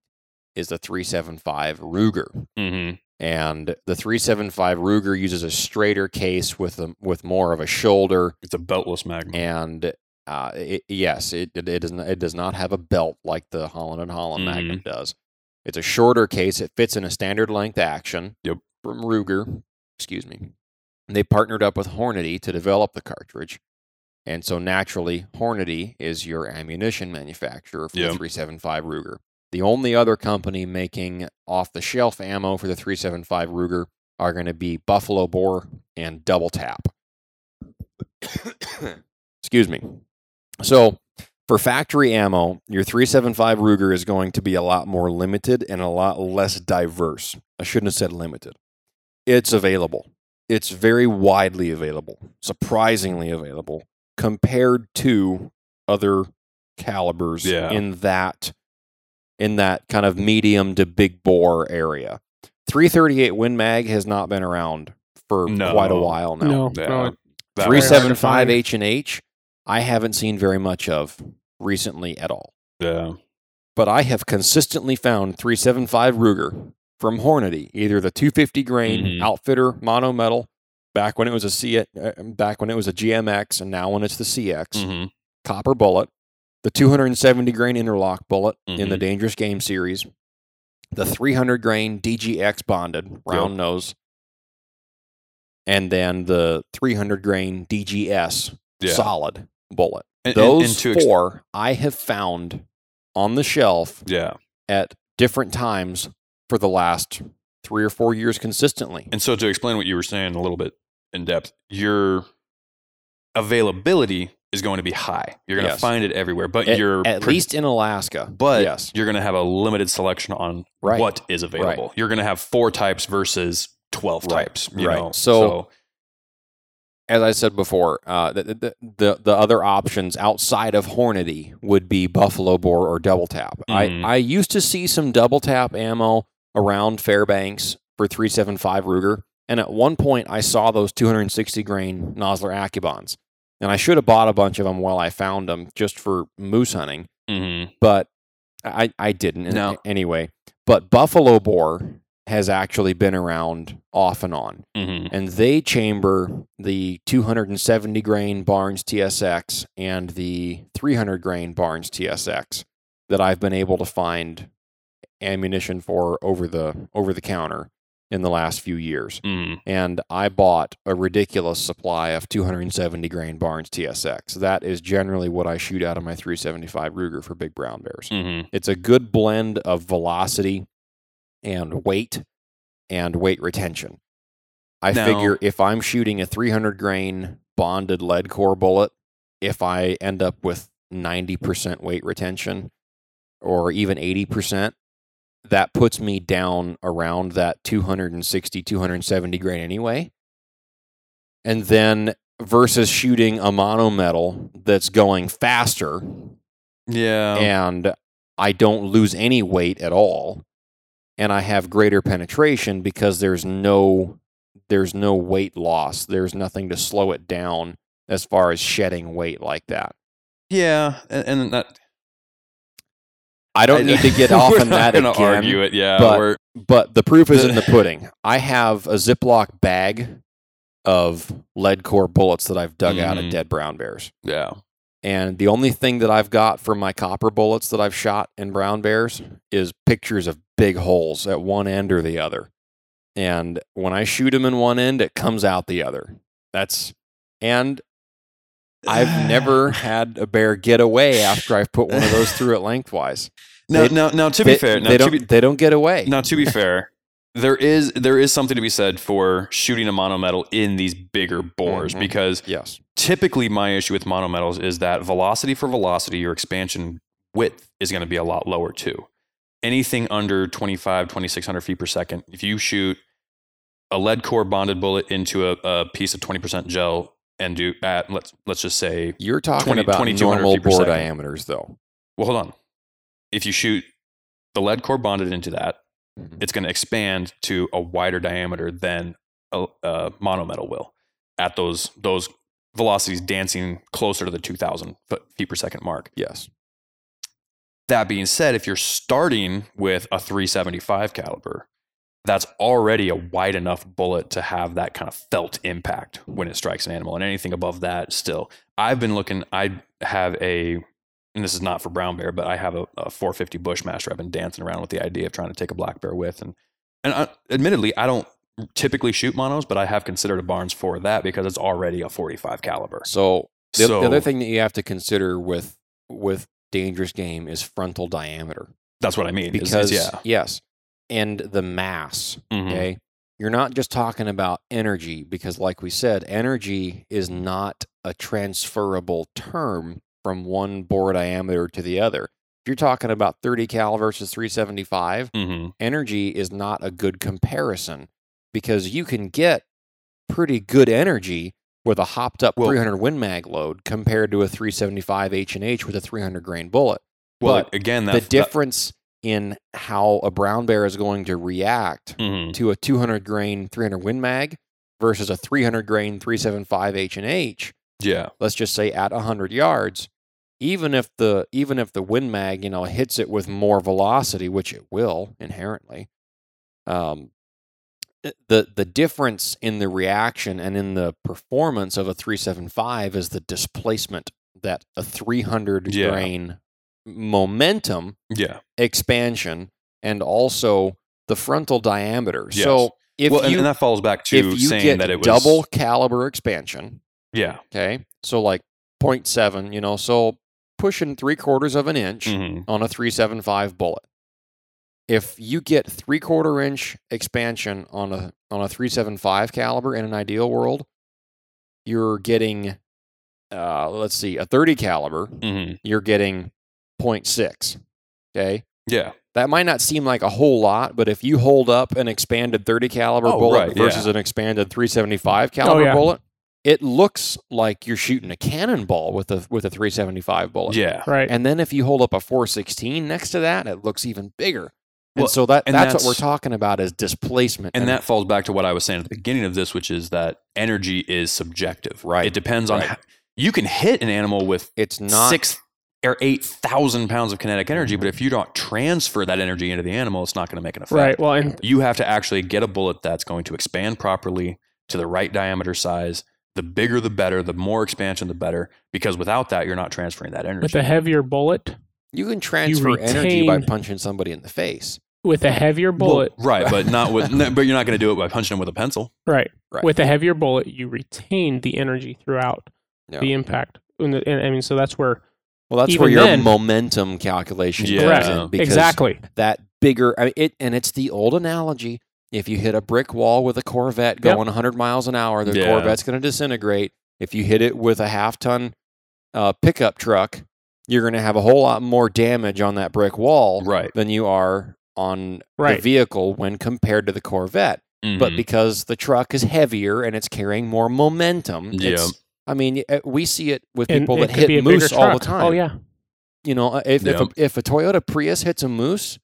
is the 375 Ruger. Mm-hmm. And the 375 Ruger uses a straighter case with a, with more of a shoulder it's a beltless Magnum. and uh, it, yes, it, it it does not, it does not have a belt like the Holland and Holland Mhm. Magnum does. It's a shorter case. It fits in a standard length action. Yep. From Ruger, excuse me. And they partnered up with Hornady to develop the cartridge, and so naturally, Hornady is your ammunition manufacturer for Yep. the 375 Ruger. The only other company making off the shelf ammo for the 375 Ruger are going to be buffalo bore and double tap. Excuse me. So, for factory ammo, your 375 Ruger is going to be a lot more limited and a lot less diverse. I shouldn't have said limited. It's available. It's very widely available, surprisingly available compared to other calibers Yeah. in that in that kind of medium to big bore area. 338 Win Mag has not been around for No. quite a while now. No, Yeah. no. That Three was- seven five find. H and H, I haven't seen very much of recently at all. Yeah. But I have consistently found 375 Ruger from Hornady, either the 250 grain Mhm. outfitter mono metal, back when it was a C, uh, back when it was a GMX, and now when it's the CX, Mhm. copper bullet, the 270 grain interlock bullet in the Mhm. Dangerous Game series, the 300 grain DGX bonded round nose, and then the 300 grain DGS Yeah. solid bullet. And- and- Those and ex- four I have found on the shelf yeah. at different times for the last three or four years consistently. And so to explain what you were saying a little bit in depth, your availability is going to be high. You're going to find it everywhere, but At, you're at pro- least in Alaska. but yes, you're going to have a limited selection on Right. what is available. You're going to have four types versus 12 Right. types, you Right. know. So- as I said before, uh, the, the the the other options outside of Hornady would be Buffalo Bore or Double Tap. Mhm. I I used to see some Double Tap ammo around Fairbanks for 375 Ruger, and at one point I saw those 260 grain Nosler AccuBonds, and I should have bought a bunch of them while I found them just for moose hunting. mhm. but I I didn't No. anyway. But Buffalo Bore has actually been around off and on, Mhm. and they chamber the 270 grain Barnes TSX and the 300 grain Barnes TSX that I've been able to find ammunition for over the over the counter in the last few years. Mhm. And I bought a ridiculous supply of 270 grain Barnes TSX. That is generally what I shoot out of my 375 Ruger for big brown bears. Mhm. It's a good blend of velocity and weight and weight retention. I Now- figure if I'm shooting a 300 grain bonded lead core bullet, if I end up with 90% weight retention or even 80%, that puts me down around that 260, 270 grain anyway. And then versus shooting a mono metal that's going faster Yeah. and I don't lose any weight at all and I have greater penetration because there's no there's no weight loss. There's nothing to slow it down as far as shedding weight like that. yeah. And, and that I don't need to get off on that again. argue it. Yeah. but- But the proof is in the pudding. I have a Ziploc bag of lead core bullets that I've dug out of Mhm. dead brown bears. yeah. And the only thing that I've got from my copper bullets that I've shot in brown bears is pictures of big holes at one end or the other. And when I shoot them in one end, it comes out the other. That's, and I've never had a bear get away after I've put one of those through it lengthwise. Now, They- now, now, to be they, fair, now, they don't, be, they don't get away. now, to be fair, there is there is something to be said for shooting a monometal in these bigger bores Mhm. because Yes. typically my issue with monometals is that velocity for velocity, your expansion width is going to be a lot lower too. Anything under 25, 2600 feet per second, if you shoot a lead core bonded bullet into a, a piece of 20% gel and do at let's let's just say You're talking 20 about 2200 normal bore diameters, though. well hold on. If you shoot the lead core bonded into that. Mm-hmm. it's going to expand to a wider diameter than a, a monometal will at those those velocities dancing closer to the 2000 foot, feet per second mark. Yes. That being said, if you're starting with a 375 caliber, that's already a wide enough bullet to have that kind of felt impact when it strikes an animal. And anything above that, still. I've been looking, I have a, and this is not for brown bear, but I have a, a 450 Bushmaster I've been dancing around with the idea of trying to take a black bear with. And, and I, admittedly, I don't typically shoot monos, but I have considered a Barnes for that because it's already a 45 caliber. So the, so the other thing that you have to consider with with dangerous game is frontal diameter that's what I mean. is- is because yeah. yes, and the mass. Mhm. Okay, you're not just talking about energy because, like we said, energy is not a transferable term from one bore diameter to the other. If you're talking about 30 cal versus 375, Mm-hmm. energy is not a good comparison because you can get pretty good energy with a hopped up Well- 300 Win Mag load compared to a 375 H and H with a 300 grain bullet. Well, But again, that, the difference in how a brown bear is going to react mhm. to a 200 grain 300 Win Mag versus a 300 grain 375 H and H, yeah, let's just say at 100 yards, even if the even if the Win Mag you know hits it with more velocity, which it will inherently, um, the the difference in the reaction and in the performance of a 375 is the displacement that a 300 Yeah. grain momentum yeah. expansion and also the frontal diameter. Yes. So if well, you and that falls back to if you saying get that it was double caliber expansion, Yeah. okay, so like 0.7, you know, so pushing three quarters of an inch mhm. on a 375 bullet. If you get three quarter inch expansion on a on a 375 caliber in an ideal world, you're getting uh, let's see, a 30 caliber, Mhm. you're getting 0.6. Okay. Yeah. That might not seem like a whole lot, but if you hold up an expanded 30 caliber Oh, bullet right, versus yeah. an expanded 375 caliber yeah. bullet, it looks like you're shooting a cannonball with a with a 375 bullet. Yeah. Right. And then if you hold up a 416 next to that, it looks even bigger. And Well, so that and that's, what we're talking about is displacement. And that falls back to what I was saying at the beginning of this, which is that energy is subjective. Right. It depends on Right. how, you can hit an animal with it's not six or eight thousand pounds of kinetic energy, but if you don't transfer that energy into the animal, it's not going to make an effect. Right. Well, and You have to actually get a bullet that's going to expand properly to the right diameter size. The bigger, the better. The more expansion, the better. Because without that, you're not transferring that energy. with a heavier bullet, you can transfer energy by punching somebody in the face. with a heavier Well, bullet, right? But not with. no, but you're not going to do it by punching them with a pencil. right. Right. With a heavier bullet, you retain the energy throughout Yeah. the impact. And, and I mean, so that's where Well, that's where your then- momentum calculation Yeah. comes in because exactly. that bigger I mean, it and it's the old analogy if you hit a brick wall with a corvette Yep. going 100 miles an hour the Yeah. corvette's going to disintegrate if you hit it with a half ton uh, pickup truck you're going to have a whole lot more damage on that brick wall Right. than you are on the vehicle when compared to the corvette but Mhm. because the truck is heavier and it's carrying more momentum Yeah. it's I mean, uh, we see it with people that hit moose all the time Oh yeah. you know, uh, if, if, a, if a Toyota Prius hits a moose,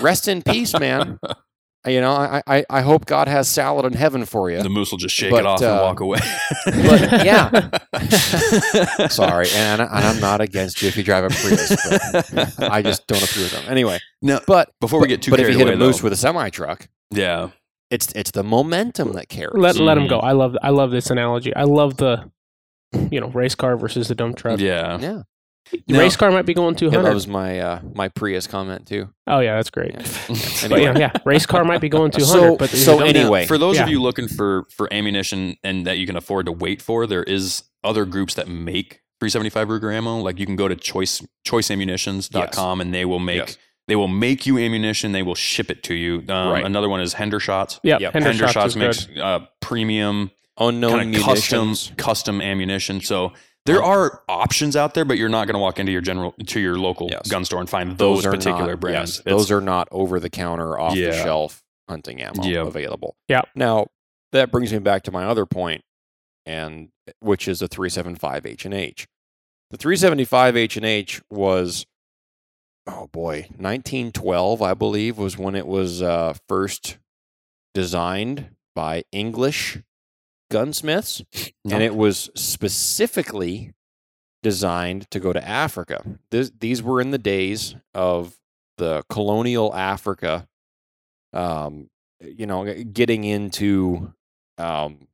rest in peace, man. You know, I, I, I hope God has salad in heaven for you. the moose will just shake But, it off uh, and walk away. but, yeah. Sorry, and, and I'm not against you if you drive a Prius. But I just don't approve of them. Anyway, Now, but before we get too but if you hit away, a moose though, with a semi truck, yeah, it's it's the momentum that carries. Let let him Mhm. go. I love I love this analogy. I love the you know race car versus the dump truck. yeah, yeah, The Now- race car might be going he 200. loves my uh, my Prius comment too. oh yeah, that's great. Yeah. But yeah, yeah, race car might be going 200. So- but so dump- any- Anyway, for those of you looking for for ammunition and that you can afford to wait for, there is other groups that make 375 Ruger ammo. Like you can go to choice choiceammunitions.com and they will make Yes. they will make you ammunition. They will ship it to you. Um, Right. Another one is Hendershots. yeah, Yep. Hendershots Hendershots is good. makes uh, premium Unknown custom custom ammunition. So there are options out there, but you're not going to walk into your general to your local Yes. gun store and find those, are particular not, brands. Yes, those are not over the counter, off the Yeah. shelf hunting ammo Yep. available. Yeah. Now that brings me back to my other point, and which is the 375 H and H. The 375 H and H was, oh boy, 1912, I believe, was when it was uh, first designed by English gunsmiths and it was specifically designed to go to Africa. This, these were in the days of the colonial Africa, um, you know, getting into um,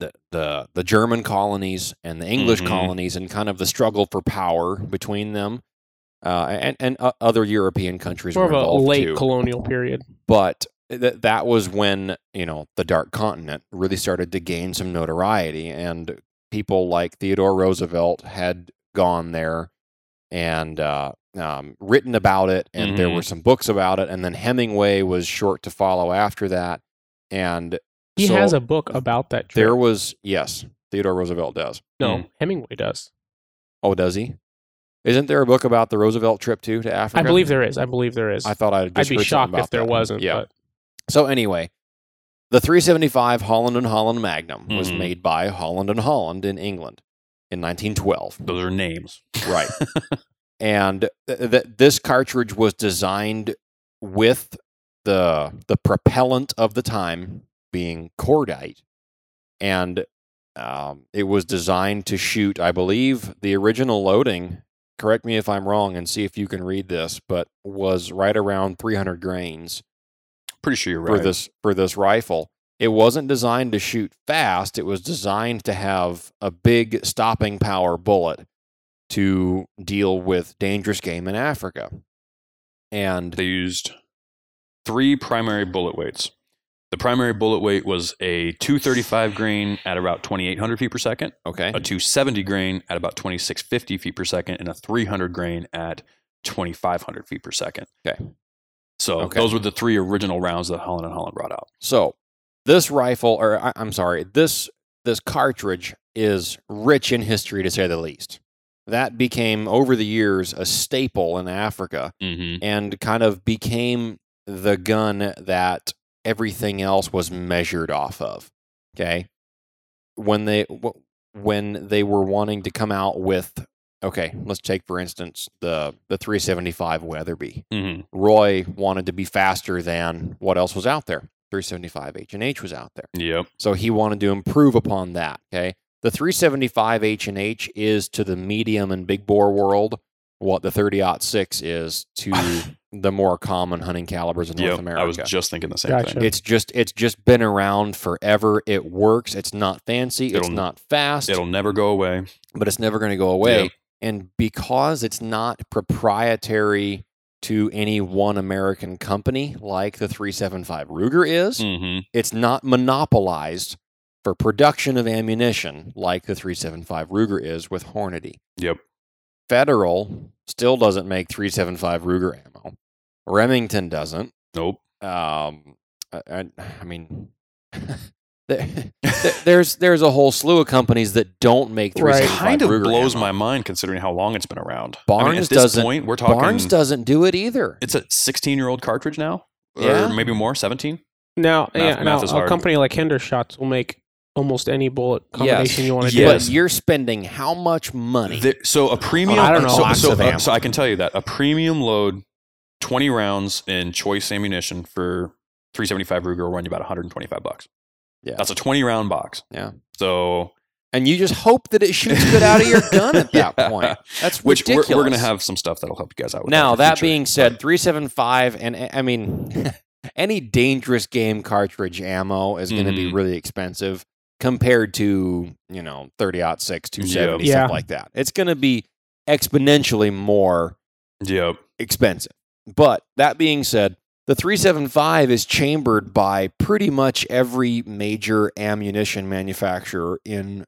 the the the German colonies and the English Mhm. colonies, and kind of the struggle for power between them. Uh, and and uh, other European countries More were of a late too colonial period. but th- that was when you know the dark continent really started to gain some notoriety and people like theodore roosevelt had gone there and uh, um, written about it and there Mhm. were some books about it and then hemingway was short to follow after that and He so has a book about that trip. There was yes, Theodore Roosevelt does. no, Mm. Hemingway does. Oh, does he? Isn't there a book about the Roosevelt trip too to Africa? I believe there is. I believe there is. I thought I'd. I'd be shocked if there that. wasn't. Yeah. But So anyway, the 375 Holland and Holland Magnum was Mhm. made by Holland and Holland in England in 1912. Those are names. Right. and th- th- this cartridge was designed with the the propellant of the time being cordite, and um, it was designed to shoot. I believe the original loading. Correct me if I'm wrong, and see if you can read this. But was right around 300 grains Pretty sure you're for this for this rifle. It wasn't designed to shoot fast. It was designed to have a big stopping power bullet to deal with dangerous game in Africa. And They used three primary bullet weights. The primary bullet weight was a 235 grain at about 2,800 feet per second, okay, a 270 grain at about 2,650 feet per second, and a 300 grain at 2,500 feet per second. Okay. So Okay. those were the three original rounds that Holland and Holland brought out. so this rifle, or I, I'm sorry, this this cartridge is rich in history to say the least. That became over the years a staple in Africa. Mm-hmm. and kind of became the gun that everything else was measured off of. Okay, when they when they were wanting to come out with okay, let's take for instance the the 375 Weatherby. Mm-hmm. Roy wanted to be faster than what else was out there. 375 H and H was out there. Yep. So he wanted to improve upon that. Okay. The 375 H and H is to the medium and big bore world what the 30 six is to the more common hunting calibers in North Yep. America. I was just thinking the same Gotcha. thing. it's just it's just been around forever. It works. It's not fancy. it's It'll- not fast, It'll never go away. but it's never going to go away. Yep. And because it's not proprietary to any one American company like the 375 Ruger is, Mm-hmm. it's not monopolized for production of ammunition like the 375 Ruger is with Hornady. Yep. Federal still doesn't make 375 Ruger ammo. Remington doesn't. Nope. Um, I, I, I mean, there's there's a whole slew of companies that don't make Right. Kind of Ruger blows ammo. my mind considering how long it's been around. I Barnes mean, at this doesn't- point, we're talking. Barnes doesn't do it either. It's a 16 year old cartridge now, Yeah. or maybe more, 17. now, Math- yeah, math now is a company like Hendershots will make almost any bullet combination you want to Yes. But you're spending how much money? There- so a premium. I don't know, So, lots so, uh, so I can tell you that a premium load, 20 rounds in choice ammunition for 375 Ruger will run you about 125 bucks. Yeah. That's a 20 round box. Yeah. So and you just hope that it shoots good out of your gun at that point. That's which we're, ridiculous. we're going to have some stuff that'll help you guys out. With Now for that being said, 375 and uh, I mean any dangerous game cartridge ammo is going to be Mhm. really expensive compared to, you know, 30 6, 270 Yeah. stuff like that. It's going to be exponentially more yep. expensive. But that being said, the 375 is chambered by pretty much every major ammunition manufacturer in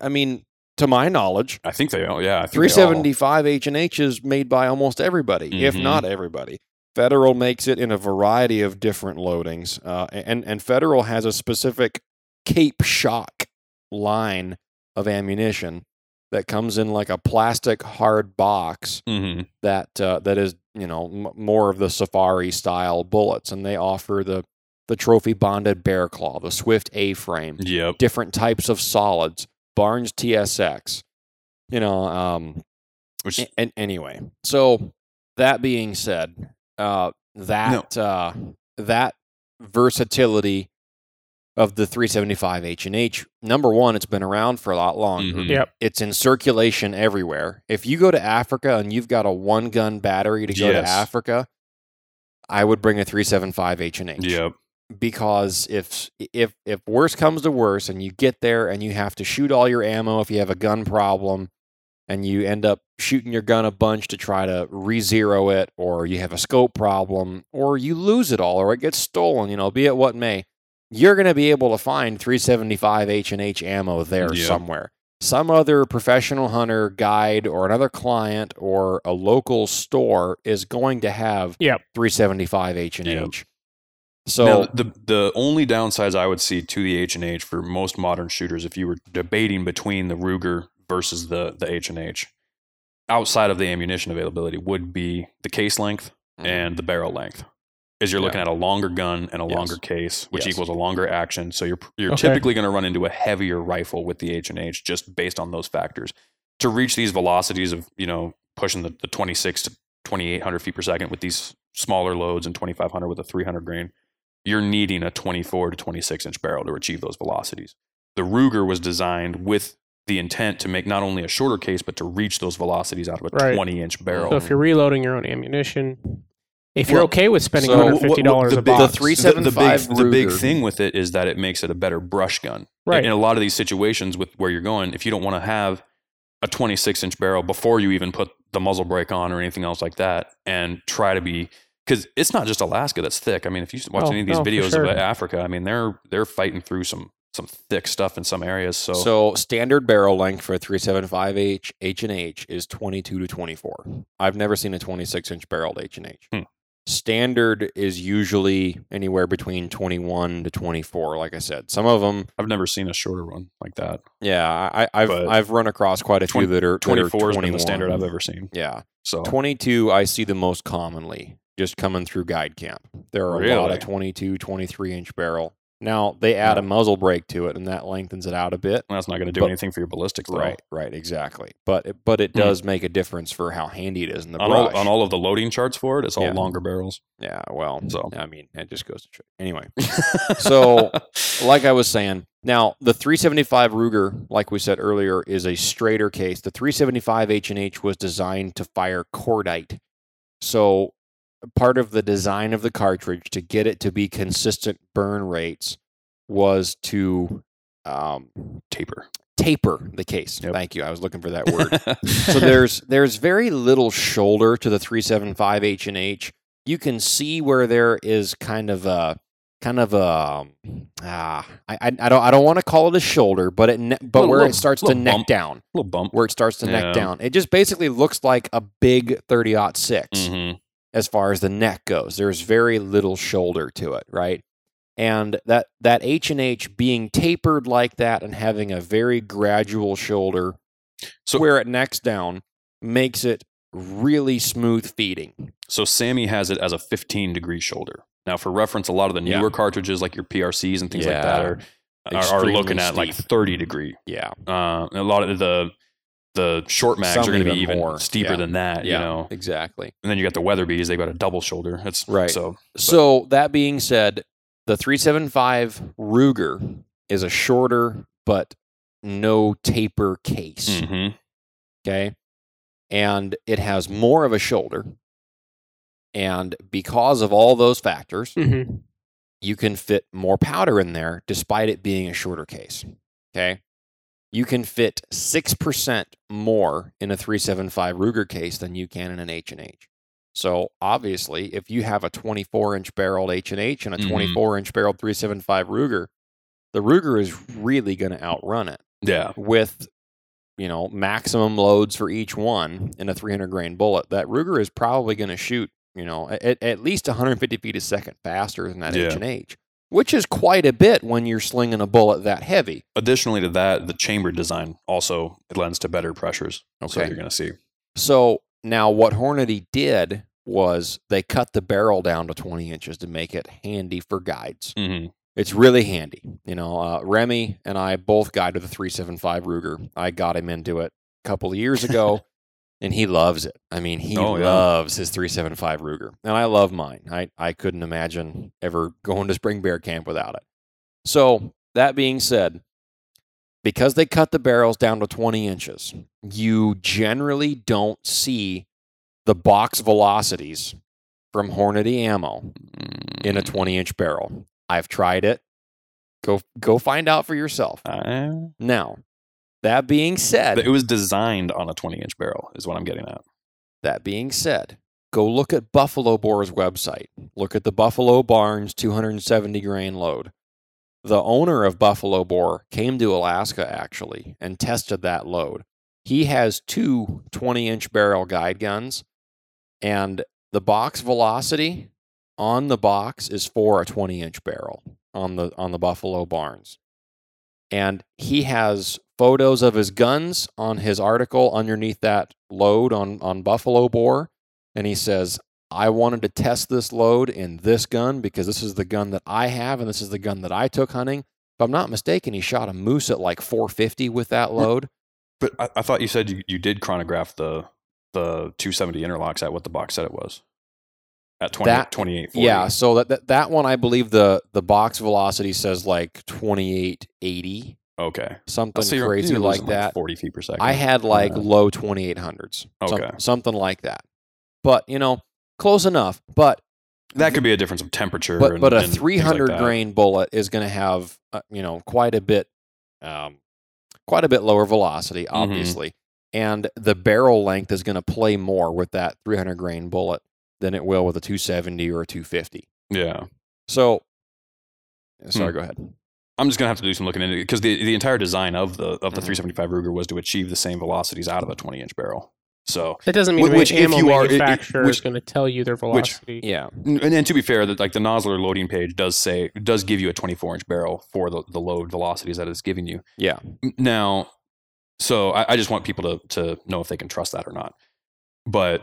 I- mean, to my knowledge, I think they all. Yeah. I think they all- 375 H and H is made by almost everybody, if Mhm. not everybody. Federal makes it in a variety of different loadings, uh, and and Federal has a specific Cape-Shok line of ammunition that comes in like a plastic hard box Mhm. that uh, that is you know m- more of the safari style bullets, and they offer the the trophy bonded bear claw, the Swift A frame, Yep. different types of solids, Barnes TSX. You know, um, Which and anyway, so that being said, uh, that uh, that versatility of the 375 H and H, number one, it's been around for a lot longer. Mhm. Yep. It's in circulation everywhere. If you go to Africa and you've got a one gun battery to go to Africa, I would bring a 375 H and H Yep. because if if if worse comes to worse and you get there and you have to shoot all your ammo if you have a gun problem and you end up shooting your gun a bunch to try to re-zero it or you have a scope problem or you lose it all or it gets stolen you know be it what may you're going to be able to find 375 H&H ammo there Yeah. somewhere some other professional hunter guide or another client or a local store is going to have Yep. 375 H&H So now, the the only downsides I would see to the H and H for most modern shooters, if you were debating between the Ruger versus the the H and H, outside of the ammunition availability, would be the case length Mhm. and the barrel length. Is you're Yeah. looking at a longer gun and a Yes. longer case, which Yes. equals a longer action. So you're you're Okay. typically going to run into a heavier rifle with the H and H just based on those factors. To reach these velocities of you know pushing the, the 26 to 2800 feet per second with these smaller loads and 2500 with a 300 grain, you're needing a 24 to 26 inch barrel to achieve those velocities. The Ruger was designed with the intent to make not only a shorter case but to reach those velocities out of a Right. 20 inch barrel. So if you're reloading your own ammunition, if you're Well, okay with spending so $150 what- a big- box, the three- the, the big the big thing with it is that it makes it a better brush gun. Right. In a lot of these situations with where you're going, if you don't want to have a 26 inch barrel before you even put the muzzle brake on or anything else like that, and try to be because it's not just Alaska that's thick. I mean, if you watch Oh, any of these oh, no, videos sure. of Africa, I mean they're they're fighting through some some thick stuff in some areas. So, So standard barrel length for a 375H H and H is 22 to 24. I've never seen a 26 inch barreled H and H. Hmm. Standard is usually anywhere between 21 to 24. Like I said, some of them, I've never seen a shorter one like that. yeah, I, I've I've run across quite a 20 few that are that are 24 has been 21. the standard I've ever seen. Yeah, So 22 I see the most commonly just coming through guide camp. There are a lot of 22, 23 inch barrel. Now they add a muzzle brake to it, and that lengthens it out a bit. that's not going to do But- anything for your ballistics, though. Right, right, exactly. But it, but it Hmm. does make a difference for how handy it is in the On all, on all of the loading charts for it, it's all Yeah. longer barrels. yeah, well, So. I mean, it just goes to show. Anyway, So- like I was saying, now the 375 Ruger, like we said earlier, is a straighter case. The 375 H and H was designed to fire cordite, so part of the design of the cartridge to get it to be consistent burn rates was to um, taper. taper the case. Yep. Thank you. I was looking for that word. so there's there's very little shoulder to the 375 H and H. You can see where there is kind of a kind of a um, ah I I, don't I don't want to call it a shoulder, but it ne- but Little- where little- it starts to neck bump. down, little bump. where it starts to Yeah. neck down. It just basically looks like a big 30 6 hmm as far as the neck goes. There's very little shoulder to it, right? And that that H and H being tapered like that and having a very gradual shoulder So- where it necks down makes it really smooth feeding. So SAAMI has it as a 15 degree shoulder. Now, for reference, a lot of the Yeah. newer cartridges, like your PRCs and things like that, are are, are looking at like 30 degree. Yeah. Uh, a lot of the the short mags Some are going to be even more. steeper Yeah. than that. Yeah. You know, Exactly. and then you got the Weatherbys. they've got a double shoulder. That's Right. So So that being said, the 375 Ruger is a shorter but no taper case. mhm. okay and it has more of a shoulder and because of all those factors Mhm. you can fit more powder in there despite it being a shorter case okay you can fit 6% more in a 375 Ruger case than you can in an H&H. So obviously, if you have a 24 inch barreled H&H and a Mhm. 24 inch barreled 375 Ruger, the Ruger is really going to outrun it yeah, with you know maximum loads for each one in a 300 grain bullet that ruger is probably going to shoot you know at, at least 150 feet a second faster than that h and h which is quite a bit when you're slinging a bullet that heavy Additionally to that, the chamber design also it lends to better pressures. So Okay. you're going to see. so now what hornady did was they cut the barrel down to 20 inches to make it handy for guides hmm It's really handy. You know, uh, Remy and I both guided the 375 Ruger. I got him into it a couple of years ago, and he loves it. I mean, he Oh, yeah. loves his 375 Ruger, and I love mine. I, I couldn't imagine ever going to Spring Bear Camp without it. So, that being said, because they cut the barrels down to 20 inches, you generally don't see the box velocities from Hornady ammo in a 20 inch barrel. I've tried it. Go go find out for yourself. Uh, Now, that being said, it was designed on a 20 inch barrel, is what I'm getting at. that being said, go look at Buffalo Bore's website. Look at the Buffalo Barnes 270 grain load. The owner of Buffalo Bore came to Alaska actually and tested that load. He has two 20 inch barrel guide guns, and the box velocity on the box is for a 20 inch barrel on the on the Buffalo Barnes, and he has photos of his guns on his article underneath that load on on Buffalo Bore, and he says. I wanted to test this load in this gun because this is the gun that I have and this is the gun that I took hunting. If I'm not mistaken, he shot a moose at like 450 with that load. But I, I thought you said you, you did chronograph the the 270 interlocks at what the box said it was at 20, That- 28. Yeah, so that, that that one I believe the the box velocity says like 2880, Okay. something So crazy like that. 40 feet per second. I had like Yeah. low 2800s. some- Okay. something like that. But, you know, close enough. But that could be a difference of temperature. but and- but a and things like 300 grain bullet is going to have uh, you know quite a bit um, quite a bit lower velocity Mm-hmm. obviously and the barrel length is going to play more with that 300 grain bullet than it will with a 270 or a 250 Yeah. so sorry Hmm. go ahead I'm just gonna have to do some looking into it because the, the entire design of the of the Mhm. 375 Ruger was to achieve the same velocities out of a 20 inch barrel. So, That doesn't mean Which- which, which if ammo you are- it- it- manufacturer which- is going to tell you their velocity. Which, yeah and, and to be fair, that like the Nosler loading page does say does give you a 24 inch barrel for the, the load velocities that it's giving you. yeah Now, so I, I just want people to to know if they can trust that or not. But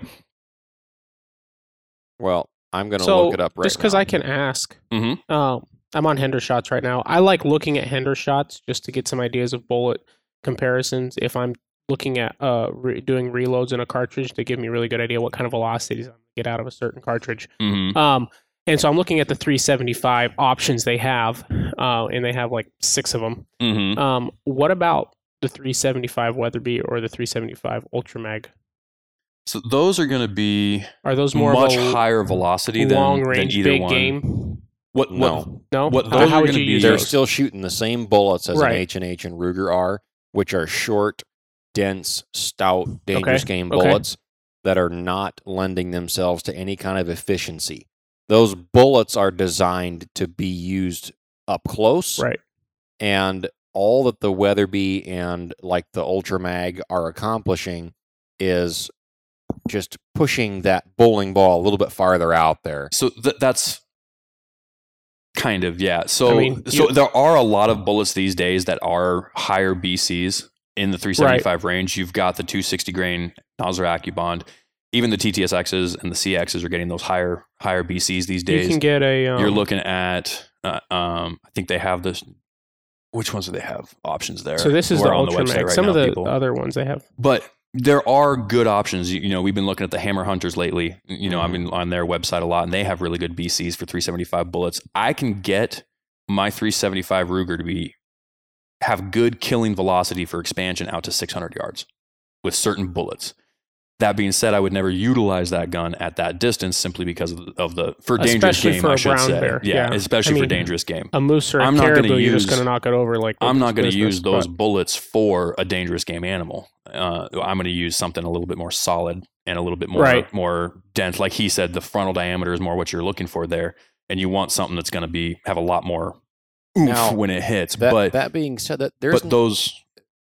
well i'm going to so look it up right just because. I can ask, Mhm. um, I'm on Hendershots right now. I like looking at Hendershots just to get some ideas of bullet comparisons. If I'm looking at uh, re- doing reloads in a cartridge to give me a really good idea what kind of velocities I'm to get out of a certain cartridge. mhm. Um, and so I'm looking at the 375 options they have, uh, and they have like six of them. Mhm. Um, what about the 375 Weatherby or the 375 Ultramag? so those are going to be Are those more much of a higher velocity than, long than range either big one. game? What, what No. No, What those how are would gonna you be use they're those. those? still shooting the same bullets as Right. an H&H and Ruger are, which are short, dense, stout, dangerous Okay, game okay. bullets that are not lending themselves to any kind of efficiency. Those bullets are designed to be used up close, Right. and all that the Weatherby and like the Ultramag are accomplishing is just pushing that bowling ball a little bit farther out there. So th- that's kind of yeah. So I mean, so there are a lot of bullets these days that are higher BCs in the 375 range. You've got the 260 grain Nosler AccuBond. Even the TTSXs and the CXs are getting those higher higher BCs these days. You can get a. Um, You're looking at uh, um I think they have this which ones do they have options there? So this is the We're on Ultramag. website right Some of the people. other ones they have. but there are good options. You, you know, we've been looking at the Hammer Hunters lately. You know, I've Mm-hmm. been on their website a lot, and they have really good BCs for 375 bullets. I can get my 375 Ruger to be have good killing velocity for expansion out to 600 yards with certain bullets. That being said, I would never utilize that gun at that distance simply because of the, of the for dangerous Especially game. for I should say, bear, yeah, yeah. especially I for dangerous game. A moose or a I'm not gonna caribou, you're just use- going to knock it over like. I'm not going to use those but- bullets for a dangerous game animal. Uh, I'm going to use something a little bit more solid and a little bit more Right. more dense. Like he said, the frontal diameter is more what you're looking for there, and you want something that's going to be have a lot more oomph Now, when it hits. That, but that being said, that there's but those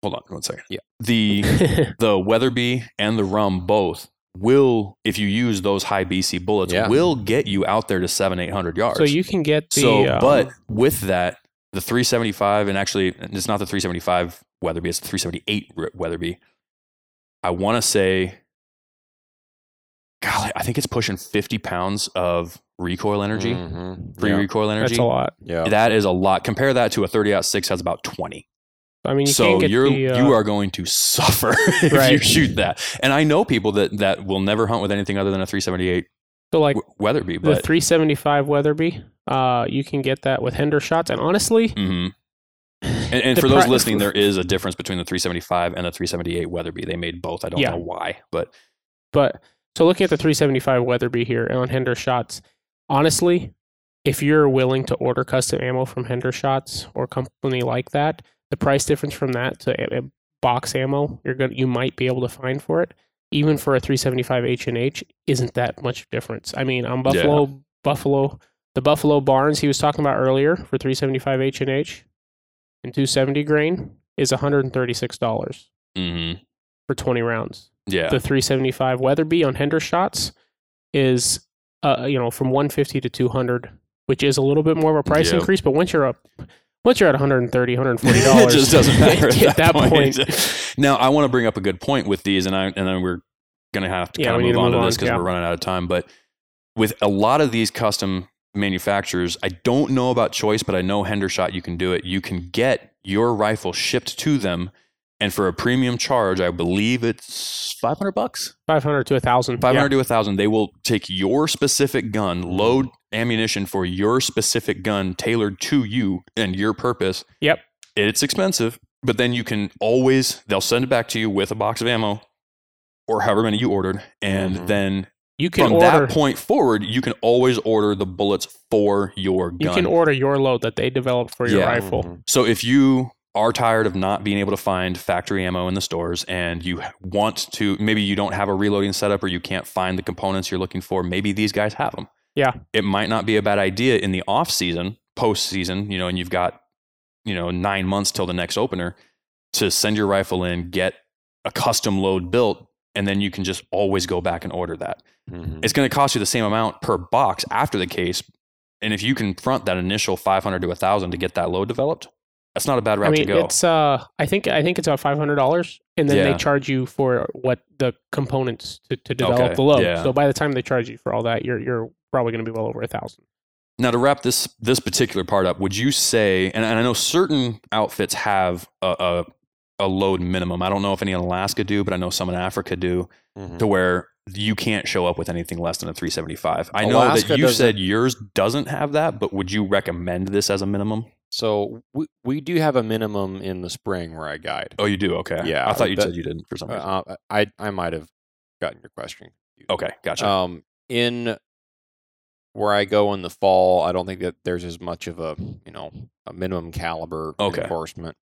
hold on one second. Yeah. the the Weatherby and the RUM both will, if you use those high BC bullets, Yeah. will get you out there to seven eight hundred yards. so you can get the. So, um, but with that, the 375, and actually, it's not the 375 Weatherby, it's the 378 Weatherby. I want to say, golly, I think it's pushing 50 pounds of recoil energy, Mhm. free yeah. recoil that's energy. a lot. Yeah. That is a lot. Compare that to a 30 out 6 has about 20. I mean, you so can't get you're the. Uh, you are going to suffer if you shoot that. And I know people that that will never hunt with anything other than a 378 so like W- Weatherby, the 375 Weatherby. Uh, you can get that with Hendershots, and honestly, Mhm. And, and for those pri- listening, there is a difference between the 375 and the 378 Weatherby. They made both. I don't Yeah. know why, but But so looking at the 375 Weatherby here on Hendershots, honestly, if you're willing to order custom ammo from Hendershots or company like that, the price difference from that to box ammo you're going you might be able to find for it, even for a 375 H and H, isn't that much difference. I mean, on Buffalo, Buffalo, the Buffalo Barnes he was talking about earlier for 375 H and H and 270 grain is 136 dollars mhm. for 20 rounds yeah, the 375 Weatherby on Hendershots is uh, you know, from 150 to 200, which is a little bit more of a price Yeah. increase. But once you're up, once you're at 130, 140 it just doesn't matter at that point. now, I want to bring up a good point with these, and I and then we're gonna have to Yeah, kind of need move on to this because yeah. we're running out of time. But with a lot of these custom manufacturers, I don't know about choice, but I know Hendershot you can do it. You can get your rifle shipped to them, and for a premium charge, I believe it's five hundred bucks. 500 to 1,000. 500 to 1000 they will take your specific gun load ammunition for your specific gun tailored to you and your purpose Yep. it's expensive but then you can always they'll send it back to you with a box of ammo or however many you ordered and Mhm. then You can from order. that point forward you can always order the bullets for your gun you can order your load that they developed for your Yeah. rifle. Mhm. so if you are tired of not being able to find factory ammo in the stores and you want to maybe you don't have a reloading setup or you can't find the components you're looking for maybe these guys have them Yeah. it might not be a bad idea in the off season post season you know and you've got you know 9 months till the next opener to send your rifle in get a custom load built and then you can just always go back and order that Mhm. it's going to cost you the same amount per box after the case and if you can front that initial 500 to 1000 to get that load developed that's not a bad route I mean, to go it's uh, I think I think it's about five hundred dollars, and then Yeah. they charge you for what the components to, to develop Okay, the load. yeah. So by the time they charge you for all that, you're you're probably going to be well over a thousand. Now, to wrap this this particular part up, would you say? And, and I know certain outfits have a, a a load minimum. I don't know if any in Alaska do, but I know some in Africa do, Mhm. to where you can't show up with anything less than a 375. I know Alaska that you said yours doesn't have that, but would you recommend this as a minimum? So we, we do have a minimum in the spring where I guide. Oh, you do. Okay. Yeah, I thought you that- said you didn't for some reason. Uh, I I might have gotten your question. okay, gotcha. Um, in where I go in the fall, I don't think that there's as much of a you know a minimum caliber Okay. enforcement.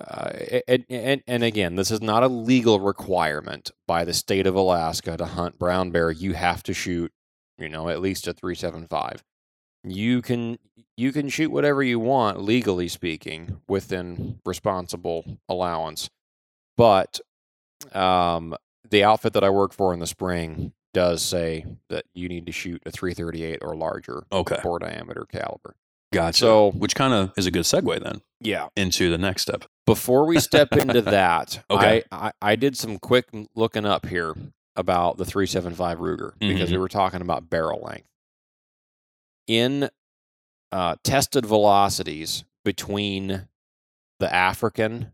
Uh, and, and and again, this is not a legal requirement by the state of Alaska to hunt brown bear. You have to shoot, you know, at least a three seven five. You can you can shoot whatever you want legally speaking within responsible allowance, but um, the outfit that I work for in the spring does say that you need to shoot a 338 or larger okay, bore diameter caliber. Gotcha. So which kind of is a good segue then yeah, into the next step. before we step into that, Okay. I, I I did some quick looking up here about the 375 Ruger because Mhm. we were talking about barrel length. In uh, tested velocities between the African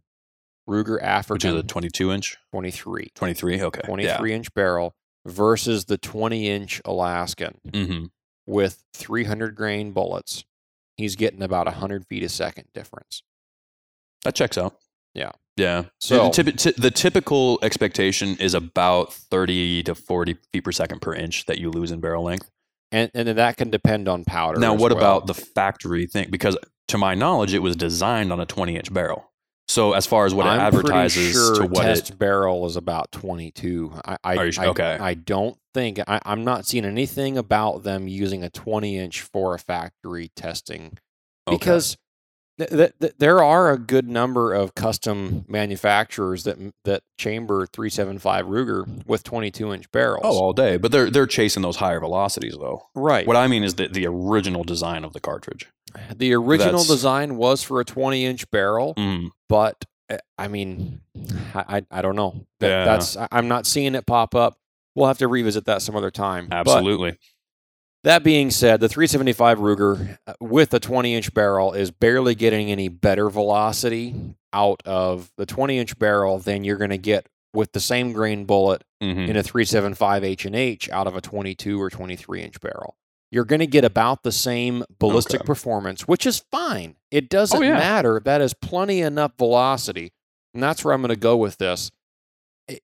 Ruger Which is African a 22 inch, 23 23. Okay, 23 inch barrel versus the 20 inch Alaskan Yeah. hmm with 300 grain bullets, he's getting about 100 feet a second difference. That checks out. Yeah. Yeah. So- the, typi- ty- the typical expectation is about 30 to 40 feet per second per inch that you lose in barrel length. And, and then that can depend on powder. Now, what well. about the factory thing? Because to my knowledge, it was designed on a 20 inch barrel. So as far as what it I'm advertises sure to what test it, barrel is about 22. I, I, Are you su- I- okay. I don't think I, I'm not seeing anything about them using a 20 inch for a factory testing Okay. because th- th- th- there are a good number of custom manufacturers that that chamber 375 Ruger with 22 inch barrels. oh, all day, but they're they're chasing those higher velocities though. right. What I mean is the the original design of the cartridge. The original That's- design was for a 20 inch barrel, Mm. but uh, I mean, I, I, I don't know. That, Yeah. That's I'm not seeing it pop up. We'll have to revisit that some other time. But Absolutely. that being said, the 375 Ruger uh, with a 20 inch barrel is barely getting any better velocity out of the 20 inch barrel than you're going to get with the same grain bullet Mhm. in a 375 H and H out of a 22 or 23 inch barrel. You're going to get about the same ballistic Okay. performance, which is fine. It doesn't Oh, yeah. matter. That is plenty enough velocity, and that's where I'm going to go with this.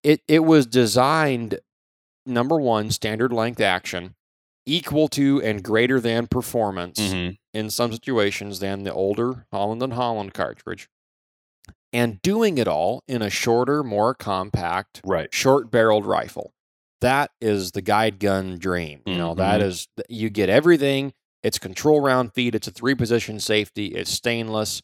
It, it was designed number one standard length action, equal to and greater than performance Mhm. in some situations than the older Holland and Holland cartridge, and doing it all in a shorter, more compact Right. short barreled rifle. That is the guide gun dream. You know, that Mhm. is, you get everything. It's control round feed. It's a three position safety. It's stainless.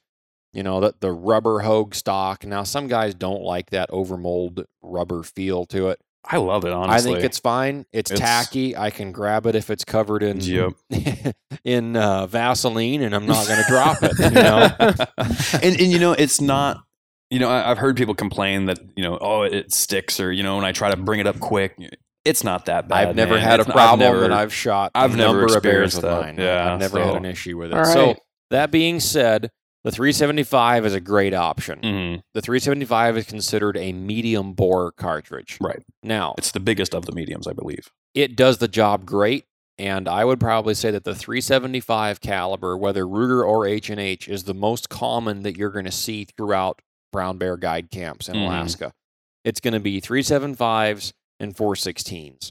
You know, the, the rubber Hogue stock. Now, some guys don't like that overmold rubber feel to it. I love it. Honestly. I think it's fine. It's, It's- tacky. I can grab it if it's covered in Yep. in uh, Vaseline, and I'm not going to drop it. You know, and and you know it's not. You know, I, I've heard people complain that you know, oh, it sticks, or you know, when I try to bring it up quick, it's not that bad. I've never man. had a It's not- problem, I've never, and I've shot. a I've never number of bears experienced with that. mine. Yeah, I've never had an issue with it. All So that being said, the 375 is a great option. Mhm. The 375 is considered a medium bore cartridge. Right. Now, It's the biggest of the mediums, I believe. it does the job great. And I would probably say that the 375 caliber, whether Ruger or H&H, is the most common that you're going to see throughout brown bear guide camps in Mhm. Alaska. It's going to be 375s and 416s,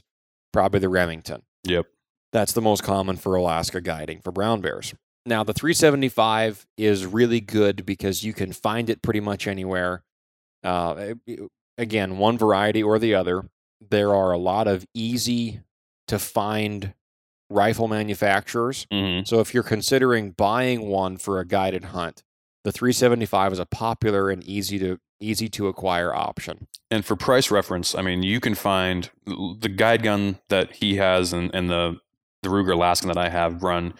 probably the Remington. Yep. That's the most common for Alaska guiding for brown bears. Now, the 375 is really good because you can find it pretty much anywhere. Uh, again, one variety or the other. There are a lot of easy to find rifle manufacturers. hmm So if you're considering buying one for a guided hunt, the 375 is a popular and easy to easy to acquire option. And for price reference, I mean, you can find the guide gun that he has and, and the the Ruger Alaskan that I have run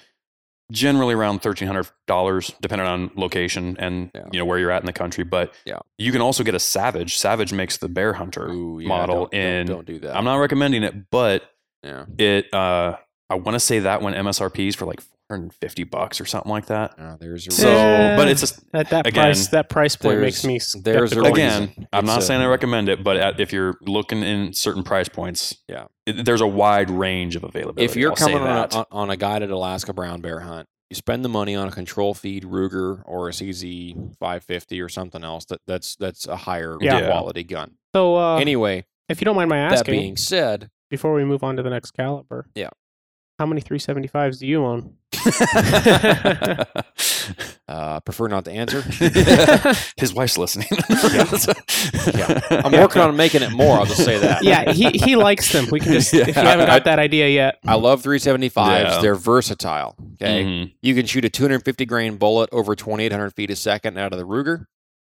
generally around thirteen hundred dollars, depending on location and Yeah. you know where you're at in the country. But Yeah. you can also get a Savage. Savage makes the Bear Hunter Ooh, yeah, model, don't, don't- and don't, do that. I'm not recommending it, but Yeah. it uh, I want to say that one MSRP is for like 450 bucks or something like that. Uh, there's a So, Yeah. but it's just At that Again, price, that price point makes me there's- there's a skeptical. reason. again, I'm It's not a- saying I recommend it, but at, if you're looking in certain price points, Yeah. it- there's a wide range of availability. if you're I'll coming on a, on- on a guided Alaska brown bear hunt, you spend the money on a control feed Ruger or a CZ 550 or something else that that's that's a higher Yeah. quality gun. So, uh, anyway, if you don't mind my asking, that asking, being said, before we move on to the next caliber, Yeah. How many 375s do you own? uh, prefer not to answer. His wife's listening. Yeah. I'm working on making it more. I'll just say that. yeah, he, he likes them. We can just, if you haven't I- got that idea yet. I love 375s. Yeah. They're versatile. Okay. Mhm. You can shoot a 250 grain bullet over 2,800 feet a second out of the Ruger,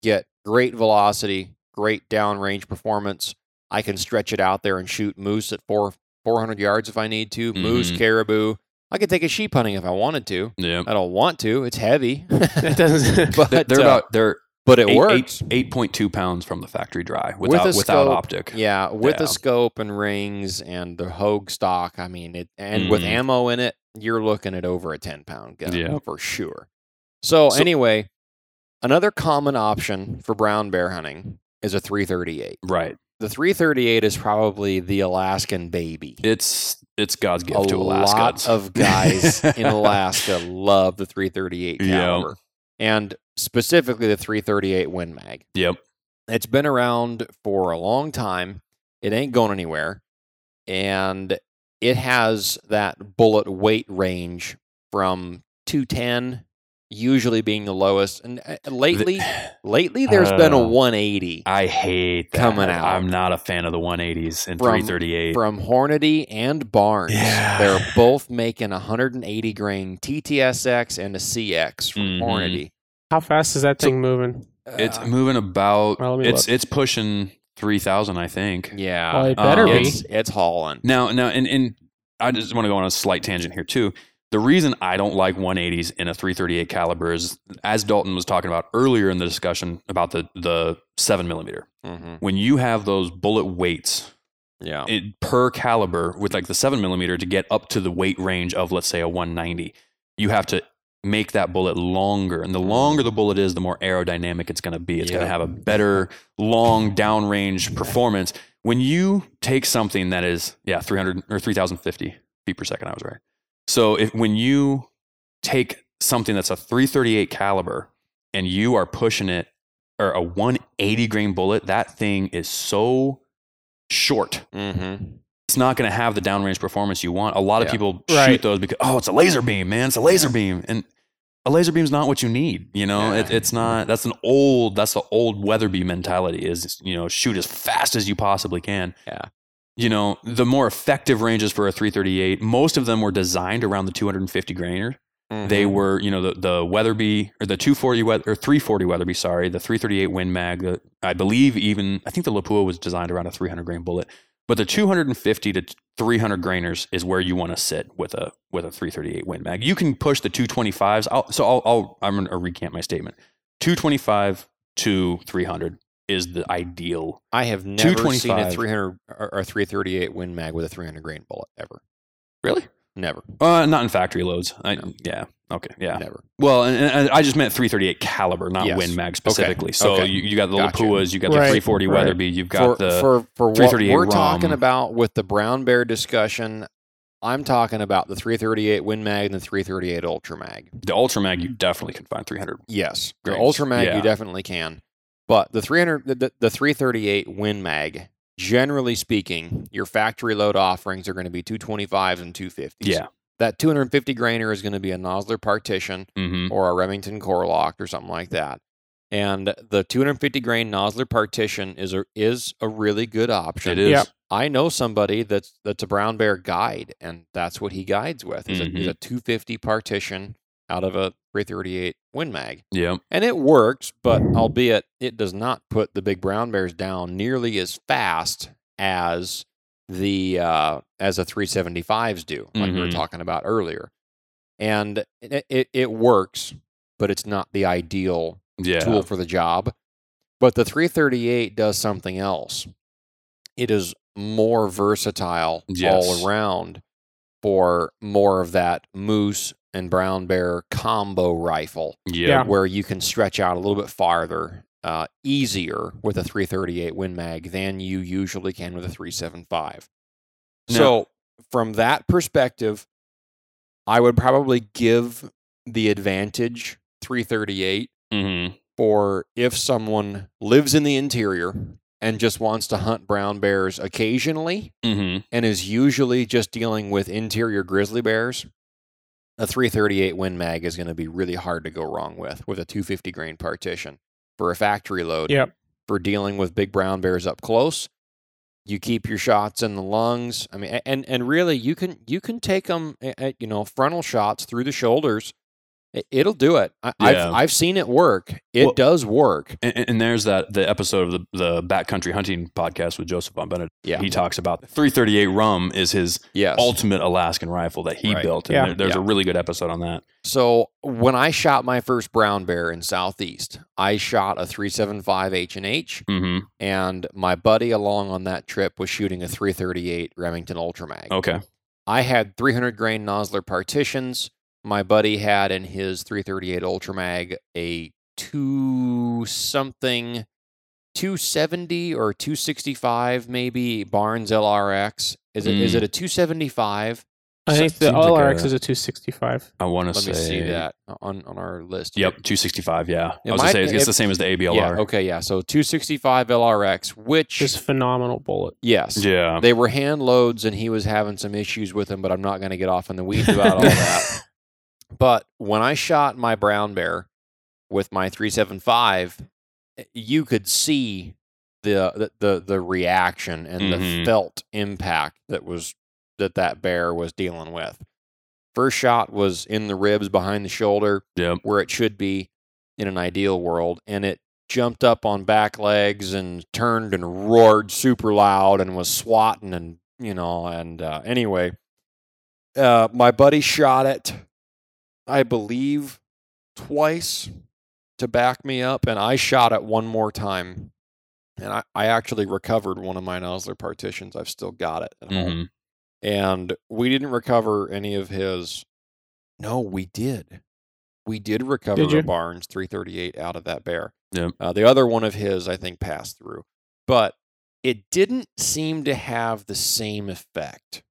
get great velocity, great downrange performance. I can stretch it out there and shoot moose at four 400 yards if I need to, moose, Mhm. caribou. I could take a sheep hunting if I wanted to. Yeah. I don't want to. It's heavy, It doesn't. but They're uh, about they're but it eight, works. eight point two pounds from the factory dry without a without scope, optic. Yeah, with Yeah. a scope and rings and the Hogue stock. I mean, it and with Mhm. ammo in it, you're looking at over a 10 pound gun Yeah. for sure. So, So- anyway, another common option for brown bear hunting is a 338. Right. The 338 is probably the Alaskan baby. It's it's God's gift a to Alaska. A lot of guys in Alaska love the 338 Yeah. caliber, and specifically the 338 Win Mag. Yep. It's been around for a long time. It ain't going anywhere. And it has that bullet weight range from 210 usually being the lowest. And uh, lately, lately there's been a Uh, 180 I hate that. Coming out. I'm not a fan of the 180s and From- 338. from Hornady and Barnes. Yeah. They're both making a 180 grain TTSX and a CX from Mhm. Hornady. How fast is that So- thing moving? it's Uh, moving about. Well, it's look. it's pushing 3,000, I think. yeah. Well, it better um, be. it's, it's hauling. Now, now, and, and I just want to go on a slight tangent here too. The reason I don't like 180s in a 338 caliber is, as Dalton was talking about earlier in the discussion about the the seven millimeter. hmm When you have those bullet weights Yeah. it, per caliber with like the seven millimeter to get up to the weight range of let's say a 190, you have to make that bullet longer, and the longer the bullet is, the more aerodynamic it's going to be. It's going to have a better long downrange performance. When you take something that is yeah 300 or 3050 feet per second, I was right. So if when you take something that's a 338 caliber and you are pushing it or a 180 grain bullet, that thing is so short mm-hmm. it's not going to have the downrange performance you want. A lot of Yeah. people Right. shoot those because oh, it's a laser beam, man. It's a laser beam, and a laser beam's not what you need. You know, Yeah. it, it's not. That's an old. That's the old Weatherby mentality. Is you know, shoot as fast as you possibly can. Yeah. You know, the more effective ranges for a 338. Most of them were designed around the 250 grainer. They Mm-hmm. were, you know, the the Weatherby or the 240 Weather or 340 Weatherby, sorry, the 338 Win Mag. The, I believe even I think the Lapua was designed around a 300 grain bullet. But the 250 to 300 grainers is where you want to sit with a with a 338 Win Mag. You can push the 225s. I'll, so I'll, I'll I'm going to recant my statement. 225 to 300 is the ideal. I have never seen a 300 or, or 338 Win Mag with a 300 grain bullet ever. Really? Never. Uh, not in factory loads. I, No. Yeah. Okay. Yeah. Never. Well, and, and I just meant 338 caliber, not Yes. Win Mag specifically. So Okay. you, you got the Gotcha. Lapuas, you got the 340 Right. Weatherby, you've got for, the for for what 338 we're talking about with the brown bear discussion, I'm talking about the 338 Win Mag and the 338 Ultra Mag. the Ultra Mag. You definitely can find 300. Yes, the Ultra Mag Yeah. you definitely can, but the 300 the, the, the 338 Win Mag, generally speaking, your factory load offerings are going to be 225s and 250s. Yeah. that 250 grainer is going to be a Nosler partition Mm-hmm. or a Remington Core-Lokt or something like that. And the 250 grain Nosler partition is a is a really good option. It is. Yep. I know somebody that's that's a brown bear guide, and that's what he guides with. Is, Mm-hmm. a, is a 250 partition out of a 338 Win Mag, Yeah. and it works, but albeit it does not put the big brown bears down nearly as fast as the uh, as the 375s do, like we were Mhm. talking about earlier. And it, it, it works, but it's not the ideal Yeah. tool for the job. But the 338 does something else. It is more versatile Yes. all around for more of that moose and brown bear combo rifle, Yeah. Yeah. where you can stretch out a little bit farther, uh, easier with a 338 Win Mag than you usually can with a 375. Now- So, from that perspective, I would probably give the advantage 338 Mm-hmm. for if someone lives in the interior and just wants to hunt brown bears occasionally Mm-hmm. and is usually just dealing with interior grizzly bears, a 338 Win Mag is going to be really hard to go wrong with, with a 250 grain partition for a factory load. Yep. For dealing with big brown bears up close, you keep your shots in the lungs. I mean, and and really, you can you can take them, you know, frontal shots through the shoulders. It- It'll do it. I, Yeah. I've I've seen it work. It Well- does work. And, and there's that the episode of the the backcountry hunting podcast with Joseph Von Benedikt. Yeah. He talks about the 338 RUM is his Yes. ultimate Alaskan rifle that he Right. built. And Yeah. there- there's Yeah. a really good episode on that. So when I shot my first brown bear in Southeast, I shot a 375 H and H, Mm-hmm. and my buddy along on that trip was shooting a 338 Remington Ultra Mag. Okay. I had 300 grain Nosler partitions. My buddy had in his 338 Ultra Mag a two something 270 or 265 maybe Barnes LRX. Is it is Mm. it a 275? I think the LRX like a- is a 265. I want to Let me see that on on our list. Yep, 265. Yeah, It I was gonna say it's, it's it- the same as the ABLR. Yeah. Okay. Yeah. So 265 LRX, which is phenomenal bullet. yes, Yeah. they were hand loads, and he was having some issues with them. But I'm not going to get off in the weeds about all that. But when I shot my brown bear with my 375, you could see the the the, the reaction and the Mhm. felt impact that was that that bear was dealing with. First shot was in the ribs behind the shoulder Yep. where it should be in an ideal world and it jumped up on back legs and turned and roared super loud and was swatting and you know and uh, anyway uh, my buddy shot it i believe twice to back me up and i shot it one more time and i, I actually recovered one of my Nosler partitions i've still got it Mhm. and we didn't recover any of his. No, we did. We did recover Did a? Barnes 338 out of that bear. Yep. Uh, the other one of his, I think, passed through, but it didn't seem to have the same effect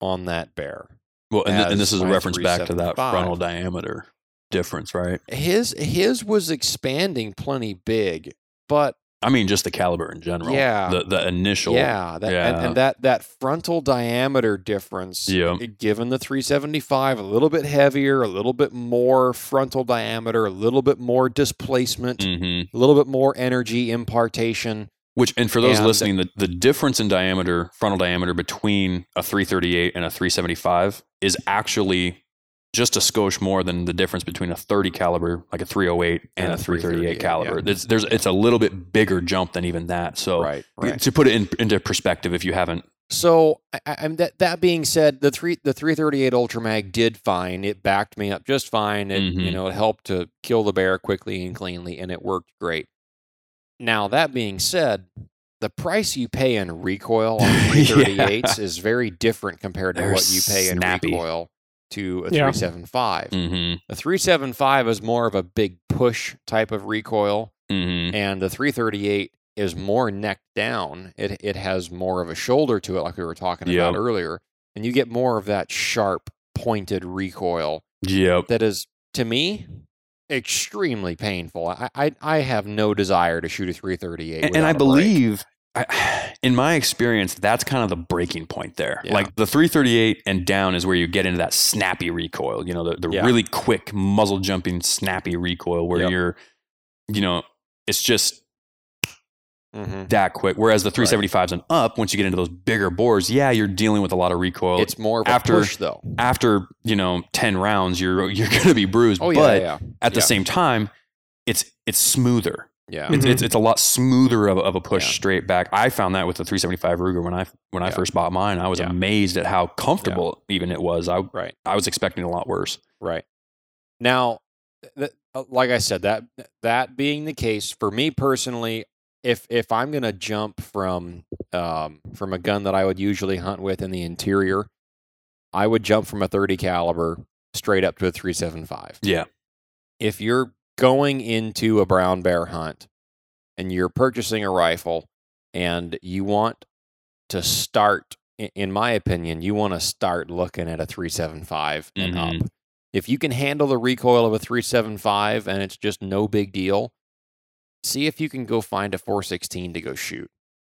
on that bear. Well, and, th- and this is a reference back to that frontal diameter difference, right? His his was expanding plenty big, but I mean, just the caliber in general. Yeah. The the initial. Yeah, that, And, Yeah. and that that frontal diameter difference, Yeah. given the 375, a little bit heavier, a little bit more frontal diameter, a little bit more displacement, hmm a little bit more energy impartation. Which, and for those And- listening, the, the difference in diameter, frontal diameter between a 338 and a 375 is actually just a skosh more than the difference between a 30 caliber, like a 308, and, And a a 338 338, caliber. yeah. There's, there's it's a little bit bigger jump than even that. So right, right. to put it in, into perspective, if you haven't, So, I, that that being said, the three the 338 Ultramag did fine. It backed me up just fine. It you Mhm. know it helped to kill the bear quickly and cleanly, and it worked great. Now that being said, the price you pay in recoil on Yeah. 338s is very different compared to They're what you pay in recoil to a Yeah. 375. mm-hmm, The 375 is more of a big push type of recoil, mm-hmm, and the 338 is more neck down. It it has more of a shoulder to it, like we were talking Yep. about earlier, and you get more of that sharp, pointed recoil yep, that is, to me, extremely painful. I I, I have no desire to shoot a 338, and, and I without a break. believe, I, in my experience, that's kind of the breaking point there. Yeah. Like the 338 and down is where you get into that snappy recoil. You know, the, the Yeah. really quick muzzle jumping, snappy recoil where Yep. you're, you know, it's just Mhm. that quick. Whereas the 375s and up, once you get into those bigger bores, yeah, you're dealing with a lot of recoil. it's more of a after- push, though. after you know 10 rounds, you're you're going to be bruised. Oh yeah, but yeah, at the same time, it's it's smoother. yeah. It's, it's it's a lot smoother of, a- of a push Yeah. straight back. I found that with the 375 Ruger when I when I first bought mine. I was Yeah. amazed at how comfortable even it was. I Right. I was expecting a lot worse. Right. Now, th- uh, like I said, that that being the case, for me personally, if if I'm gonna jump from um, from a gun that I would usually hunt with in the interior, I would jump from a 30 caliber straight up to a 375. Yeah. If you're going into a brown bear hunt and you're purchasing a rifle and you want to start, in my opinion, you want to start looking at a 375 and Mhm. up. If you can handle the recoil of a 375 and it's just no big deal, see if you can go find a 416 to go shoot.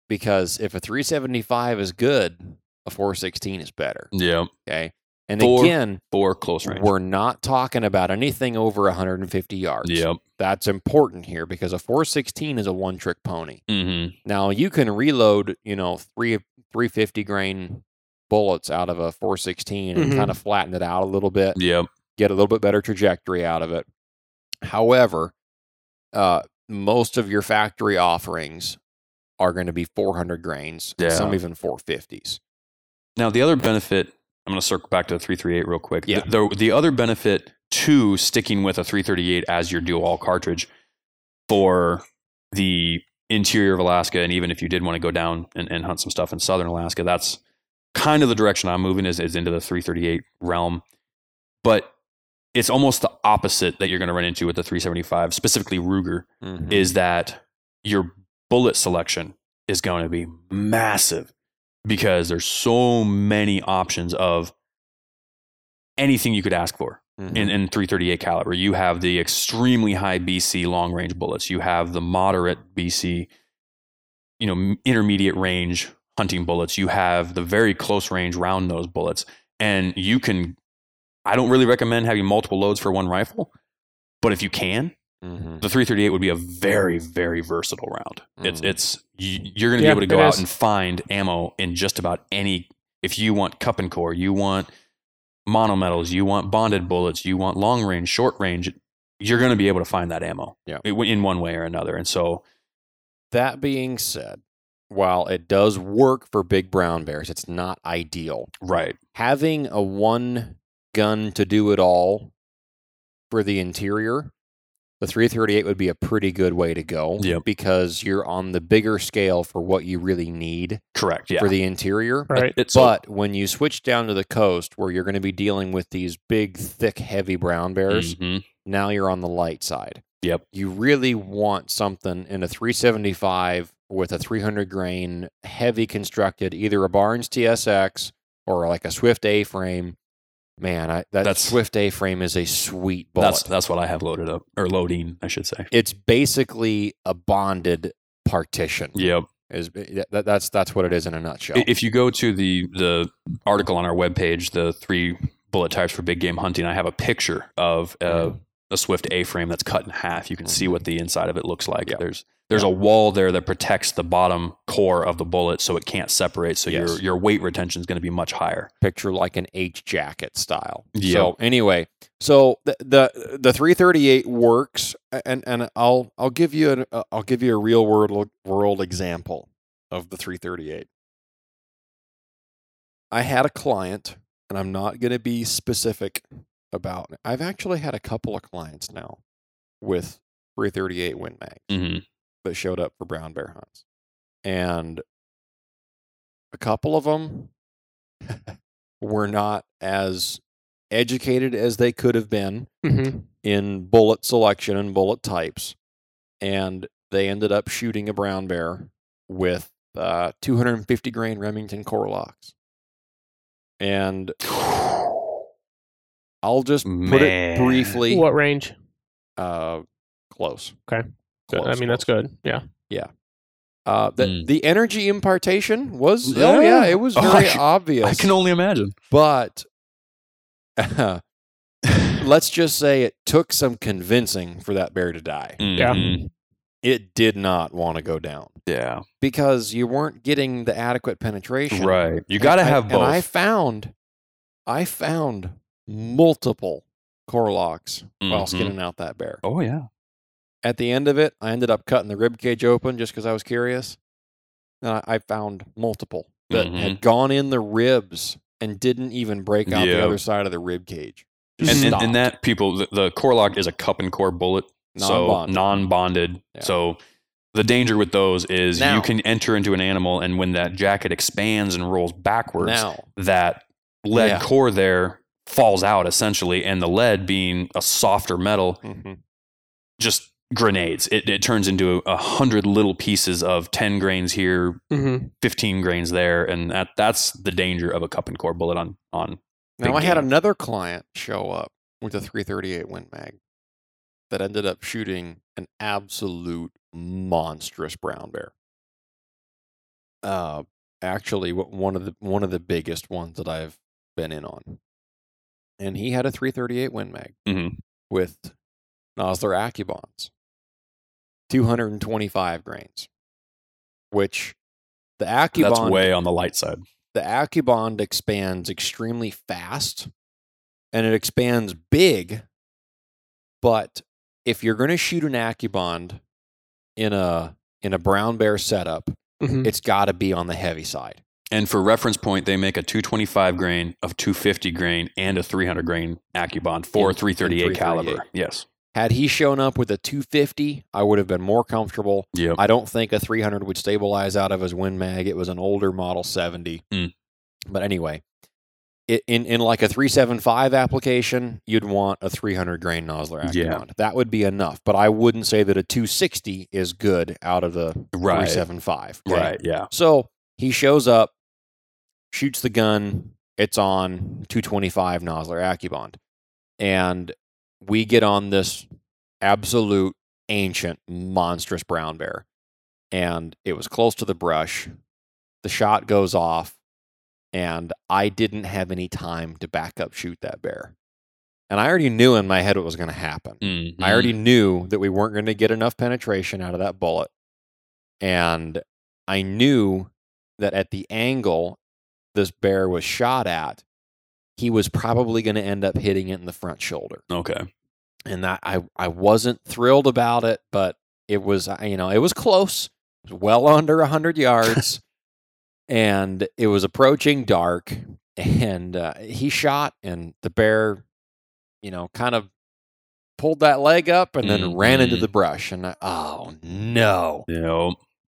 Because if a 375 is good, a 416 is better. Yeah. Okay. And For- again, For close range. we're not talking about anything over 150 yards. Yep. That's important here because a 416 is a one trick pony. Mm-hmm. Now you can reload, you know, three 350 grain bullets out of a 416 and Mhm. kind of flatten it out a little bit, Yep. get a little bit better trajectory out of it. However, uh, most of your factory offerings are going to be 400 grains, Yeah. some even 450s. Now the other benefit, I'm going to circle back to the 338 real quick. Yeah. The, the the other benefit to sticking with a 338 as your dual all cartridge for the interior of Alaska, and even if you did want to go down and, and hunt some stuff in southern Alaska, that's kind of the direction I'm moving is, is into the 338 realm. But it's almost the opposite that you're going to run into with the 375, specifically Ruger, Mhm. is that your bullet selection is going to be massive because there's so many options of anything you could ask for Mhm. in, in 338 caliber. You have the extremely high BC long range bullets. You have the moderate BC, you know, intermediate range hunting bullets. You have the very close range round nose bullets, and you can. I don't really recommend having multiple loads for one rifle, but if you can, Mhm. the 338 would be a very very versatile round. It's Mhm. it's you, you're going to Yeah, be able to go out is. and find ammo in just about any. If you want cup and core, you want monometals, you want bonded bullets, you want long range, short range, you're going to be able to find that ammo Yeah. in one way or another. And so, That being said, while it does work for big brown bears, it's not ideal. right, Having a one gun to do it all for the interior, the 338 would be a pretty good way to go Yep. because you're on the bigger scale for what you really need correct, yeah. for the interior. Right. It's so- But when you switch down to the coast where you're going to be dealing with these big, thick, heavy brown bears, Mhm. now you're on the light side. Yep. You really want something in a 375 with a 300 grain, heavy constructed, either a Barnes TSX or like a Swift A frame. Man, I, that That's- Swift A frame is a sweet bullet. that's that's what I have loaded up or loading, I should say. it's basically a bonded partition. Yep. Is that, that's that's what it is in a nutshell. If you go to the the article on our webpage, the three bullet types for big game hunting, I have a picture of a Mhm. A Swift A frame that's cut in half. You can see what the inside of it looks like. Yeah. There's there's a wall there that protects the bottom core of the bullet so it can't separate. So your Yes. your weight retention is going to be much higher. picture like an H jacket style. Yep. So anyway, so the the the 338 works, and and I'll I'll give you an uh, I'll give you a real world world example of the 338. I had a client, and I'm not going to be specific about. I've actually had a couple of clients now with 338 Win Mag Mm-hmm. that showed up for brown bear hunts. And a couple of them were not as educated as they could have been Mm-hmm. in bullet selection and bullet types. And they ended up shooting a brown bear with uh, 250 grain Remington Core-Lokts. And I'll just put it briefly What range? uh, close. Okay. Good. I Close, mean, that's good. Yeah. Yeah. Uh, the, Mm. the energy impartation was oh Yeah. yeah it was Oh, very I obvious I can only imagine. but let's just say it took some convincing for that bear to die Yeah. Mhm. it did not want to go down Yeah. because you weren't getting the adequate penetration Right. You got to And I- have both. and i found i found multiple Core-Lokts while Mhm. skinning out that bear oh yeah. at the end of it i ended up cutting the rib cage open just because i was curious and I, I found multiple that Mhm. had gone in the ribs and didn't even break out the other side of the rib cage. And, and, and that people, the, the Core-Lokt is a cup and core bullet, so Non-bonded. non-bonded. Yeah. So the danger with those is Now- you can enter into an animal, and when that jacket expands and rolls backwards, now that lead Yeah. core there falls out essentially, and the lead being a softer metal, Mhm. just grenades. It, it turns into a hundred little pieces of ten grains here, Mm-hmm. 15 grains there and that that's the danger of a cup and core bullet on on now I had another client show up with a 338 Win Mag that ended up shooting an absolute monstrous brown bear. Uh, actually, one of the one of the biggest ones that I've been in on, and he had a 338 Win Mag Mhm. with Nosler Accubonds, 225 grains, which the that's way on the light side the AccuBond expands extremely fast and it expands big. But if you're going to shoot an AccuBond in a in a brown bear setup, Mm-hmm. it's got to be on the heavy side. And for reference point they make a 225 grain of 250 grain and a 300 grain accubond for In- 338 in caliber yes Had he shown up with a 250, I would have been more comfortable. yep I don't think a 300 would stabilize out of his Win Mag. It was an older model 70. Mm. But anyway, it, in in like a 375 application, you'd want a 300 grain Nosler Yeah. That would be enough. But I wouldn't say that a 260 is good out of the right 375. okay? right yeah So he shows up, shoots the gun. It's on 225 Nosler Accubond. And we get on this absolute ancient, monstrous brown bear. And it was close to the brush. The shot goes off. And I didn't have any time to back up shoot that bear. And I already knew in my head what was going to happen. Mhm. I already knew that we weren't going to get enough penetration out of that bullet. And I knew that at the angle this bear was shot at, he was probably going to end up hitting it in the front shoulder. okay And that I, I wasn't thrilled about it, but it was, uh, you know, it was close. It was well under 100 yards. and it was approaching dark. And uh, he shot, and the bear, you know, kind of pulled that leg up and then ran into Mhm. the brush. And I, oh no! know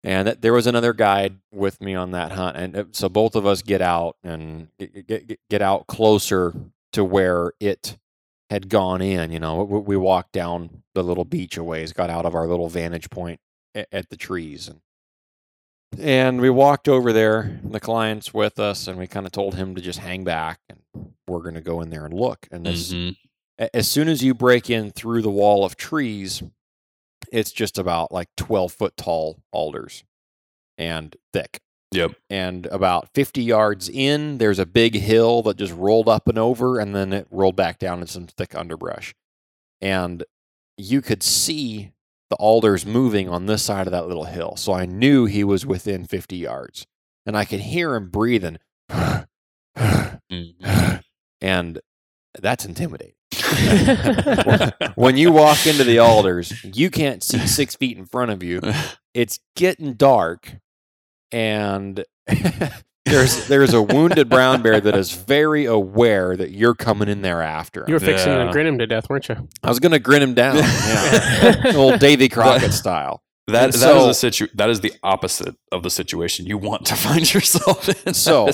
And that, there was another guide with me on that hunt, and so both of us get out and get, get, get out closer to where it had gone in. You know, we, we walked down the little beach a ways, got out of our little vantage point at, the trees, and and we walked over there. The client's with us, and we kind of told him to just hang back, and we're going to go in there and look. And this, Mhm. as soon as you break in through the wall of trees, it's just about like 12 foot tall alders and thick. Yep. And about 50 yards in, there's a big hill that just rolled up and over, and then it rolled back down in some thick underbrush. and you could see the alders moving on this side of that little hill. So I knew he was within 50 yards, and I could hear him breathing, Mhm. and that's intimidating. when you walk into the alders, you can't see six feet in front of you. It's getting dark, and there's there's a wounded brown bear that is very aware that you're coming in there after him. You were fixing Yeah. to grin him to death, weren't you? I was gonna grin him down, yeah. old Davy Crockett style. That And that so- is a situ- that is the opposite of the situation you want to find yourself in. So-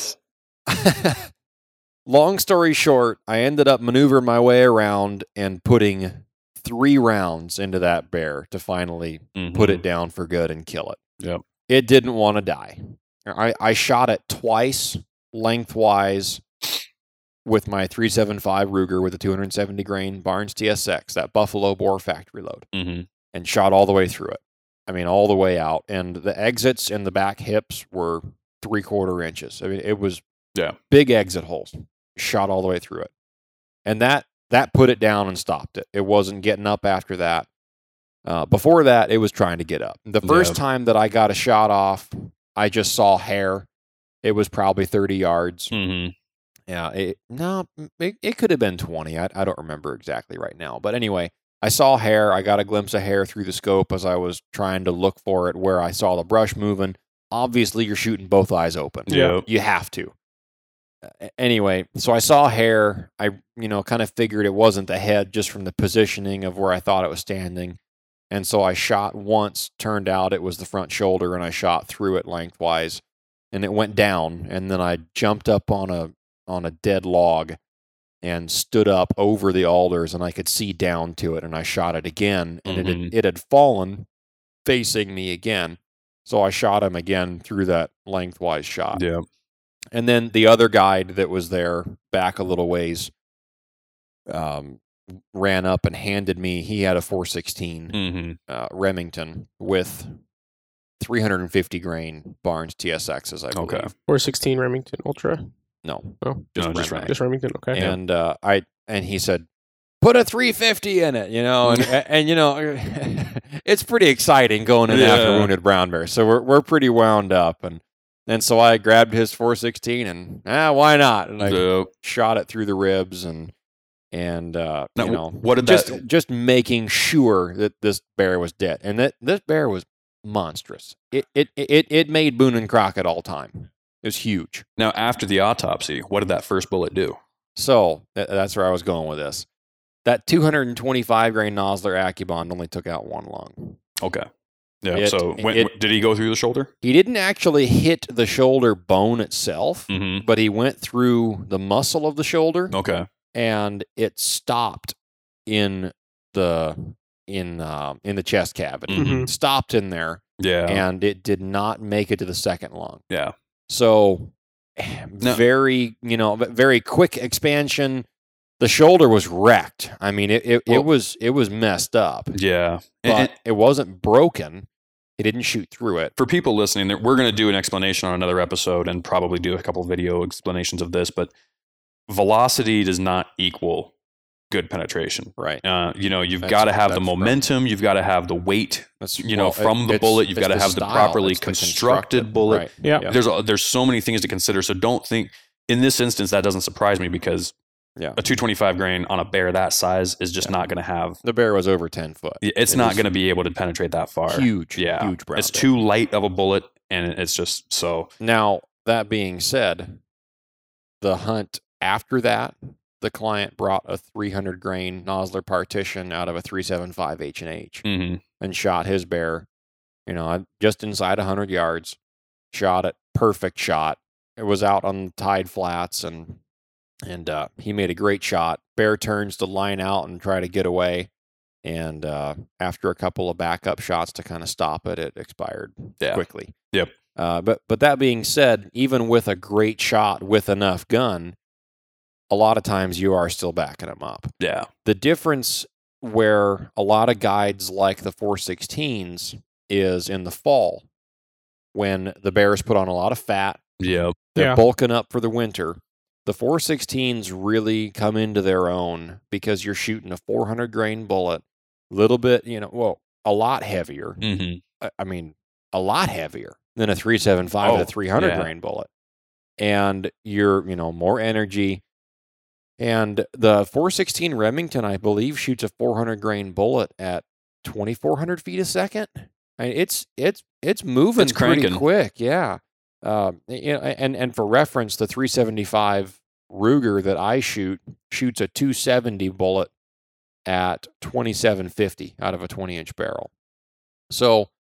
Long story short, I ended up maneuvering my way around and putting three rounds into that bear to finally Mhm. put it down for good and kill it. Yep. It didn't want to die. I, I shot it twice lengthwise with my 375 Ruger with a 270 grain Barnes TSX, that Buffalo Bore factory load, Mhm. and shot all the way through it. I mean, all the way out. And the exits in the back hips were three quarter inches. I mean, it was Yeah. big exit holes. Shot all the way through it. And that that put it down and stopped it. It wasn't getting up after that. Uh, before that, it was trying to get up. The first Yeah. time that I got a shot off, I just saw hair. It was probably 30 yards. Mhm. Yeah, it, no, it, it could have been 20. I, I don't remember exactly right now. But anyway, I saw hair. I got a glimpse of hair through the scope as I was trying to look for it where I saw the brush moving. Obviously, you're shooting both eyes open. Yep. You have to. Anyway, so I saw hair. I, you know, kind of figured it wasn't the head just from the positioning of where I thought it was standing. And so I shot once, turned out it was the front shoulder, and I shot through it lengthwise, and it went down. And then I jumped up on a on a dead log and stood up over the alders, and I could see down to it, and I shot it again, and it Mhm. had, it had fallen facing me again. So I shot him again through that lengthwise shot. Yeah. And then the other guide that was there back a little ways um, ran up and handed me, he had a 416 Mhm. uh, Remington with 350 grain Barnes TSXs, I believe. Okay. 416 Remington Ultra. No, Oh, Just Rem- just Rem- right. just Remington. Okay. and uh, I and he said, "Put a 350 in it," you know, and and you know, it's pretty exciting going in after wounded brown bear. So we're we're pretty wound up, and and so I grabbed his 416 and ah, why not? And I Yep. shot it through the ribs and and uh, Now, you know, what did just that? just making sure that this bear was dead, and that this bear was monstrous. It it it it made Boone and Crockett all time. It was huge. Now, after the autopsy, what did that first bullet do? So th- that's where I was going with this. That 225 grain Nosler Accubond only took out one lung. Okay. Yeah. It- so, when, it- did he go through the shoulder? He didn't actually hit the shoulder bone itself, Mm-hmm. but he went through the muscle of the shoulder Okay. and it stopped in the in uh, in the chest cavity. Mhm. Stopped in there, Yeah. and it did not make it to the second lung. yeah. So No. very, you know, very quick expansion. The shoulder was wrecked. I mean, it it, Well- it was it was messed up, Yeah. but And- and it wasn't broken. He didn't shoot through it. for people listening, we're going to do an explanation on another episode and probably do a couple video explanations of this, but velocity does not equal good penetration. Right. Uh, you know, you've got to have the that's right. momentum, you've got to have the weight. That's You know, well, from the bullet, you've gotta have the properly it's the constructed constructed, bullet. Right. Yeah. Yeah. There's a, there's so many things to consider. So don't think in this instance that doesn't surprise me because Yeah. a 225 grain on a bear that size is just Yeah. not going to have. The bear was over ten foot. It's It not going to be able to penetrate that far. Huge, Yeah. huge brown. It's bear. too light of a bullet, and it's just so. Now, that being said, the hunt after that, the client brought a 300 grain Nosler partition out of a 375 H and H mhm. and shot his bear, you know, just inside 100 yards. Shot it, perfect shot. It was out on the tide flats, and and uh, he made a great shot. Bear turns to line out and try to get away, and uh, after a couple of backup shots to kind of stop it, it expired Yeah. quickly. Yep. Uh, but but that being said, even with a great shot with enough gun, a lot of times you are still backing them up. Yeah. The difference where a lot of guides like the 416s is in the fall when the bears put on a lot of fat, Yeah. they're Yeah. bulking up for the winter. The 416s really come into their own because you're shooting a 400 grain bullet, a little bit, you know, well, a lot heavier. Mm-hmm. I- I mean, a lot heavier than a 375 Oh, a 300 yeah. grain bullet. And you're, you know, more energy. And the 416 Remington, I believe, shoots a 400 grain bullet at 2400 feet a second. I mean, it's it's it's moving It's pretty quick, yeah. Um, and and for reference, the 375 Ruger that I shoot shoots a 270 bullet at 2750 out of a 20 inch barrel. So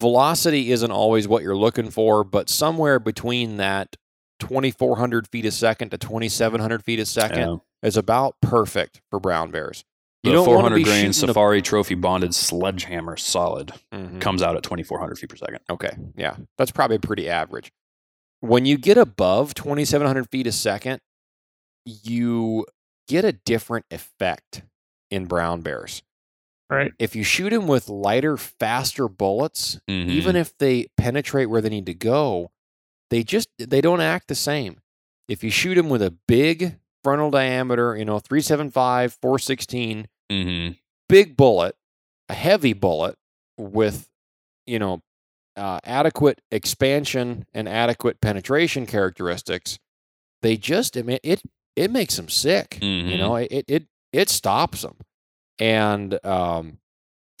velocity isn't always what you're looking for, but somewhere between that 2400 feet a second to 2700 feet a second is about perfect for brown bears. You wanna 400 be grain shooting a- Safari Trophy bonded sledgehammer solid Mhm. comes out at 2400 feet per second. Okay. Yeah. That's probably pretty average. When you get above 2,700 feet a second, you get a different effect in brown bears. Right. If you shoot them with lighter, faster bullets, Mhm. even if they penetrate where they need to go, they just they don't act the same. If you shoot them with a big frontal diameter, you know, 375, 416, Mhm. big bullet, a heavy bullet with, you know, uh, adequate expansion and adequate penetration characteristics, they just I mean, it it makes them sick. You Mhm. know, it it it stops them, and um,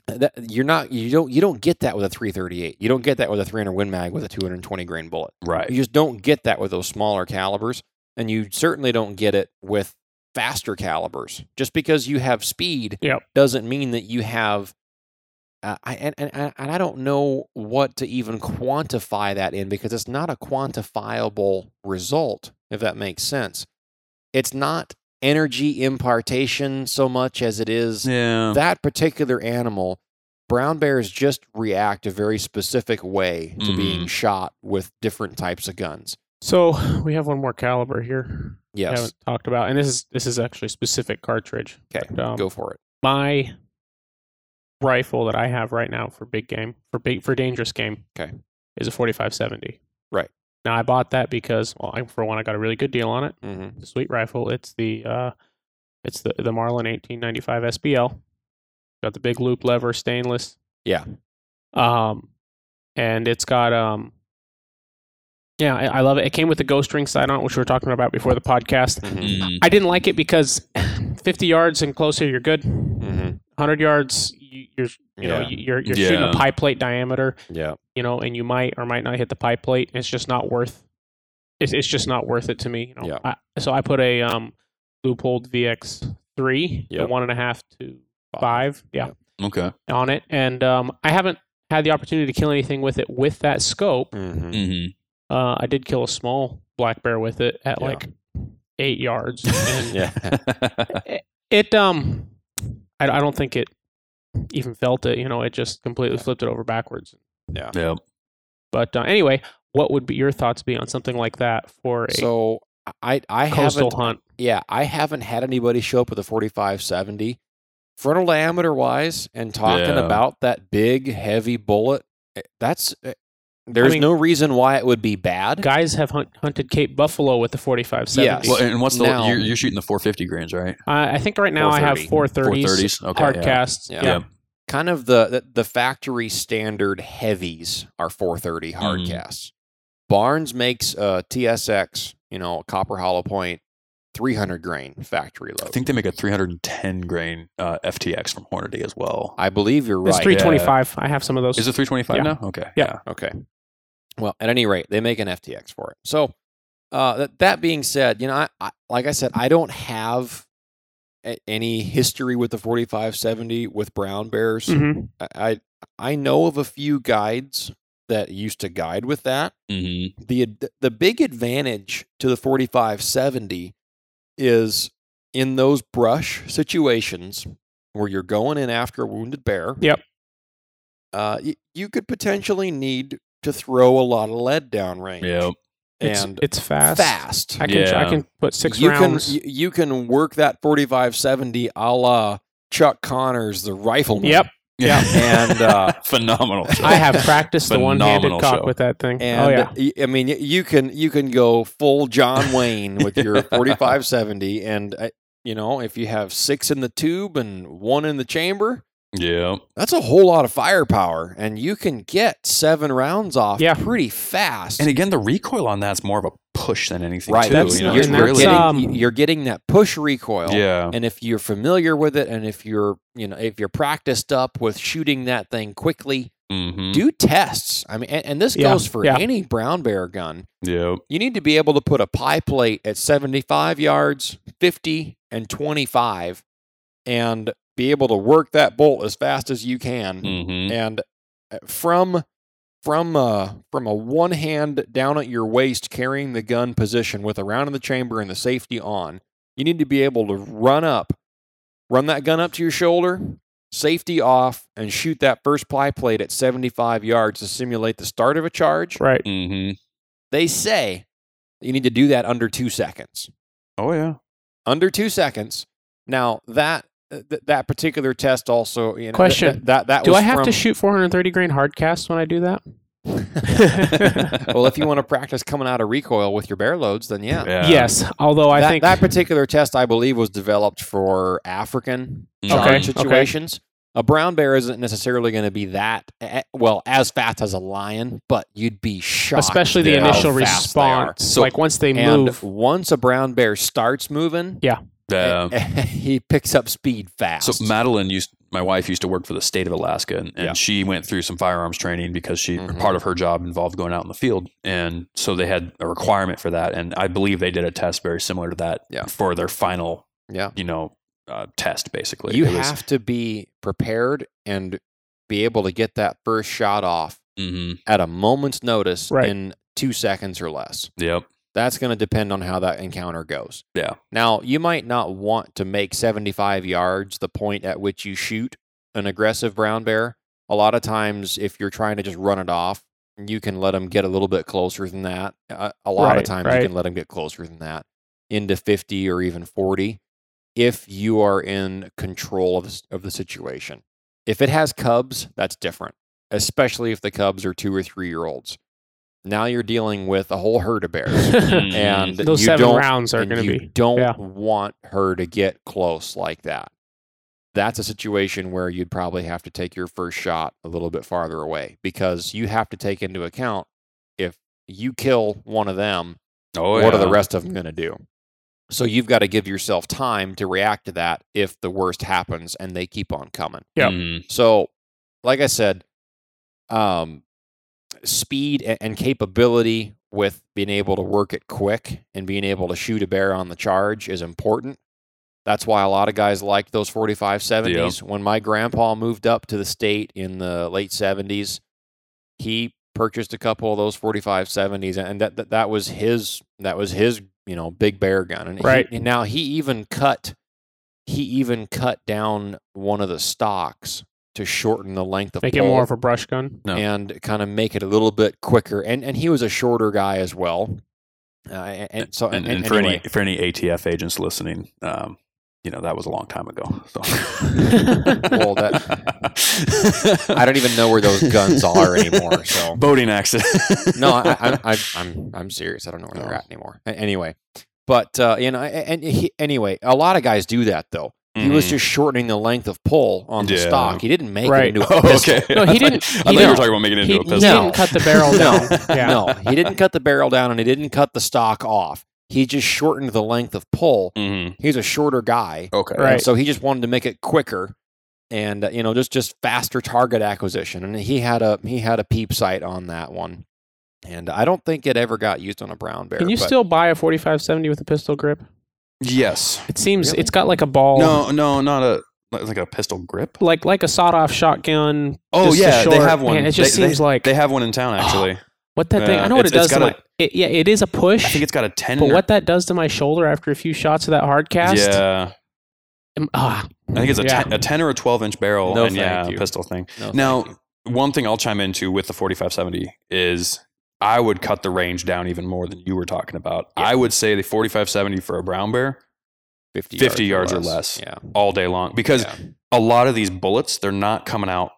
that you're not you don't you don't get that with a 338. You don't get that with a 300 Win Mag with a 220 grain bullet. Right. You just don't get that with those smaller calibers, and you certainly don't get it with faster calibers. Just because you have speed Yep. doesn't mean that you have. Uh, I, and, and and I don't know what to even quantify that in because it's not a quantifiable result, if that makes sense. It's not energy impartation so much as it is Yeah. that particular animal, brown bears just react a very specific way to being Mhm. shot with different types of guns. So we have one more caliber here. We Yes. haven't talked about, and this is this is actually specific cartridge. Okay. But, um, Go for it. my rifle that I have right now for big game for big for dangerous game. Okay. is a 4570. Right. Now I bought that because well, I, for one, I got a really good deal on it. Mm-hmm. It's a sweet rifle. It's the uh, it's the the Marlin 1895 SBL. Got the big loop lever, stainless. Yeah. Um, and it's got um. Yeah, I, I love it. It came with the ghost ring sight on it, which we were talking about before the podcast. Mm-hmm. Mhm. I didn't like it because 50 yards and closer, you're good. Mm-hmm. 100 yards, you, you're you know Yeah. you- you're you're shooting Yeah. a pie plate diameter, Yeah. you know, and you might or might not hit the pie plate. It's just not worth. It's it's just not worth it to me. You know? Yeah. I, so I put a um Leupold VX three, the Yep. one and a half to five, yeah, Yep. Okay. on it, and um I haven't had the opportunity to kill anything with it with that scope. Mm-hmm. hmm Uh, I did kill a small black bear with it at Yeah. like eight yards, and Yeah. it um I, I don't think it even felt it you know it just completely flipped it over backwards Yeah. Yep. but uh, anyway what would be your thoughts be on something like that for a so I I coastal haven't hunt yeah I haven't had anybody show up with a 4570 frontal diameter wise and talking Yeah. about that big heavy bullet. eh, That's there's mean- no reason why it would be bad. guys have hunt, hunted cape buffalo with the 4570 Yes. Well, and what's the Now- you're, you're shooting the 450 grains, right? I, I think right now i have 430. 430s 430s. Okay. hard yeah. casts Yeah. yeah. kind of the, the the factory standard heavies are 430 hard Mhm. casts. Barnes makes a TSX, you know, copper hollow point, 300 grain factory load. I think they make a 310 grain uh, FTX from Hornady as well. I believe you're right. it's right. 325 i have some of those Is it 325 Yeah. now? Okay. Yeah. Okay. Well, at any rate, they make an FTX for it. So, uh, that, that being said, you know, I, I, like I said, I don't have a, any history with the 4570 with brown bears. Mhm. I, I I know of a few guides that used to guide with that. hmm The the big advantage to the 4570 is in those brush situations where you're going in after a wounded bear. Yep. Uh, y- you could potentially need to throw a lot of lead down range. Yep. And it's fast fast. i can I can put six you rounds can you, you can work that 4570 a la Chuck Connors, the rifleman. Yep. Yeah. and uh, Phenomenal. show. I have practiced the one-handed Phenomenal cock show. with that thing. and oh yeah, y- I mean, you can you can go full John Wayne with your 4570, and uh, you know if you have six in the tube and one in the chamber, yeah. that's a whole lot of firepower, and you can get seven rounds off Yeah. pretty fast. And again, the recoil on that's more of a push than anything, right, too. that's you know, you're, it's and you're really, getting um, you're getting that push recoil. yeah. And if you're familiar with it, and if you're you know if you're practiced up with shooting that thing quickly, Mm-hmm. do tests. I mean, and, and this Yeah, goes for yeah. any brown bear gun. Yep. You need to be able to put a pie plate at 75 yards, 50, and 25, and be able to work that bolt as fast as you can. Mm-hmm. And uh, from from uh, from a one hand down at your waist carrying the gun position with a round in the chamber and the safety on, you need to be able to run up, run that gun up to your shoulder, safety off, and shoot that first ply plate at 75 yards to simulate the start of a charge. right. Mm-hmm. They say you need to do that under two seconds. Oh yeah. Under two seconds. Now that th- that particular test also you know, Question. th- that that Do was I have to shoot 430 grain hard cast when I do that? well, if you want to practice coming out of recoil with your bear loads, then yeah. Yeah. yes, although I that, think that particular test, I believe, was developed for African Okay, charge okay. situations. A brown bear isn't necessarily going to be that eh, well as fast as a lion, but you'd be shocked. especially the initial how fast they are. response, So- like once they And move. once a brown bear starts moving, Yeah. Eh, he picks up speed fast. So Madeline used my wife used to work for the state of Alaska, and, and Yeah. she went through some firearms training because she Mhm. part of her job involved going out in the field, and so they had a requirement for that. And I believe they did a test very similar to that Yeah. for their final, yeah. you know, uh, test. Basically, you It was- have to be prepared and be able to get that first shot off Mhm. at a moment's notice Right. in two seconds or less. Yep. That's going to depend on how that encounter goes. Yeah. Now, you might not want to make 75 yards the point at which you shoot an aggressive brown bear. A lot of times, if you're trying to just run it off, you can let them get a little bit closer than that. A, a lot of times, right. you can let them get closer than that, into 50 or even 40, if you are in control of the, of the situation. If it has cubs, that's different, especially if the cubs are two or three year olds. Now you're dealing with a whole herd of bears Mhm. and Those you seven don't, rounds are going to you be. don't yeah. want her to get close like that. That's a situation where you'd probably have to take your first shot a little bit farther away because you have to take into account if you kill one of them, oh, what are the rest of them going to do? So you've got to give yourself time to react to that if the worst happens and they keep on coming. Yep. Mhm. So, like I said, um, speed and capability with being able to work it quick and being able to shoot a bear on the charge is important. That's why a lot of guys like those 45 70s. When my grandpa moved up to the state in the late 70s, he purchased a couple of those 45 70s and that, that that was his that was his, you know, big bear gun. And he- and now he even cut he even cut down one of the stocks to shorten the length of Make it more of a brush gun. No. and kind of make it a little bit quicker. And and he was a shorter guy as well. Uh, and, and so And, and, and for anyway, any for any ATF agents listening, um, you know that was a long time ago. So. Well, that, I don't even know where those guns are anymore. So boating accident. no, I, I, I, I'm I'm serious. I don't know where they're at anymore. Anyway, but uh, you know, and he, anyway, a lot of guys do that though. He was just shortening the length of pull on the Yeah. stock. He didn't make Right. it into a Oh, okay. No, he didn't- I he thought you were talking about making it into He, a pistol. he pistol. didn't cut the barrel No, down. Yeah. No, he didn't cut the barrel down and he didn't cut the stock off. He just shortened the length of pull. Mhm. He's a shorter guy. Okay. Right. So he just wanted to make it quicker and uh, you know just just faster target acquisition and he had a he had a peep sight on that one and i don't think it ever got used on a brown bear Can you but- still buy a 4570 with a pistol grip? Yes. It seems Really? it's got like a ball. No, no, not a like a pistol grip. Like like a sawed-off shotgun. Oh just a yeah, they short- have one. Man, it just They- seems they- like They have one in town actually. what that thing. Yeah, I know what it it's- does it's to got my. It, yeah, it is a push. I think it's got a ten. but what that does to my shoulder after a few shots of that hard cast. Yeah, um, ah, I think it's a, Yeah. ten, a ten or a twelve inch barrel. No, and thank yeah, you. pistol thing. No, Now, one thing I'll chime into with the forty five seventy is I would cut the range down even more than you were talking about. I would say the forty five seventy for a brown bear 50, 50 yards or less. Yeah. all day long because yeah. a lot of these bullets they're not coming out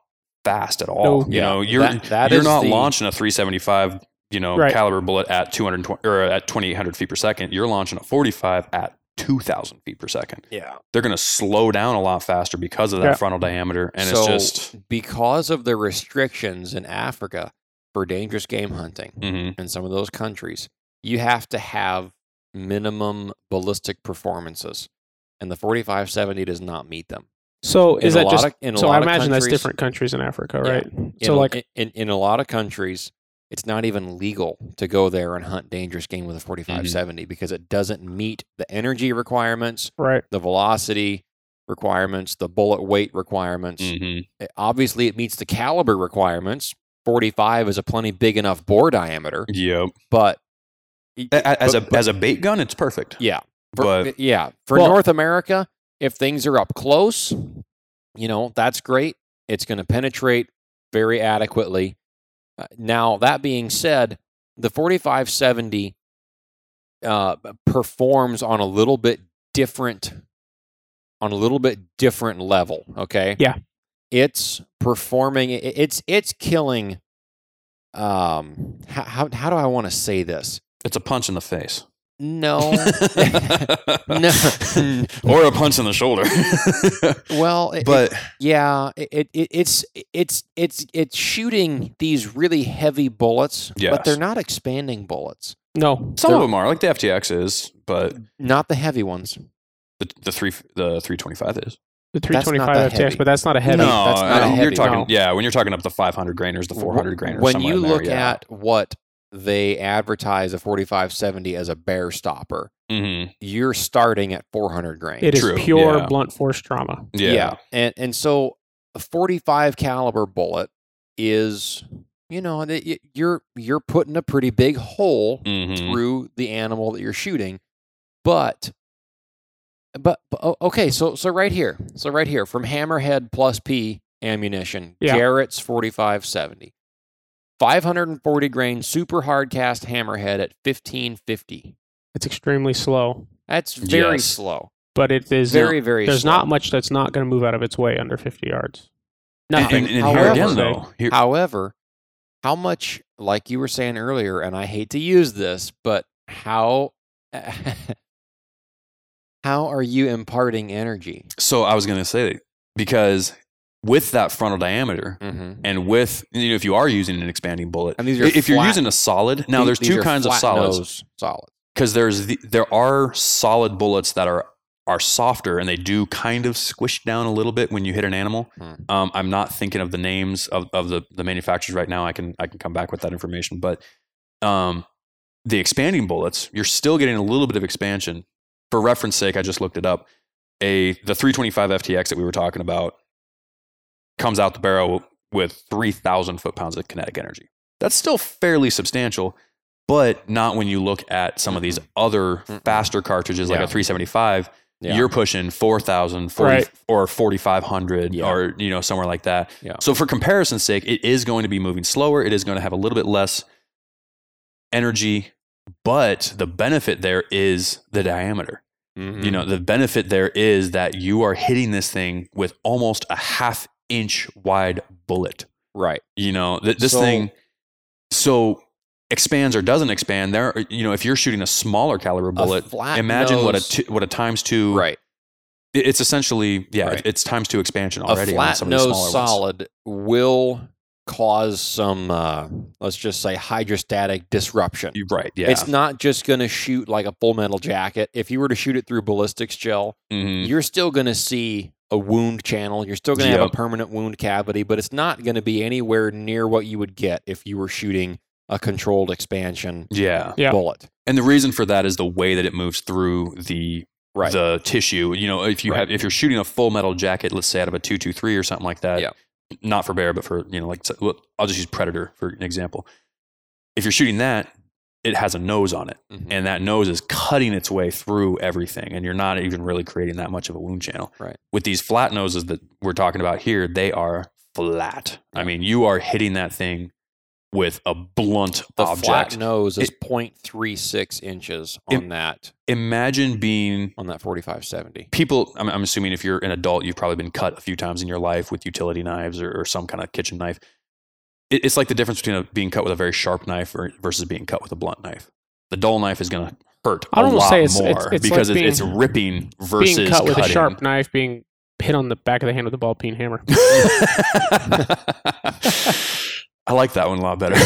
fast at all. No. You Yeah, know, you're that- that you're not the- launching a 375 you know Right. caliber bullet at 220 or at 2800 feet per second. You're launching a 45 at 2000 feet per second. Yeah. They're going to slow down a lot faster because of that Yeah. frontal diameter, and so it's just because of the restrictions in Africa for dangerous game hunting mhm. in some of those countries, you have to have minimum ballistic performances, and the 4570 does not meet them. So In is a that lot just? of- in a so I imagine that's different countries in Africa, Yeah. right? In So like, in, in a lot of countries, it's not even legal to go there and hunt dangerous game with a 4570 because it doesn't meet the energy requirements, right? the velocity requirements, the bullet weight requirements. Mhm. It- obviously, it meets the caliber requirements. 45 is a plenty big enough bore diameter, Yep. but As but- a but- as a bait gun, it's perfect. yeah, for, but- yeah, for Well- North America, if things are up close, you know that's great. It's going to penetrate very adequately. Uh, now that being said, the 4570 uh, performs on a little bit different, on a little bit different level. Okay. Yeah. It's performing. It's it's killing. Um, how how, how do I want to say this? It's a punch in the face. No, no. or a punch in the shoulder. Well, it, but yeah, it, it it's it's it's it's shooting these really heavy bullets, yes. but they're not expanding bullets. No, some they're- of them are like the FTX is, but Not the heavy ones. the the three the 325 is. The 325 that FTX, heavy. but that's not a heavy. no, that's not I a mean, heavy, you're talking no. yeah. When you're talking up the 500 grainers, the 400 grainers. When you in there, look yeah. at what they advertise a 4570 as a bear stopper, Mhm. you're starting at 400 grain. It is True, pure yeah. blunt force trauma. yeah, and and so a 45 caliber bullet is, you know, it- it- you're you're putting a pretty big hole Mhm. through the animal that you're shooting. But, but, but oh, okay, so so right here, so right here from Hammerhead plus P ammunition, Yeah. Garrett's 4570, 540 grain super hard cast Hammerhead at 1550. It's extremely slow, That's very Yes. slow, but it is uh, very very. There's slow. not much that's not going to move out of its way under 50 yards. Nothing. and, and here However- again, though, here, However, how much, like you were saying earlier, and I hate to use this, but how how are you imparting energy? so I was going to say because with that frontal diameter Mm-hmm. and with you know if you are using an expanding bullet, And these are if you're using a solid, now there's two kinds of flat solids. nose solids. because there's the, there are solid bullets that are are softer and they do kind of squish down a little bit when you hit an animal. Hmm. Um, I'm not thinking of the names of, of the, the manufacturers right now. I can I can come back with that information, but um, the expanding bullets, you're still getting a little bit of expansion. For reference sake, I just looked it up. A the 325 FTX that we were talking about comes out the barrel with 3,000 foot pounds of kinetic energy. That's still fairly substantial, but not when you look at some of these other faster cartridges like Yeah. a 375. Yeah. You're pushing 4,000 40 Right. or 4,500 Yeah. or you know somewhere like that. So for comparison's sake, it is going to be moving slower. It is going to have a little bit less energy, but the benefit there is the diameter. Mhm. You know, the benefit there is that you are hitting this thing with almost a half inch wide bullet. right. You know, th- this So- thing so expands or doesn't expand. There, you know, if you're shooting a smaller caliber bullet, imagine what a two, what a times two. Right. It's essentially yeah, Right. it's times two expansion A already. on flat these nose solid will cause some, uh, let's just say, hydrostatic disruption. You- Right. Yeah. It's not just going to shoot like a full metal jacket. If you were to shoot it through ballistics gel, Mhm. you're still going to see a wound channel. You're still going to have a permanent wound cavity, but it's not going to be anywhere near what you would get if you were shooting a controlled expansion Yeah. Yeah. bullet. And the reason for that is the way that it moves through the Right. the tissue. You know, if you Right. have if you're shooting a full metal jacket, let's say out of a two two three or something like that. Yeah. Not for bear, but for you know, like I'll just use predator for an example. If you're shooting that, it has a nose on it, Mhm. and that nose is cutting its way through everything, and you're not even really creating that much of a wound channel. Right. With these flat noses that we're talking about here, they are flat. I mean, you are hitting that thing with a blunt The object. flat nose is It- 0.36 inches It- on that Imagine being on that 4570. people. I'm, I'm assuming if you're an adult, you've probably been cut a few times in your life with utility knives or, or some kind of kitchen knife. It, it's like the difference between a, being cut with a very sharp knife or, versus being cut with a blunt knife. The dull knife is going to hurt I'd a lot say it's- more it's- it's because like it- it's being- ripping versus being cut with a sharp knife, being hit on the back of the hand with a ball peen hammer. I like that one a lot better.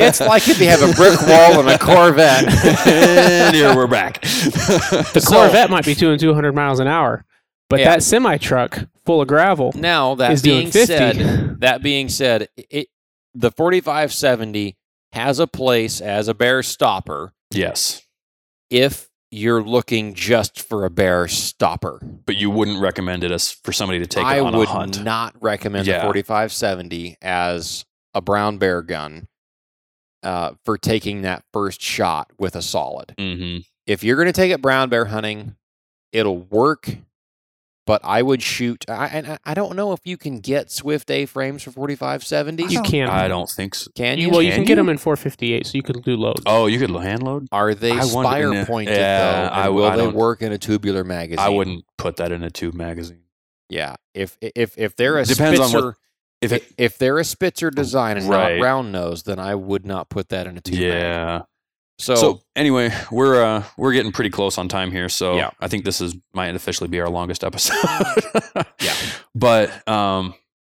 It's like if you have a brick wall and a Corvette. and here we're back. The So- Corvette might be doing 200 miles an hour, but Yeah. that semi truck full of gravel Now that is doing being 50. said, that being said, it the 4570 has a place as a bear stopper yes, if you're looking just for a bear stopper. but you wouldn't recommend it as for somebody to take I on would a hunt. not recommend Yeah. the 4570 as a brown bear gun uh, for taking that first shot with a solid. hmm If you're going to take it brown bear hunting, it'll work. But I would shoot. I, and I- I don't know if you can get Swift A frames for 4570s. You can't. I don't think so. Can You, you? well, you Can can get you? them in 458, so you can do loads. Oh, you could hand load. Are they I spire yeah, pointed yeah, though? And I w- will I they work in a tubular magazine? I wouldn't put that in a tube magazine. Yeah. If if if they're a Depends on Spitzer, what- If it, if they're a Spitzer design and Right. not round nose, then I would not put that in a tube. magazine. Yeah. So, So, anyway, we're uh we're getting pretty close on time here, so Yeah. I think this is might officially be our longest episode. Yeah. but um,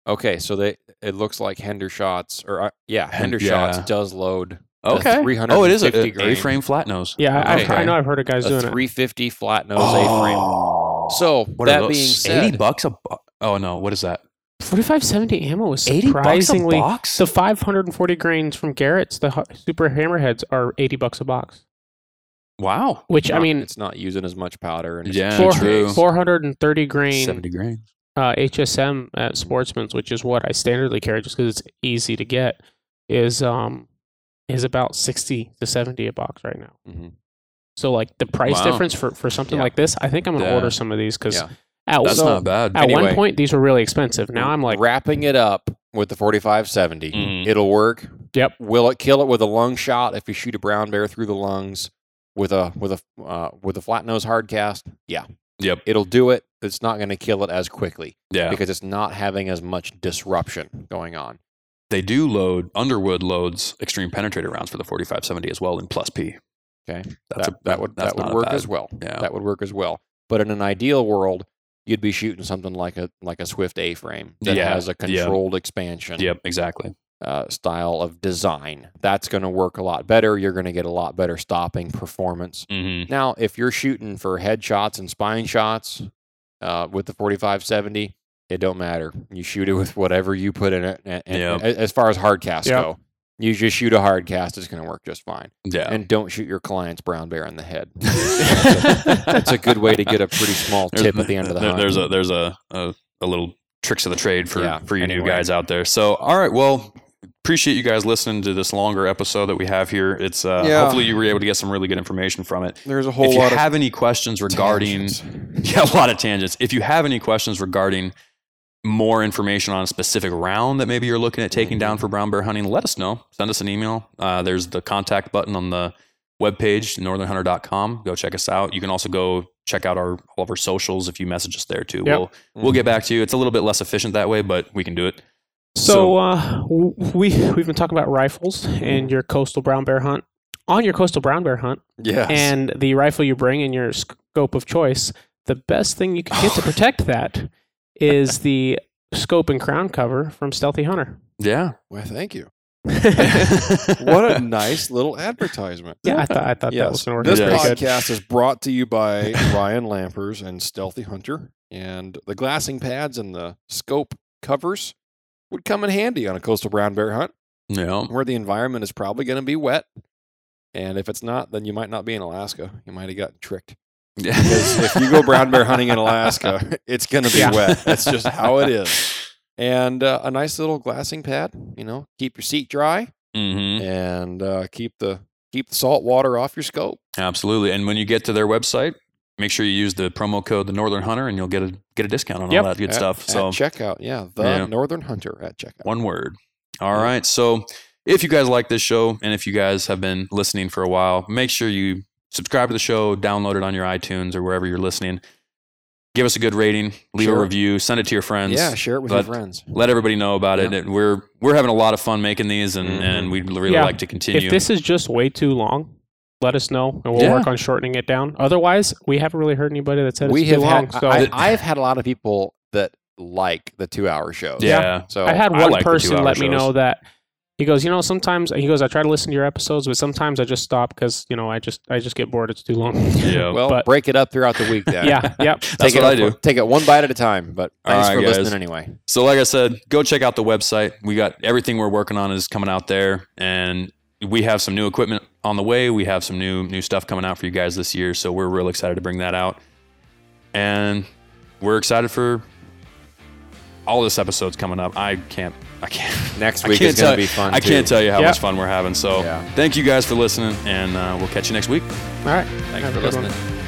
okay, so they it looks like Hendershots or uh, yeah, Hendershots yeah. does load okay. 350 Oh, it is a, grain. a frame flat nose. Yeah, I, Okay. I, I know I've heard of guys a doing it. 350 flat nose A frame. Oh. So what are that those? being eighty bucks a. bu- Oh no, what is that? 4570 ammo was Eighty bucks a surprisingly. box. The 540 grains from Garrett's, the hu- super hammerheads, are 80 bucks a box. wow. Which I not- mean, it's not using as much powder and it's Yeah, four, true. 430 grain Seventy grains. uh, HSM at Sportsman's, which is what I standardly carry, just because it's easy to get, is um is about 60 to 70 a box right now. Mhm. So like the price Wow. difference for, for something Yeah. like this, I think I'm gonna Yeah. order some of these because Yeah. At, That's So- not bad. at Anyway. one point these were really expensive. Now I'm like, wrapping it up with the 4570. Mhm. It'll work. Yep. Will it kill it with a lung shot if you shoot a brown bear through the lungs with a with a uh, with a flat nose hard cast? Yeah, Yep. it'll do it. It's not going to kill it as quickly Yeah. because it's not having as much disruption going on. They do load Underwood loads extreme penetrator rounds for the 4570 as well in plus P. Okay, That's that, a, that would that's that would work bad. as well. Yeah. That would work as well. But in an ideal world, you'd be shooting something like a like a Swift A frame that Yeah, has a yeah. controlled expansion. Yep, exactly. uh, style of design. That's going to work a lot better. You're going to get a lot better stopping performance. Mm-hmm. Now, if you're shooting for headshots and spine shots uh, with the 4570, it don't matter. You shoot it with whatever you put in it. And, and Yep. as far as hard casts Yep. go, you just shoot a hard cast. It's going to work just fine. Yeah. And don't shoot your client's brown bear in the head. That's a good way to get a pretty small tip at the end of the there- hunt. There's a there's a, a a little tricks of the trade for Yeah, for you new guys out there. So all right, well, appreciate you guys listening to this longer episode that we have here. It's uh, Yeah. hopefully you were able to get some really good information from it. There's a whole. if you have any questions regarding tangents. yeah, a lot of tangents. If you have any questions regarding more information on a specific round that maybe you're looking at taking Mm-hmm. down for brown bear hunting, let us know. Send us an email. Uh, there's the contact button on the webpage, northernhunter.com. Go check us out. You can also go check out our all of our socials if you message us there too. Yep. We'll we'll get back to you. It's a little bit less efficient that way, but we can do it. So uh, we we've been talking about rifles and your coastal brown bear hunt. On your coastal brown bear hunt Yes. and the rifle you bring in your scope of choice, the best thing you can get to protect that is the scope and crown cover from stHealthy Hunter. Yeah. Well, thank you. what What a nice little advertisement. Yeah, I thought I thought that was Yes. going to work This Yeah. podcast is brought to you by Ryan Lampers and stHealthy Hunter. And the glassing pads and the scope covers would come in handy on a coastal brown bear hunt Yeah. where the environment is probably going to be wet. And if it's not, then you might not be in Alaska. You might have gotten tricked. Because if you go brown bear hunting in Alaska, it's going to be Yeah. wet. That's just how it is. And uh, a nice little glassing pad, you know, keep your seat dry hmm and uh, keep the keep the salt water off your scope. Absolutely. And when you get to their website, make sure you use the promo code the Northern Hunter and you'll get a get a discount on Yep. all that good At- stuff. at So checkout, yeah, the Yeah. Northern Hunter at checkout. one word. All Yeah. right. So if you guys like this show and if you guys have been listening for a while, make sure you subscribe to the show, download it on your iTunes or wherever you're listening. Give us a good rating, leave a review, send it to your friends. Yeah, share it with Let- your friends. Let everybody know about it. Yeah. And We're we're having a lot of fun making these, and, Mhm. and we'd really Yeah. like to continue. If this is just way too long, let us know and we'll Yeah. work on shortening it down. Otherwise, we haven't really heard anybody that said we it's have too long. had. So I, I, I've had a lot of people that like the two-hour shows. yeah, So I had I one like person two-hour let me know that he goes, you know, sometimes he goes, I try to listen to your episodes, but sometimes I just stop because you know I just I just get bored. It's too long. yeah. well, But- break it up throughout the week. Then. yeah, yep. That's take what it I up- do. Take it one bite at a time. But All thanks right, for guys. listening anyway. So, like I said, go check out the website. We got everything we're working on is coming out there, and we have some new equipment on the way. We have some new new stuff coming out for you guys this year. So we're real excited to bring that out, and we're excited for all this episodes coming up. I can't, I can't, Next I week can't is going tell- to be fun. I too. can't tell you how Yeah. much fun we're having. So Yeah. thank you guys for listening, and uh, we'll catch you next week. All right. Thanks Have for a good one. listening.